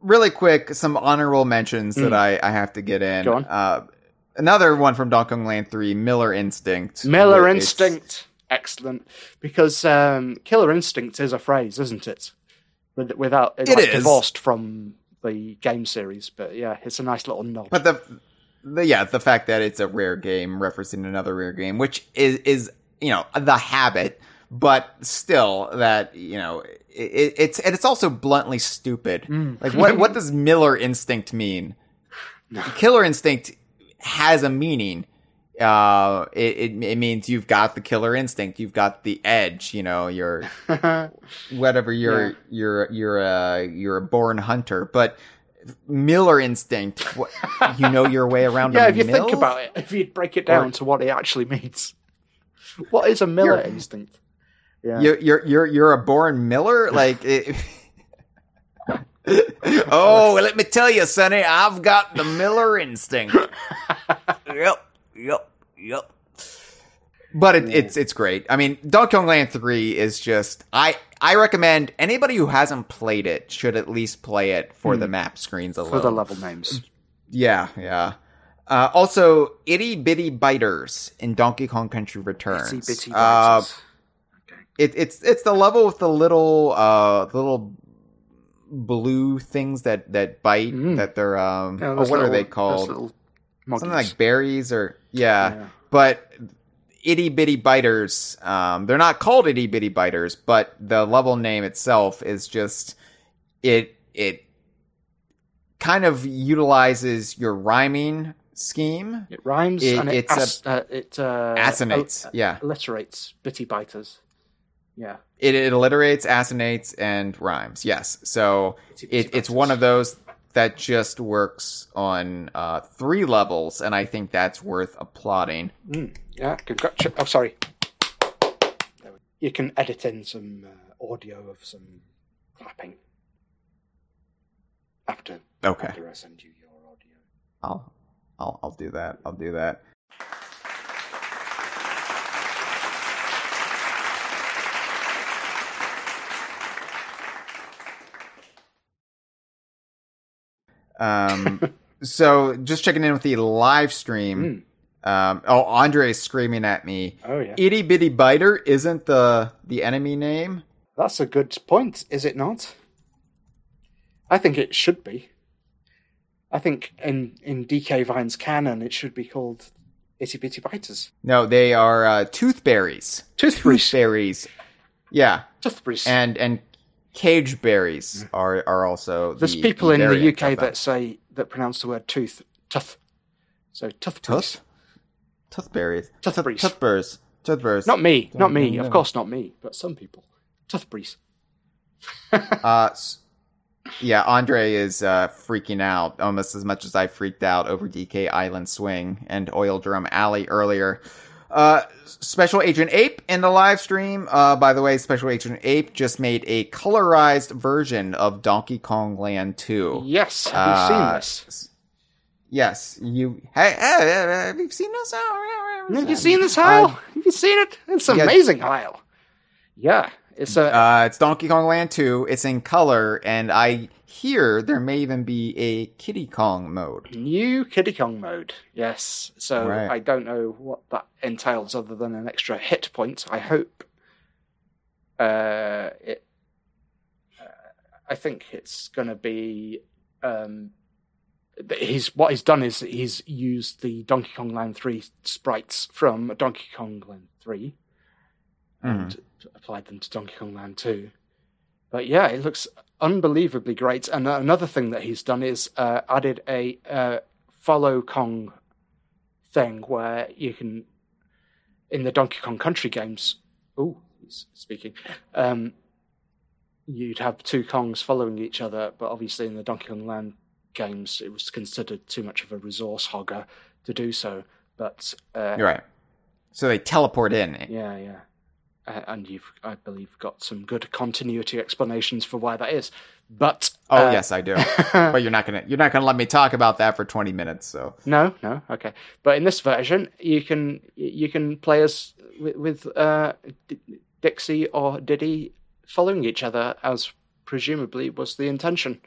really quick, some honorable mentions that Mm. I, I have to get in. Go on. Uh, another one from Donkey Kong Land 3, Miller Instinct. Miller Instinct. Excellent. Because um, Killer Instinct is a phrase, isn't it? Without it's It like is. divorced from the game series, but yeah, it's a nice little nod. But the, the yeah, the fact that it's a rare game referencing another rare game, which is is you know the habit, but still that you know it, it's and it's also bluntly stupid. Mm. Like what what does Miller Instinct mean? Killer Instinct has a meaning. Uh, it, it it means you've got the killer instinct, you've got the edge. You know, you're whatever you're Yeah. you're you're a you're a born hunter but miller instinct what, you know your way around yeah, a if you mill? think about it, if you break it down Or- to what it actually means, what is a Miller Instinct? Yeah. you're you're you're, you're a born miller like it, oh let me tell you sonny i've got the miller instinct yep yep yep but it, it's it's great. I mean, Donkey Kong Land Three is just I I recommend anybody who hasn't played it should at least play it for the map screens alone. Hmm. for the level names. Yeah, yeah. Uh, also, itty bitty biters in Donkey Kong Country Returns. Itsy bitty Uh, biters. It, it's it's the level with the little uh little blue things that that bite Mm. that they're um Yeah, oh, what are they called something like berries or yeah. Yeah. but itty bitty biters. Um, they're not called itty bitty biters, but the level name itself is just it. It kind of utilizes your rhyming scheme. It rhymes It- and it it's a- uh, it uh, Assinates, al- yeah. alliterates bitty biters. Yeah, It, it alliterates, assinates, and rhymes. Yes, so Itty it, it's one of those that just works on uh, three levels, and I think that's worth applauding. yeah. Congratulations. Oh, sorry. You can edit in some uh, audio of some clapping after Okay. after I send you your audio. I'll, I'll, I'll do that. I'll do that. Um, so just checking in with the live stream. Um, oh, Andre's screaming at me. Oh yeah, Itty bitty biter isn't the the enemy name. that's a good point, is it not? I think it should be. I think in in DK Vine's canon, it should be called Itty Bitty Biters. No, they are uh, toothberries. Toothberries. Toothberries. Yeah, Toothberries. and and cage berries are are also. There's the, people in the UK them. that say that pronounce the word tooth tooth. So toothberries. tooth toothberries. Toothberries. Toothberries. Toothberries. Not me, not me. no, Of course, not me. But some people. Toothberries. Uh, yeah, Andre is uh, freaking out almost as much as I freaked out over DK Island Swing and Oil Drum Alley earlier. Uh, Special Agent Ape in the live stream. Uh, by the way, Special Agent Ape just made a colorized version of Donkey Kong Land 2. Yes. Have you Uh, seen this? Yes, you. Hey, hey, hey, have you seen this? Have you seen this, Hyle? Have you seen it? It's yeah. amazing, Hyle. Yeah, it's a. Uh, it's Donkey Kong Land 2. It's in color, and I hear there may even be a Kiddy Kong mode. New Kiddy Kong mode, yes. So Right. I don't know what that entails other than an extra hit point. I hope. Uh, it. Uh, I think it's going to be. Um, he's what he's done is he's used the Donkey Kong Land three sprites from Donkey Kong Land three, and applied them to Donkey Kong Land two. But yeah, it looks unbelievably great. And uh, another thing that he's done is uh, added a uh, follow Kong thing where you can, in the Donkey Kong Country games. Oh, he's speaking. Um, you'd have two Kongs following each other, but obviously in the Donkey Kong Land games, it was considered too much of a resource hogger to do so. But uh, right. So they teleport in. yeah, yeah. Uh, and you've, I believe, got some good continuity explanations for why that is. But Oh uh, yes, I do. but you're not gonna you're not gonna let me talk about that for 20 minutes. So no, no, okay. But in this version, you can you can play as with, with uh, D- Dixie or Diddy following each other, as presumably was the intention.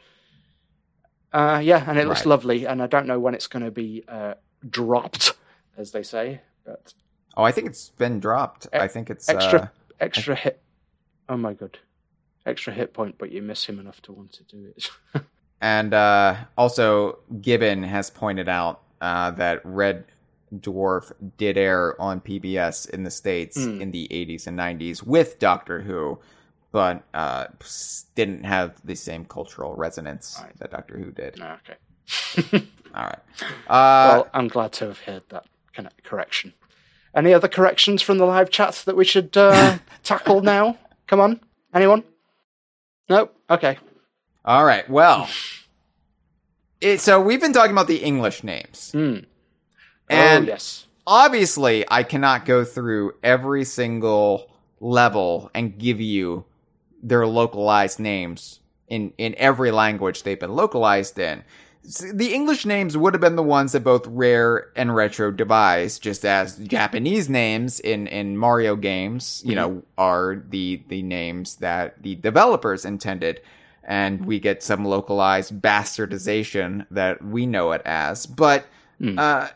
Uh, yeah, and it looks Right. lovely, and I don't know when it's going to be uh, dropped, as they say, but oh, I think it's been dropped. I think it's extra Uh, extra hit. Oh my god, extra hit point, but you miss him enough to want to do it. and uh, also Gibbon has pointed out uh, that Red Dwarf did air on PBS in the states Hmm. in the 80s and 90s with Doctor Who, but uh, didn't have the same cultural resonance Right. that Doctor Who did. Okay. All right. Uh, well, I'm glad to have heard that correction. Any other corrections from the live chat that we should uh, tackle now? Come on, anyone? Nope. Okay. All right. Well, it, so we've been talking about the English names, Hmm. and oh yes. obviously, I cannot go through every single level and give you their localized names in in every language they've been localized in. The English names would have been the ones that both Rare and Retro devised, just as Japanese names in, in Mario games, you know, are the the names that the developers intended. And we get some localized bastardization that we know it as. But uh,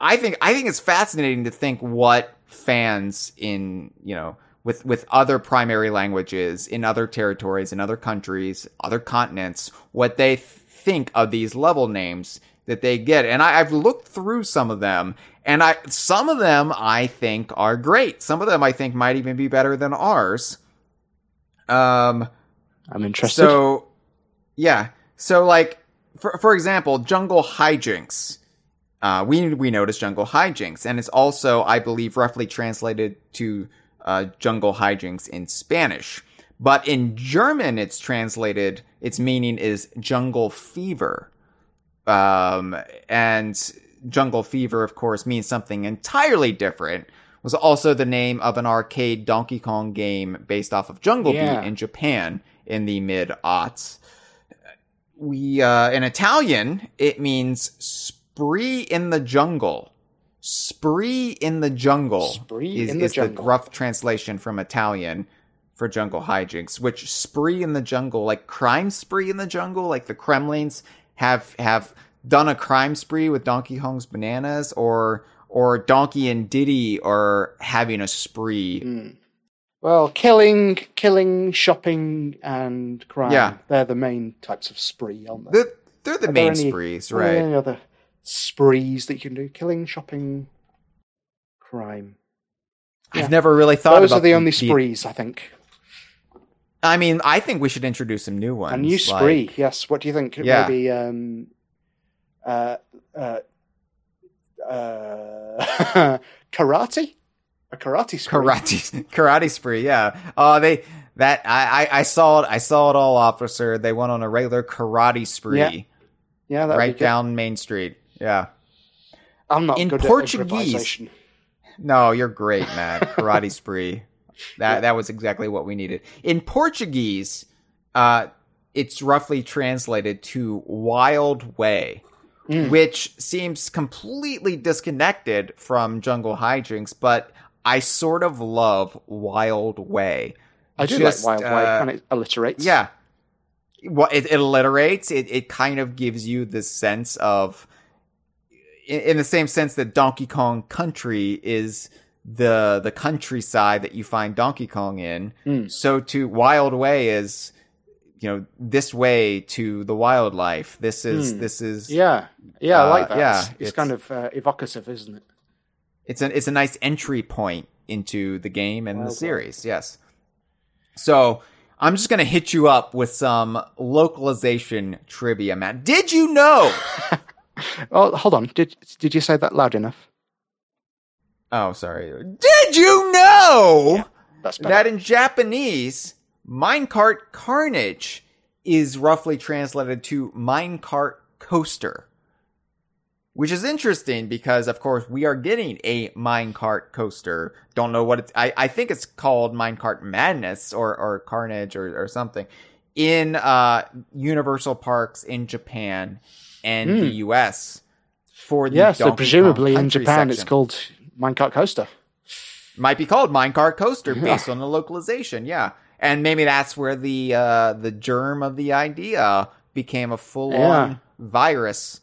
I think I think it's fascinating to think what fans in you know with with other primary languages in other territories in other countries other continents what they th- think of these level names that they get and I, I've looked through some of them And I some of them I think are great. Some of them I think might even be better than ours. Um I'm interested. so yeah. So like for for example, Jungle Hijinxs. Uh, we we noticed Jungle Hijinxs, and it's also, I believe, roughly translated to uh, Jungle Hijinxs in Spanish. But in German, it's translated. Its meaning is Jungle Fever, um, and Jungle Fever, of course, means something entirely different. Was also the name of an arcade Donkey Kong game based off of Jungle Yeah. Beat in Japan in the mid aughts we uh in Italian it means spree in the jungle. Spree in the jungle Spree is, in the is jungle. the rough translation from Italian for jungle hijinxs. Which spree in the jungle, like crime spree in the jungle, like the Kremlings have have done a crime spree with Donkey Kong's bananas, or or Donkey and Diddy are having a spree. Mm. Well, killing, killing, shopping, and crime. Yeah. They're the main types of spree, aren't they? They're, they're the Are main any- sprees, right? Any other sprees that you can do? Killing, shopping, crime. yeah. I've never really thought Those about are the only sprees, I think. I mean, I think we should introduce some new ones. A new like- spree, yes. What do you think? Yeah. Maybe um, uh, uh, uh, karate? A karate spree? karate, karate spree. Yeah. Oh, they that I, I I saw it. I saw it all, officer. They went on a regular karate spree Yeah, Yeah, right down Main Street. Yeah. I'm not in Portuguese. No, you're great, Matt. Karate spree. That that was exactly what we needed. In Portuguese, uh, it's roughly translated to wild way, Mm. which seems completely disconnected from jungle hijinxs, but I sort of love wild way. I do Just, like Wild uh, Way, and it alliterates. Yeah. Well, it, it alliterates. It it kind of gives you this sense of, in, in the same sense that Donkey Kong Country is the the countryside that you find Donkey Kong in. Mm. So to Wild Way is, you know, this way to the wildlife. This is Hmm. this is Yeah, yeah, I Uh, like that. yeah, it's, it's kind of uh, evocative, isn't it? it's an it's a nice entry point into the game and Wild the Way. series. Yes. So I'm just gonna hit you up with some localization trivia, Matt. Did you know? Oh, hold on. Did did you say that loud enough? Oh, sorry. Did you know better. that in Japanese, minecart carnage is roughly translated to minecart coaster? Which is interesting because, of course, we are getting a minecart coaster. Don't know what it's. I, I think it's called Minecart Madness or, or Carnage or, or something in uh, Universal Parks in Japan and the US for the yeah, so presumably in Japan it's called Minecart Coaster. might be called Minecart Coaster based on the localization. Yeah, and maybe that's where the uh, the germ of the idea became a full on Yeah. virus.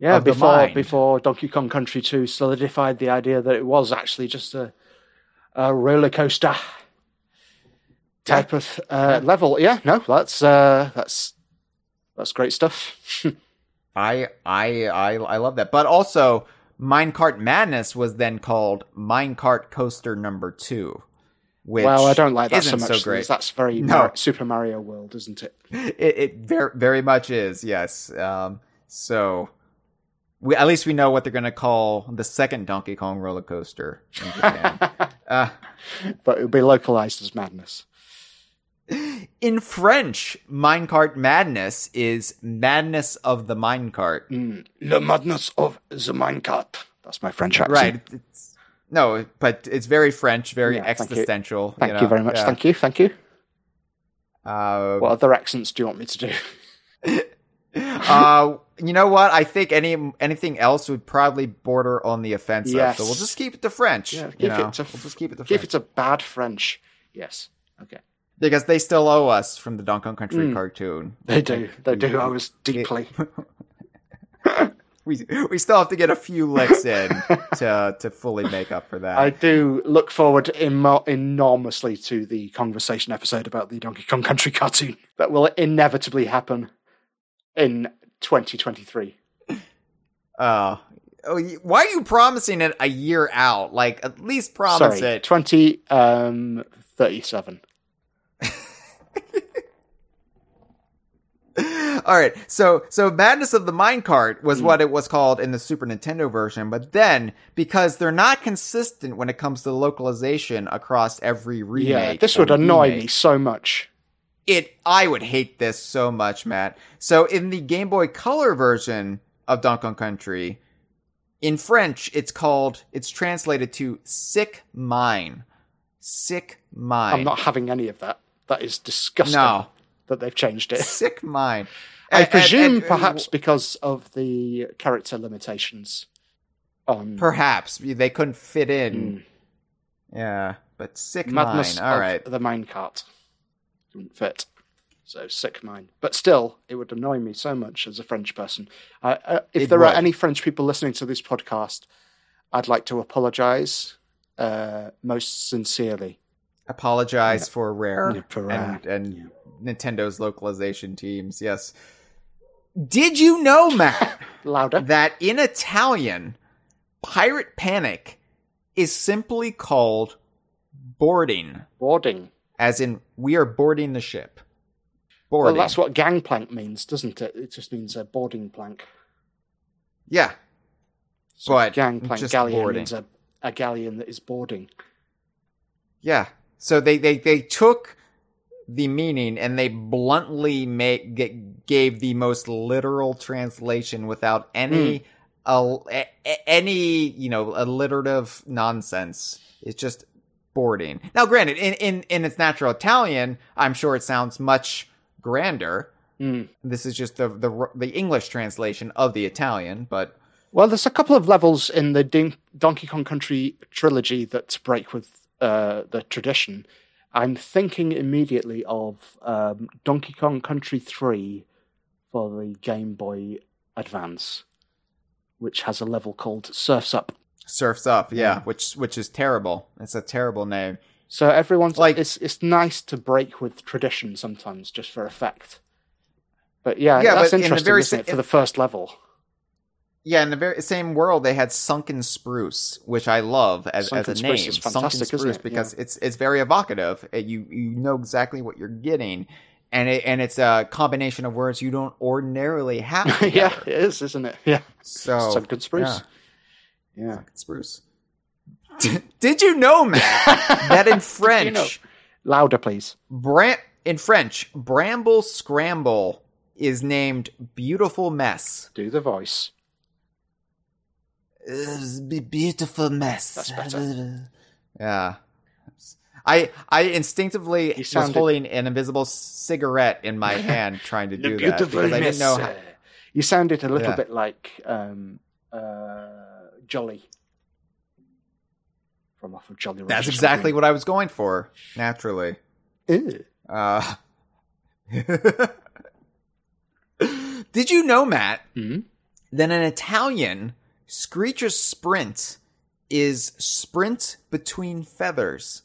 Yeah, before before Donkey Kong Country 2 solidified the idea that it was actually just a, a roller coaster type of uh, level. Yeah, no, that's uh, that's that's great stuff. I I I I love that. But also Minecart Madness was then called Minecart Coaster number 2. Which well, I don't like that so much. so great. That's very No. Mar- Super Mario World, isn't it? it, it very very much is yes um so we at least we know what they're going to call the second donkey kong roller coaster in japan uh, But it'll be localized as madness. In french minecart madness is madness of the minecart Mm. Le madness of the minecart. That's my French accent. right it's, no but it's very french very Yeah, thank you. existential Thank you, know, very much. yeah. Thank you. Thank you. uh, What other accents do you want me to do? uh, you know what? I think any anything else would probably border on the offensive. Yes. So we'll just keep it to French. Yeah, you know? it to we'll just keep it to French it a bad French. Yes. Okay. Because they still owe us from the Donkey Kong Country Mm. cartoon. They do. They do. I was deeply. We we still have to get a few licks in to to fully make up for that. I do look forward enormously to the conversation episode about the Donkey Kong Country cartoon that will inevitably happen in 2023. Uh, Oh, y- why are you promising it a year out? Like, at least promise Sorry, it. twenty um, thirty-seven. All right, so so Madness of the Minecart was what it was called in the Super Nintendo version, but then because they're not consistent when it comes to localization across every remake, Yeah, this would annoy remake, me so much. It, I would hate this so much, Matt. So in the Game Boy Color version of Donkey Kong Country, in French, it's called, it's translated to "sick mine," sick mine. I'm not having any of that. That is disgusting. No. that they've changed it. sick mind. I And- presume and- perhaps because of the character limitations. On Perhaps they couldn't fit in. Yeah, but sick. Madness mine. All of right. the minecart didn't fit. So sick mine. But still, it would annoy me so much as a French person. I uh, if It there would. are any French people listening to this podcast, I'd like to apologise uh, most sincerely. Apologize for Rare Yeah, for Rare, and and Nintendo's localization teams. Yes. Did you know, Matt, Louder. that in Italian, Pirate Panic is simply called boarding, Boarding. as in we are boarding the ship. Boarding. Well, that's what gangplank means, doesn't it? It just means a boarding plank. yeah. So But gangplank galleon boarding. means a, a galleon that is boarding. Yeah. So they they they took the meaning and they bluntly make g- gave the most literal translation without any uh, a- a- any you know alliterative nonsense. It's just boarding. Now, granted, in in in its natural Italian, I'm sure it sounds much grander. Mm. This is just the the the English translation of the Italian, but Well, there's a couple of levels in the Din- Donkey Kong Country trilogy that break with uh, the tradition. I'm thinking immediately of um, Donkey Kong Country 3 for the Game Boy Advance, which has a level called Surfs Up. Surfs Up, yeah, Yeah. which which is terrible. It's a terrible name. So everyone's Like- it's it's nice to break with tradition sometimes, just for effect. But yeah, Yeah, that's but in the interesting, very isn't it, for the first level. Yeah, in the very same world, they had Sunken Spruce, which I love as, Sunken as a name. Sunken Spruce it? because it's it's very evocative. Uh, You you know exactly what you're getting, and it, and it's a combination of words you don't ordinarily have. yeah, it is, isn't it? Yeah, So Sunken Spruce. yeah, Yeah. Sunken Spruce. Did you know, Matt, that in French, you know? Louder, please. Bram- in French, Bramble Scramble is named Beautiful Mess. Do the voice. Uh, be- beautiful mess. That's better. Yeah. I I instinctively was sounded- holding an invisible cigarette in my hand trying to do that beautiful because I didn't know. mess. How, You sounded a little Yeah. bit like um, uh, Jolly from off of Jolly. that's exactly Submarine. what I was going for. Naturally. Ew. Uh, did you know, Matt, Mhm. that in Italian, Screecher's sprint is sprint between feathers?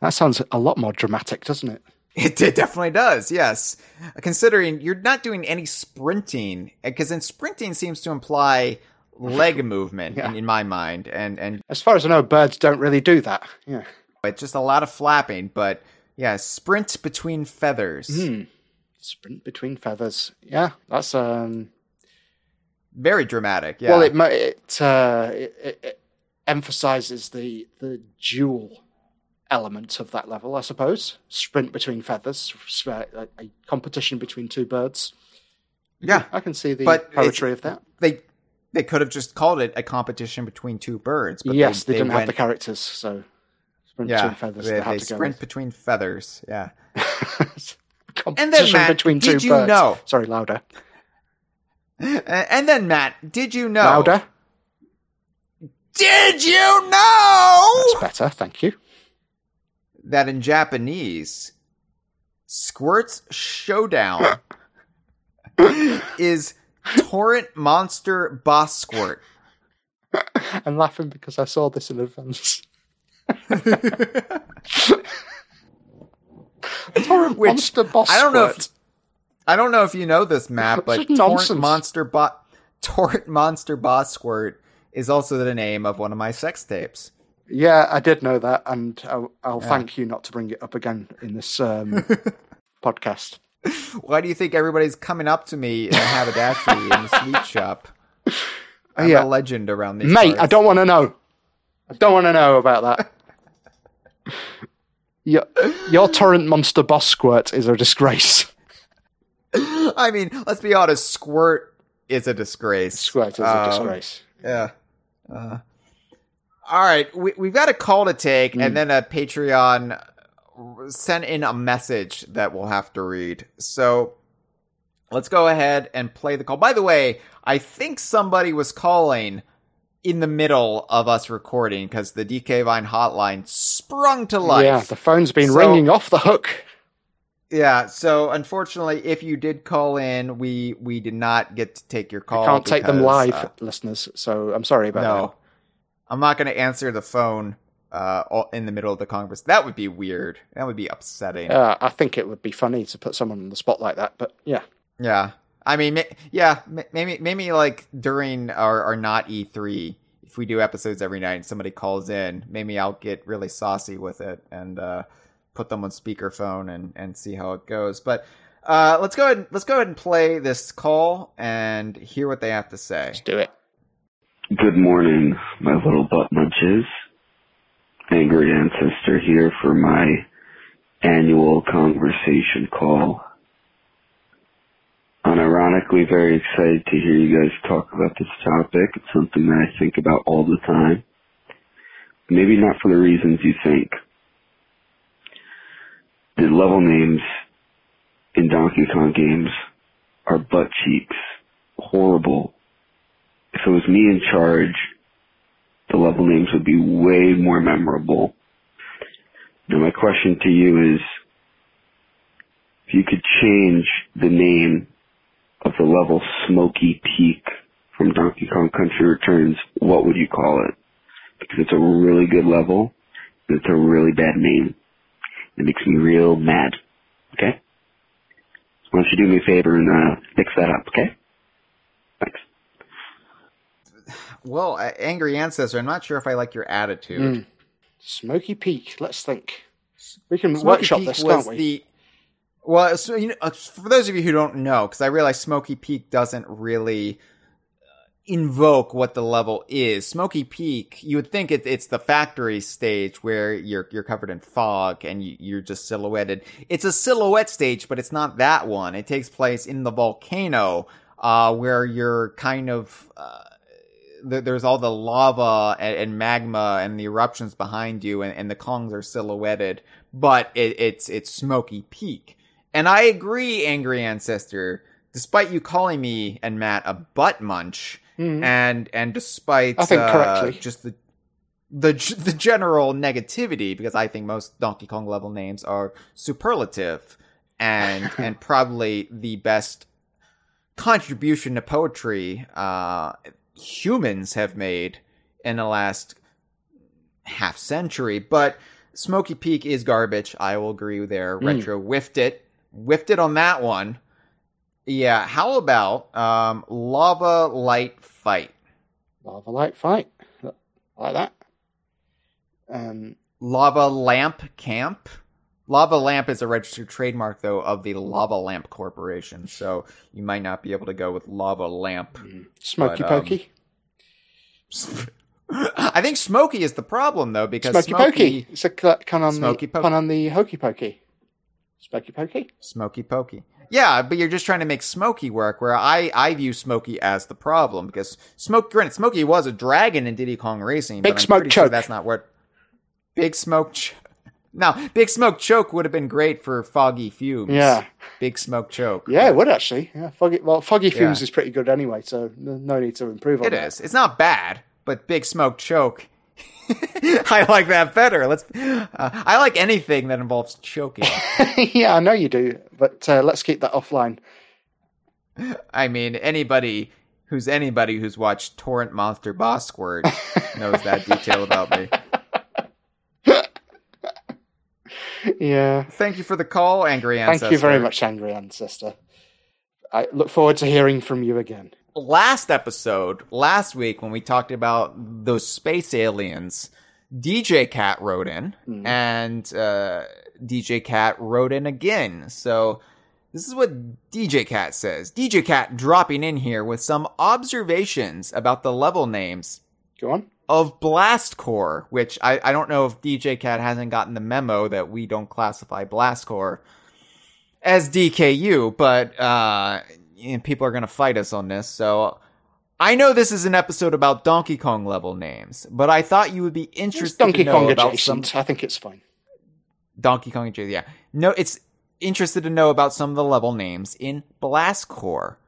That sounds a lot more dramatic, doesn't it? It, it definitely does, yes. Considering you're not doing any sprinting, because then sprinting seems to imply leg movement Yeah. in, in my mind, and and As far as I know, birds don't really do that. Yeah. it's just a lot of flapping. But yeah, sprint between feathers, Hmm. Sprint between feathers. Yeah, that's um. Very dramatic. Yeah, Well, it it, uh, it, it, emphasizes the the dual element of that level, I suppose. Sprint between feathers, a, a competition between two birds. yeah. I can see the But poetry of that. They they could have just called it a competition between two birds. But yes, they, didn't have went- the characters, so sprint Yeah, between feathers. they, They, had to sprint with. between feathers. Yeah. competition Matt, between two did you birds. know- Sorry, louder. And then Matt, did you know? Louder. Did you know? That's better. Thank you. that in Japanese, Squirt's Showdown is Torrent Monster Boss Squirt. I'm laughing because I saw this in advance. Torrent Which, Monster Boss I don't know if Squirt. I don't know if you know this, Matt, but Torrent. Monster Bo- Torrent Monster Boss Squirt is also the name of one of my sex tapes. Yeah, I did know that, and I'll, I'll thank you not to bring it up again in this um, podcast. Why do you think everybody's coming up to me in a haberdashery in the sweet shop? I'm yeah. a legend around these Mate, I don't want to know. I don't want to know about that. your, your torrent monster boss squirt is a disgrace. I mean, let's be honest. Squirt is a disgrace. Squirt is a Um, disgrace. Yeah. Uh, all right, we, we've got a call to take, Hmm. and then a Patreon sent in a message that we'll have to read. So let's go ahead and play the call. By the way, I think somebody was calling in the middle of us recording because the DK Vine hotline sprung to life. Yeah, the phone's been So- ringing off the hook. Yeah, so unfortunately, if you did call in, we we did not get to take your call. I can't take them live, uh, listeners, so I'm sorry about that. no, I'm not going to answer the phone uh, all- in the middle of the conference. That would be weird. That would be upsetting. that. Uh, I think it would be funny to put someone on the spot like that, but yeah. Yeah, I mean, yeah, maybe maybe like during our, our not E3, if we do episodes every night and somebody calls in, maybe I'll get really saucy with it and uh, put them on speakerphone and and see how it goes. But uh, let's go ahead. Let's go ahead and play this call and hear what they have to say. Let's do it. Good morning, my little butt munches. Angry Ancestor here for my annual conversation call. Unironically, very excited to hear you guys talk about this topic. It's something that I think about all the time. Maybe not for the reasons you think. The level names in Donkey Kong games are butt cheeks. Horrible if it was me in charge, the level names would be way more memorable. Now my question to you is, if you could change the name of the level Smoky Peak from Donkey Kong Country Returns, what would you call it? Because it's a really good level, and it's a really bad name. It makes me real mad. Okay? Why don't you do me a favor and uh, fix that up, okay? Thanks. Well, uh, angry ancestor, I'm not sure if I like your attitude. Mm. Smoky Peak. Let's think. We can Smoky workshop Peak this, was can't we? the well. So, you know, uh, for those of you who don't know, because I realize Smoky Peak doesn't really invoke what the level is. Smoky Peak, you would think it, it's the factory stage where you're you're covered in fog and you, you're just silhouetted. It's a silhouette stage, but it's not that one. It takes place in the volcano, uh, where you're kind of. Uh, th- there's all the lava and, and magma and the eruptions behind you, and, and the Kongs are silhouetted, but it, it's it's Smoky Peak. And I agree, Angry Ancestor. Despite you calling me and Matt a butt munch, Mhm. and and despite I think uh, correctly. just the the the general negativity, because I think most Donkey Kong level names are superlative, and and probably the best contribution to poetry uh, humans have made in the last half century. But Smoky Peak is garbage. I will agree there. Mm. Retro whiffed it, whiffed it on that one. Yeah. How about um, Lava Light Fight? Lava Light Fight. Like that. Um, Lava Lamp Camp. Lava Lamp is a registered trademark, though, of the Lava Lamp Corporation. So you might not be able to go with Lava Lamp. Smoky But, um, Pokey. I think Smoky is the problem, though, because Smoky, Smoky, Pokey. It's a pun on, Smoky the, Pokey. pun on the Hokey Pokey. Smoky Pokey. Smoky Pokey. Yeah, but you're just trying to make Smoky work, where I, I view Smoky as the problem, because Smoke, granted, Smoky was a dragon in Diddy Kong Racing, Big but I'm Smoke pretty sure Choke. that's not what... Big Smoke Choke. Now, Big Smoke Choke would have been great for Foggy Fumes. Yeah. Big Smoke Choke. Yeah, it would actually. Yeah, Foggy, well, Foggy Fumes Yeah. is pretty good anyway, so no need to improve on It that. is. It's not bad, but Big Smoke Choke. I like that better. Let's. Uh, I like anything that involves choking. yeah, I know you do, but uh, let's keep that offline. I mean, anybody who's anybody who's watched Torrent Monster Boss Squirt knows that detail about me. Yeah. Thank you for the call, Angry Ancestor. Thank you very much, Angry Ancestor. I look forward to hearing from you again. Last episode, last week, when we talked about those space aliens, DJ Cat wrote in, and uh, DJ Cat wrote in again. So this is what DJ Cat says. DJ Cat dropping in here with some observations about the level names Go on. of Blast Corps, which I, I don't know if DJ Cat hasn't gotten the memo that we don't classify Blast Corps as DKU, but uh, you know, people are going to fight us on this. So I know this is an episode about Donkey Kong level names, but I thought you would be It's interested Donkey to know Kong about some. I think it's fine. Donkey Kong adjacent. Yeah, no, it's interested to know about some of the level names in Blast Corps.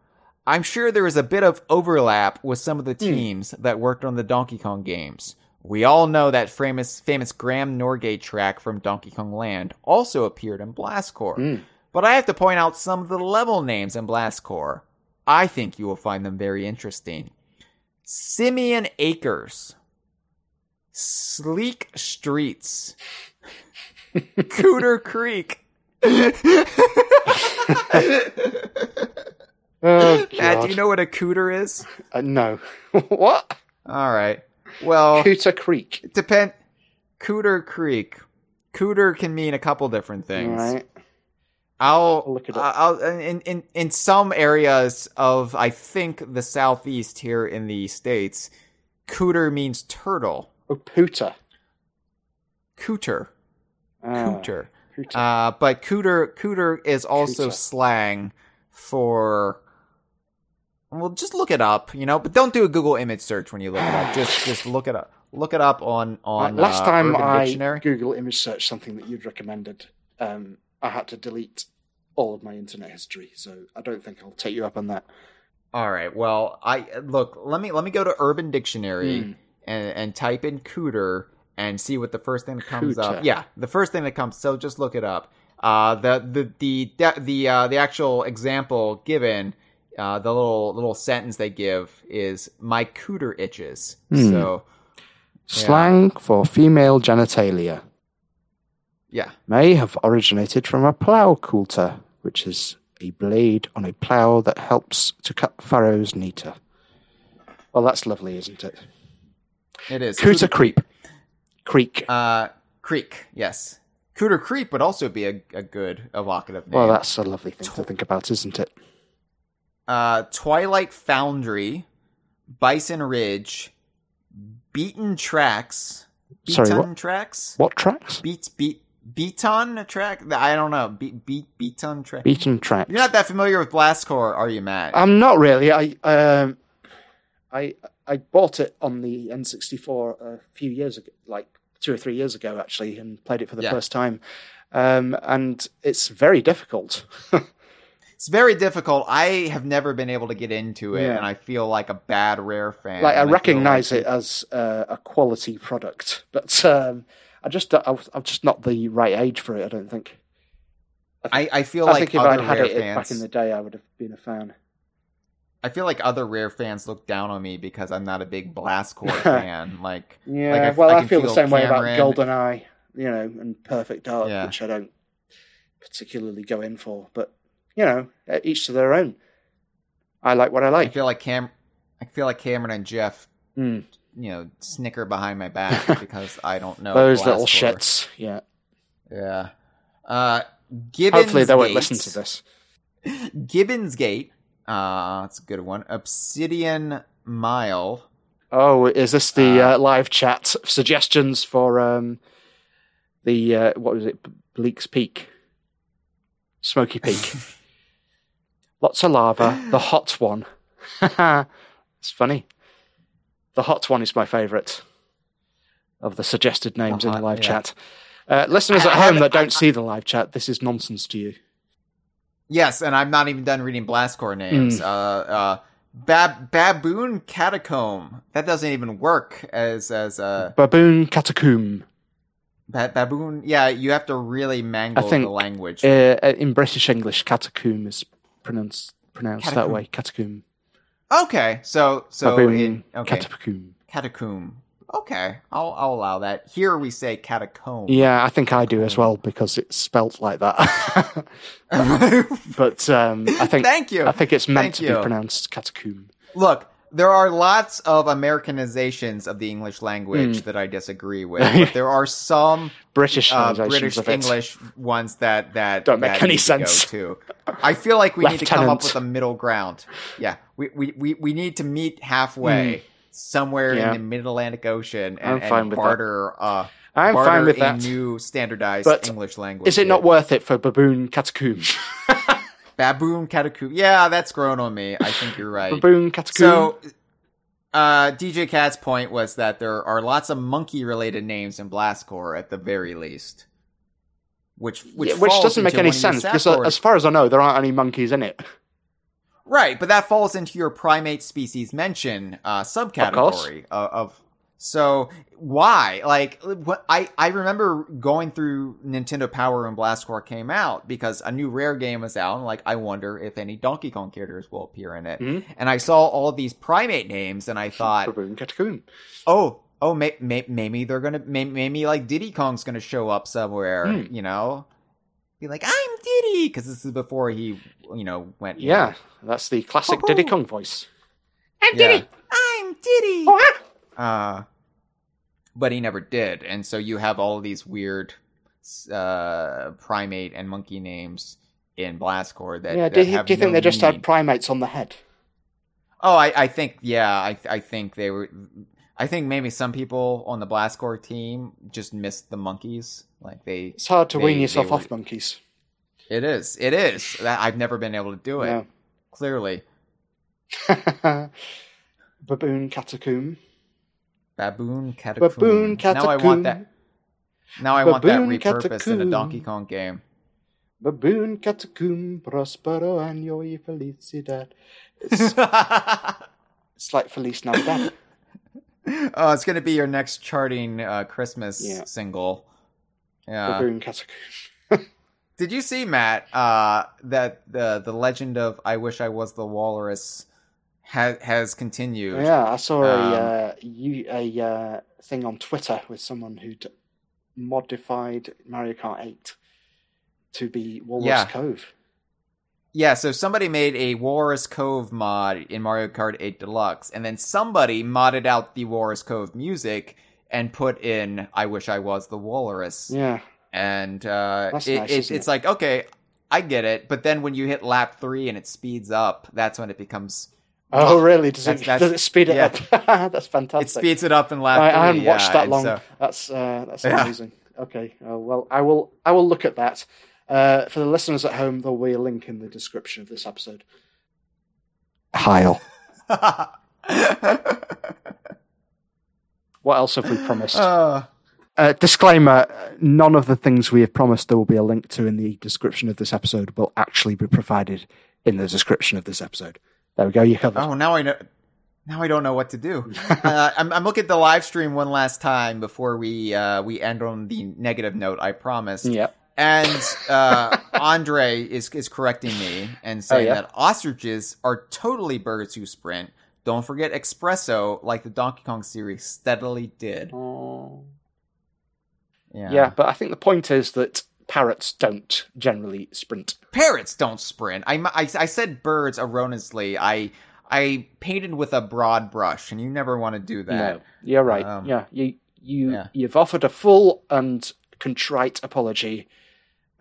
I'm sure there is a bit of overlap with some of the hmm. teams that worked on the Donkey Kong games. We all know that famous famous Graeme Norgate track from Donkey Kong Land also appeared in Blast Corps. Hmm. But I have to point out some of the level names in Blast Corps. I think you will find them very interesting. Simian Acres, Sleek Streets, Cooter Creek. Oh, Matt, do you know what a cooter is? Uh, no. what? All right. Well, Cooter Creek. depend. Cooter Creek. Cooter can mean a couple different things. right. I'll look it up. I'll in, in in some areas of I think the southeast here in the states, cooter means turtle. Oh, Pooter. Cooter. Ah, Cooter. Pooter. Uh, but cooter cooter is also Cooter. slang for. Well, just look it up, you know, but don't do a Google image search when you look it up. Just just look it up. Look it up on on last uh, time Urban I Dictionary. Google image search something that you'd recommended, um, I had to delete all of my internet history. So I don't think I'll take you up on that. All right. Well, I look. Let me let me go to Urban Dictionary Hmm. and and type in cooter and see what the first thing that comes up. Yeah, the first thing that comes. So just look it up. Uh, the the the the uh, the actual example given, uh, the little little sentence they give is my cooter itches. Hmm. So Slang for female genitalia yeah, may have originated from a plough coulter, which is a blade on a plough that helps to cut furrows neater. Well, that's lovely, isn't it? it is Cooter creep. Creek. Uh, creek. Yes, cooter creep would also be a, a good evocative name. Well, that's a lovely thing to think about, isn't it? uh, Twilight Foundry, Bison Ridge, Beaten Tracks, Beaton Sorry, what? Tracks, What tracks? Beat Beat Beaton track. I don't know. Beat Beat Beaton track. Beaten track. You're not that familiar with Blast Corps, are you, Matt? I'm not really. I um, I I bought it on the N64 a few years ago, like two or three years ago, actually, and played it for the Yeah. first time. Um, and it's very difficult. it's very difficult. I have never been able to get into it, Yeah. and I feel like a bad rare fan. like I recognize like- it as uh, a quality product, but um, I just I was, I'm just not the right age for it. I don't think. I, I feel I like think if I'd had it fans. back in the day, I would have been a fan. I feel like other rare fans look down on me because I'm not a big Blast Corps fan. Like, Yeah, Like, I- well, I I, can feel the feel same way about Cameron- GoldenEye, you know, and Perfect Dark, Yeah. which I don't particularly go in for. But you know, each to their own. I like what I like. I feel like Cam, I feel like Cameron and Jeff, Mm. You know, snicker behind my back because I don't know Those little shits. Yeah. Yeah. Uh, Gibbons Hopefully they won't listen to this. Gibbons Gate. Uh, that's a good one. Obsidian Mile. Oh, is this the Uh, uh, live chat suggestions for um, the uh, what was it? Bleak's Peak, Smoky Peak. Lots of lava. The hot one. it's funny. The hot one is my favourite of the suggested names The in the live yeah. chat. Uh, listeners at home that don't see the live chat, this is nonsense to you. Yes, and I'm not even done reading Blast Corps names. Hmm. Uh, uh, Bab- Baboon Catacomb. That doesn't even work as as a Baboon Catacomb. ba- baboon. Yeah, you have to really mangle I think, the language. Uh, in British English, catacomb is pronounced pronounced that way. Catacomb. Okay, so so Baboon in okay catacomb. catacomb. Okay, I'll I'll allow that. Here we say catacomb. Yeah, I think I do as well because it's spelt like that. but um, I think Thank you. I think it's meant Thank to you. be pronounced catacomb. Look, there are lots of Americanizations of the English language Hmm. that I disagree with, but there are some British uh, British. English ones that that Don't make any sense. too. I feel like we need to come up with a middle ground. Yeah, we we, we, we need to meet halfway somewhere Hmm. Yeah. in the Mid Atlantic Ocean I'm and, fine and with that. barter. Uh, I'm barter fine with a that. new standardized But English language. Is it not worth it for baboon catacomb? baboon catacomb? Yeah, that's grown on me. I think you're right. baboon catacomb. So, uh, DJ Cat's point was that there are lots of monkey-related names in Blast Corps at the very least, which which, Yeah, which doesn't make any one of your sense because, uh, as far as I know, there aren't any monkeys in it. Right, but that falls into your primate species mention uh, subcategory of, of. So why? Like, what I I remember going through Nintendo Power when Blast Corps came out because a new rare game was out, and like I wonder if any Donkey Kong characters will appear in it. Mhm. And I saw all of these primate names, and I thought, oh, oh, may, may, maybe they're gonna, may, maybe like Diddy Kong's gonna show up somewhere, Hmm. you know? Be like, I'm Diddy, because this is before he, you know, went. Yeah, that's the classic Ho-ho. Diddy Kong voice. I'm Yeah. Diddy. I'm Diddy. Oh, ah. Uh, but he never did, and so you have all of these weird uh, primate and monkey names in Blast Corps that. yeah, that do you, have do you think they just meaning. had primates on the head? Oh, I, I think yeah, I I think they were. I think maybe some people on the Blast Corps team just missed the monkeys. Like they, It's hard to They- wean yourself were- off monkeys. it is, it is. That I've never been able to do it. No. Clearly, Baboon catacomb. baboon catacomb. Baboon Now I want that. Now I want that Baboon repurposed in a. Donkey Kong game. Baboon catacomb, prospero año y felicidad. It's, it's like Feliz Navidad. Oh, it's gonna be your next charting uh, Christmas Yeah. single. Yeah. Baboon catacomb. Did you see Matt uh, that the the legend of I wish I was the walrus has has continued? Yeah, I saw Um, a uh, you, a uh, thing on Twitter with someone who'd modified Mario Kart 8 to be Walrus Yeah. Cove. Yeah, so somebody made a Walrus Cove mod in Mario Kart 8 Deluxe, and then somebody modded out the Walrus Cove music and put in "I Wish I Was the Walrus," Yeah, and uh, it, nice, it- it's it? like okay, I get it, but then when you hit lap three and it speeds up, that's when it becomes Oh, really? Does That's- it that's- does it speed it yeah. up? that's fantastic. it speeds it up in lap I, three. I haven't watched that long. so- That's uh, that's Yeah. amazing. Okay, uh, well, I will I will look at that. Uh, for the listeners at home, there will be a link in the description of this episode. Hyle. What else have we promised? Uh, Uh, disclaimer: None of the things we have promised there will be a link to in the description of this episode will actually be provided in the description of this episode. There we go. You covered. oh, now I know. Now I don't know what to do. uh, I'm, I'm looking at the live stream one last time before we uh, we end on the negative note. I promised. Yep. And uh, Andre is is correcting me and saying yeah? that ostriches are totally birds who sprint. Don't forget espresso, like the Donkey Kong series steadily did. Yeah. Yeah, but I think the point is that parrots don't generally sprint. Parrots don't sprint. I, I, I said birds erroneously. I I painted with a broad brush, and you never want to do that. No, you're right. Um, yeah, you you yeah. you've offered a full and contrite apology,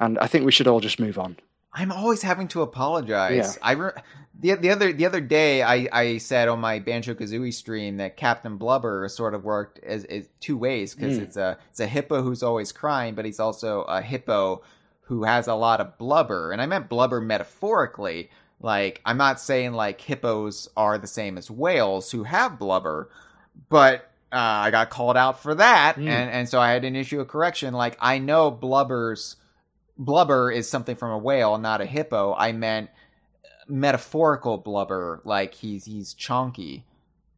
and I think we should all just move on. I'm always having to apologize. Yeah. I re- the the other the other day I, I said on my Banjo Kazooie stream that Captain Blubber sort of worked as, as two ways because Mm. it's a it's a hippo who's always crying, but he's also a hippo who has a lot of blubber, and I meant blubber metaphorically. Like I'm not saying like hippos are the same as whales who have blubber, but uh, I got called out for that, Mm. and and so I had an issue of correction. Like I know blubbers blubber is something from a whale, not a hippo. I meant metaphorical blubber, like he's he's chonky.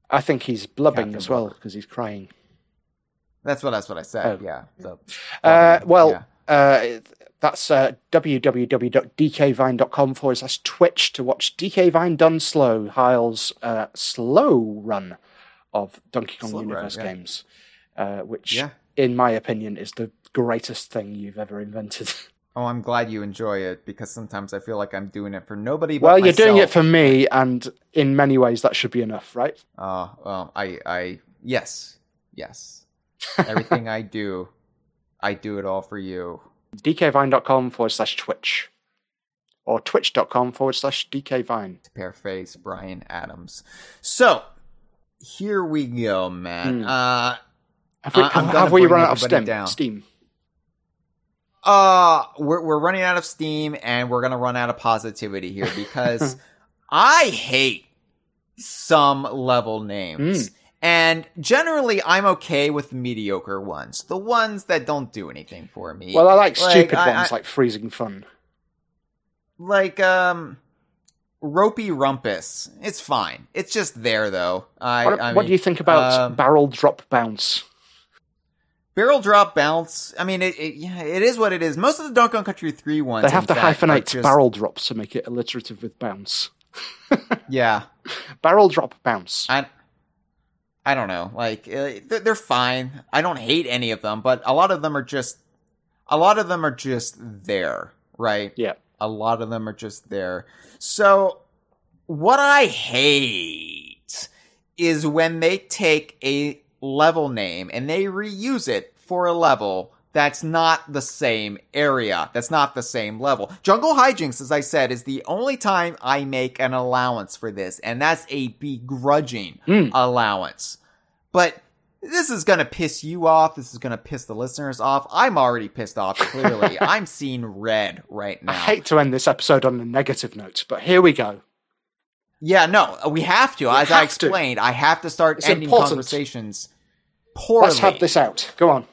I think he's blubbing Captain as well because he's crying. That's what that's what I said. Oh. Yeah. So, Uh, well, yeah. uh, that's uh, www.dkvine.com forward slash Twitch to watch DK Vine done slow, Hyle's uh, slow run of Donkey Kong Slow Universe Ride, yeah. games, uh, which, Yeah. in my opinion, is the greatest thing you've ever invented. Oh, I'm glad you enjoy it because sometimes I feel like I'm doing it for nobody but well, you're doing it for me, and in many ways, that should be enough, right? Uh, well, I, I, yes, yes. Everything I do, I do it all for you. dkvine.com forward slash twitch or twitch.com forward slash dkvine. To paraphrase Bryan Adams. So, here we go, man. Hmm. Uh, Have we, have, have we run out of Steam? down. Steam. Uh, we're, we're running out of steam and we're gonna run out of positivity here because I hate some level names. Hmm. And generally, I'm okay with mediocre ones. The ones that don't do anything for me. Well, I like stupid I- ones I- like Freezing Fun. like um ropey rumpus it's fine it's just there though i, What, I what mean, do you think about um, Barrel Drop Bounce? Barrel drop bounce i mean it, it yeah it is what it is most of the donkey kong country 3 ones They have to fact, hyphenate just- barrel drops to make it alliterative with bounce. yeah Barrel Drop Bounce. i i don't know like uh, they're, they're fine i don't hate any of them but a lot of them are just a lot of them are just there right Yeah. a lot of them are just there. So, what I hate is when they take a level name and they reuse it for a level that's not the same area, that's not the same level. Jungle Hijinxs, as I said, is the only time I make an allowance for this, and that's a begrudging Hmm. allowance. But this is gonna piss you off. This is gonna piss the listeners off. I'm already pissed off, clearly. I'm seeing red right now. I hate to end this episode on a negative note, but here we go. Yeah, no, we have to. As I have to. explained, I have to start It's ending important. conversations poorly. Let's have this out. Go on.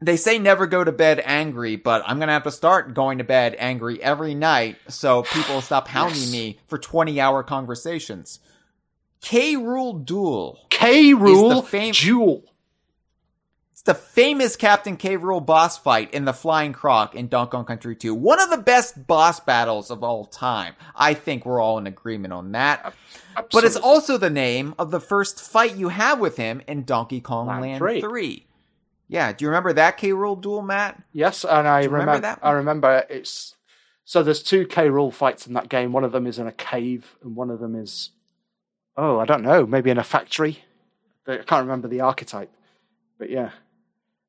They say never go to bed angry, but I'm gonna have to start going to bed angry every night so people stop hounding Yes. me for 20 hour conversations. K Rool Duel. K Rool fam- Jewel. The famous Captain K. Rool boss fight in the Flying Krock in Donkey Kong Country 2. One of the best boss battles of all time. I think we're all in agreement on that. But it's also the name of the first fight you have with him in Donkey Kong Land Land, 3. 3. Yeah, do you remember that K. Rool duel, Matt? Yes, and I remember remember, that I remember it's so there's two K Rool fights in that game. One of them is in a cave, and one of them is oh, I don't know, maybe in a factory. I can't remember the archetype, but yeah,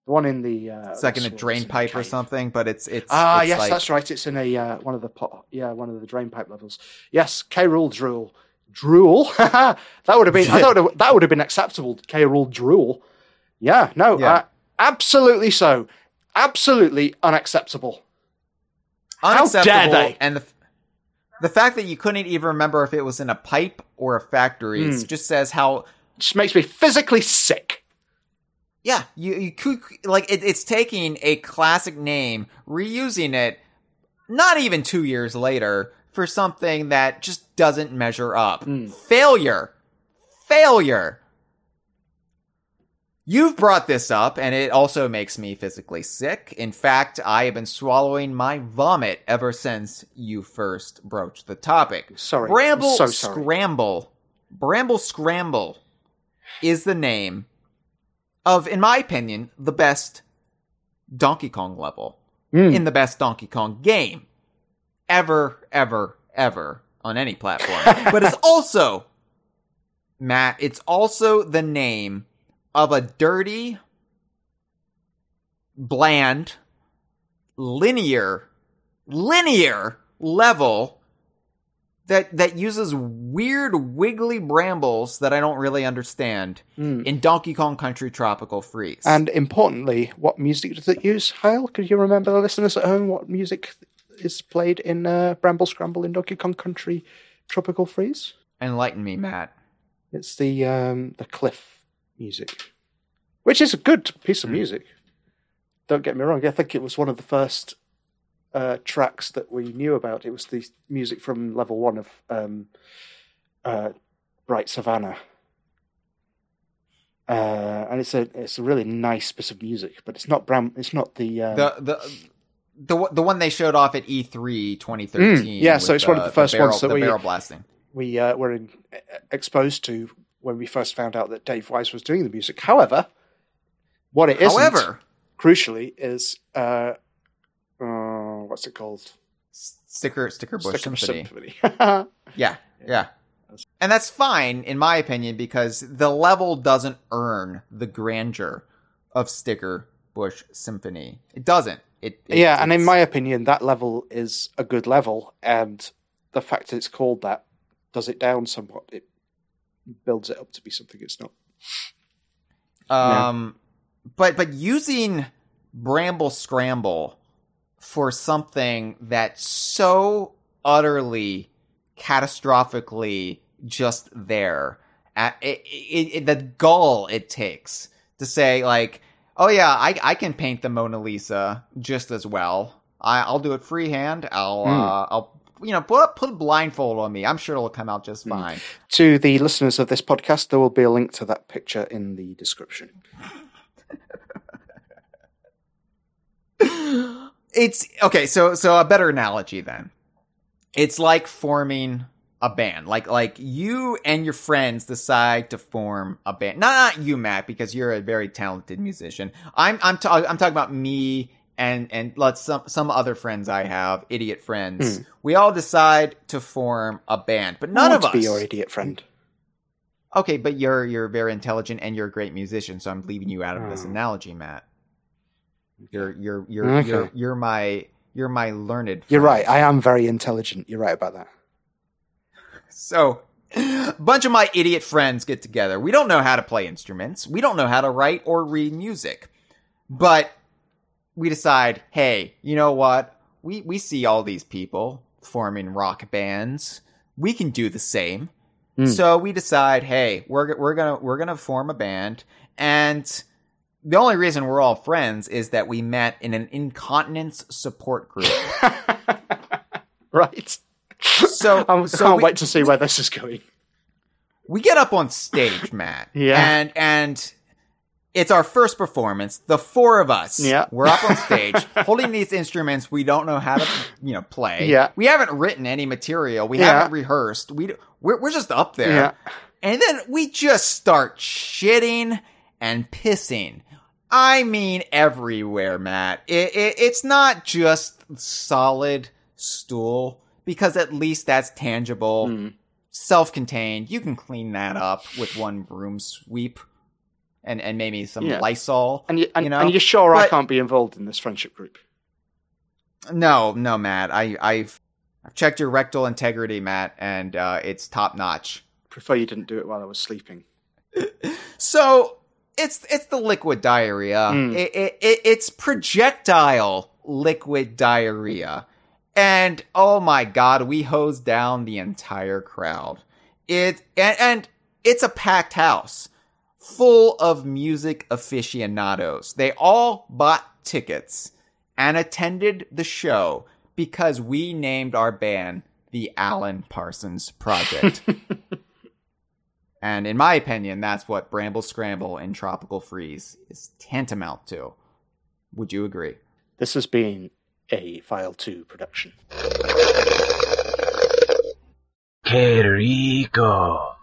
the one in the uh, It's like in a drain pipe or something, but it's it's Ah, it's yes, like- that's right. It's in a uh, one of the pot, yeah, one of the drain pipe levels. Yes, K Rool drool, drool. that would have been. I thought that would have been acceptable. K Rool drool. Yeah, no, Yeah. Uh, absolutely so. Absolutely unacceptable. How dare they? And the the fact that you couldn't even remember if it was in a pipe or a factory it just says how Just makes me physically sick. Yeah, you you could like it, it's taking a classic name, reusing it, not even two years later for something that just doesn't measure up. Hmm. Failure, failure. You've brought this up, and it also makes me physically sick. In fact, I have been swallowing my vomit ever since you first broached the topic. Sorry, Bramble I'm so sorry. Scramble. Bramble Scramble is the name of, in my opinion, the best Donkey Kong level Hmm. in the best Donkey Kong game ever, ever, ever on any platform. but it's also, Matt, it's also the name of a dirty, bland, linear, linear level that that uses weird wiggly brambles that I don't really understand in Donkey Kong Country Tropical Freeze. And importantly, what music does it use, Hyle? Could you remember the listeners at home what music is played in uh, Bramble Scramble in Donkey Kong Country Tropical Freeze? enlighten me, Matt. It's the um, the cliff music, which is a good piece of music. Don't get me wrong. I think it was one of the first uh, tracks that we knew about. It was the music from level one of um, uh, Bright Savannah, uh, and it's a it's a really nice bit of music. But it's not Bram. It's not the um, the the the one- the one they showed off at E E3 2013. Mm, yeah, so it's one of the first barrel, ones that the we- barrel blasting. we uh, were in, exposed to when we first found out that Dave Wise was doing the music. However, what it isn't, However, crucially, is uh, uh, what's it called? sticker sticker bush Sticker symphony. Symphony. Yeah, yeah. And that's fine, in my opinion, because the level doesn't earn the grandeur of Sticker Bush Symphony. It doesn't. It, it yeah, and in my opinion, that level is a good level, and the fact that it's called that does it down somewhat. It builds it up to be something it's not. Um, but but using Bramble Scramble for something that's so utterly catastrophically just there, at, it, it, it, the gull it takes to say like, oh yeah, I I can paint the Mona Lisa just as well. I, I'll do it freehand. I'll Hmm. uh, I'll you know put put a blindfold on me. I'm sure it'll come out just Hmm. fine. To the listeners of this podcast, there will be a link to that picture in the description. it's okay so so a better analogy then. It's like forming a band. Like like you and your friends decide to form a band. Not, not you matt because you're a very talented musician. I'm i'm, ta- I'm talking about me and and let's some some other friends i have idiot friends. Hmm. We all decide to form a band but none of us be your idiot friend. okay but you're you're very intelligent and you're a great musician so i'm leaving you out of this Oh. analogy matt you're you're you're Okay. you're, you're my you're my learned You're right. I am very intelligent. You're right about that. So, a bunch of my idiot friends get together. We don't know how to play instruments. We don't know how to write or read music. But we decide, hey, you know what? We we see all these people forming rock bands. We can do the same. Hmm. So we decide, hey, we're we're going to we're going to form a band and the only reason we're all friends is that we met in an incontinence support group. right. So I so can't we- wait to see where this is going. we get up on stage, Matt. Yeah. And and it's our first performance. The four of us. Yeah. We're up on stage holding these instruments we don't know how to you know play. Yeah. We haven't written any material. We Yeah. haven't rehearsed. We we're we're just up there. Yeah. And then we just start shitting and pissing. I mean, everywhere, Matt. It, it, it's not just solid stool because at least that's tangible, Hmm. self-contained. You can clean that up with one broom sweep and and maybe some Yeah. Lysol. And, you, and, you know, and you're sure I can't be involved in this friendship group? No, no, Matt. I I've I've checked your rectal integrity, Matt, and uh, it's top notch. Prefer you didn't do it while I was sleeping. So it's it's the liquid diarrhea. Mm. It, it, it it's projectile liquid diarrhea, and oh my god, we hose down the entire crowd. It and, and it's a packed house full of music aficionados. They all bought tickets and attended the show because we named our band the Alan Parsons Project. And in my opinion, that's what Bramble Scramble and Tropical Freeze is tantamount to. Would you agree? This has been a File 2 production. Que rico.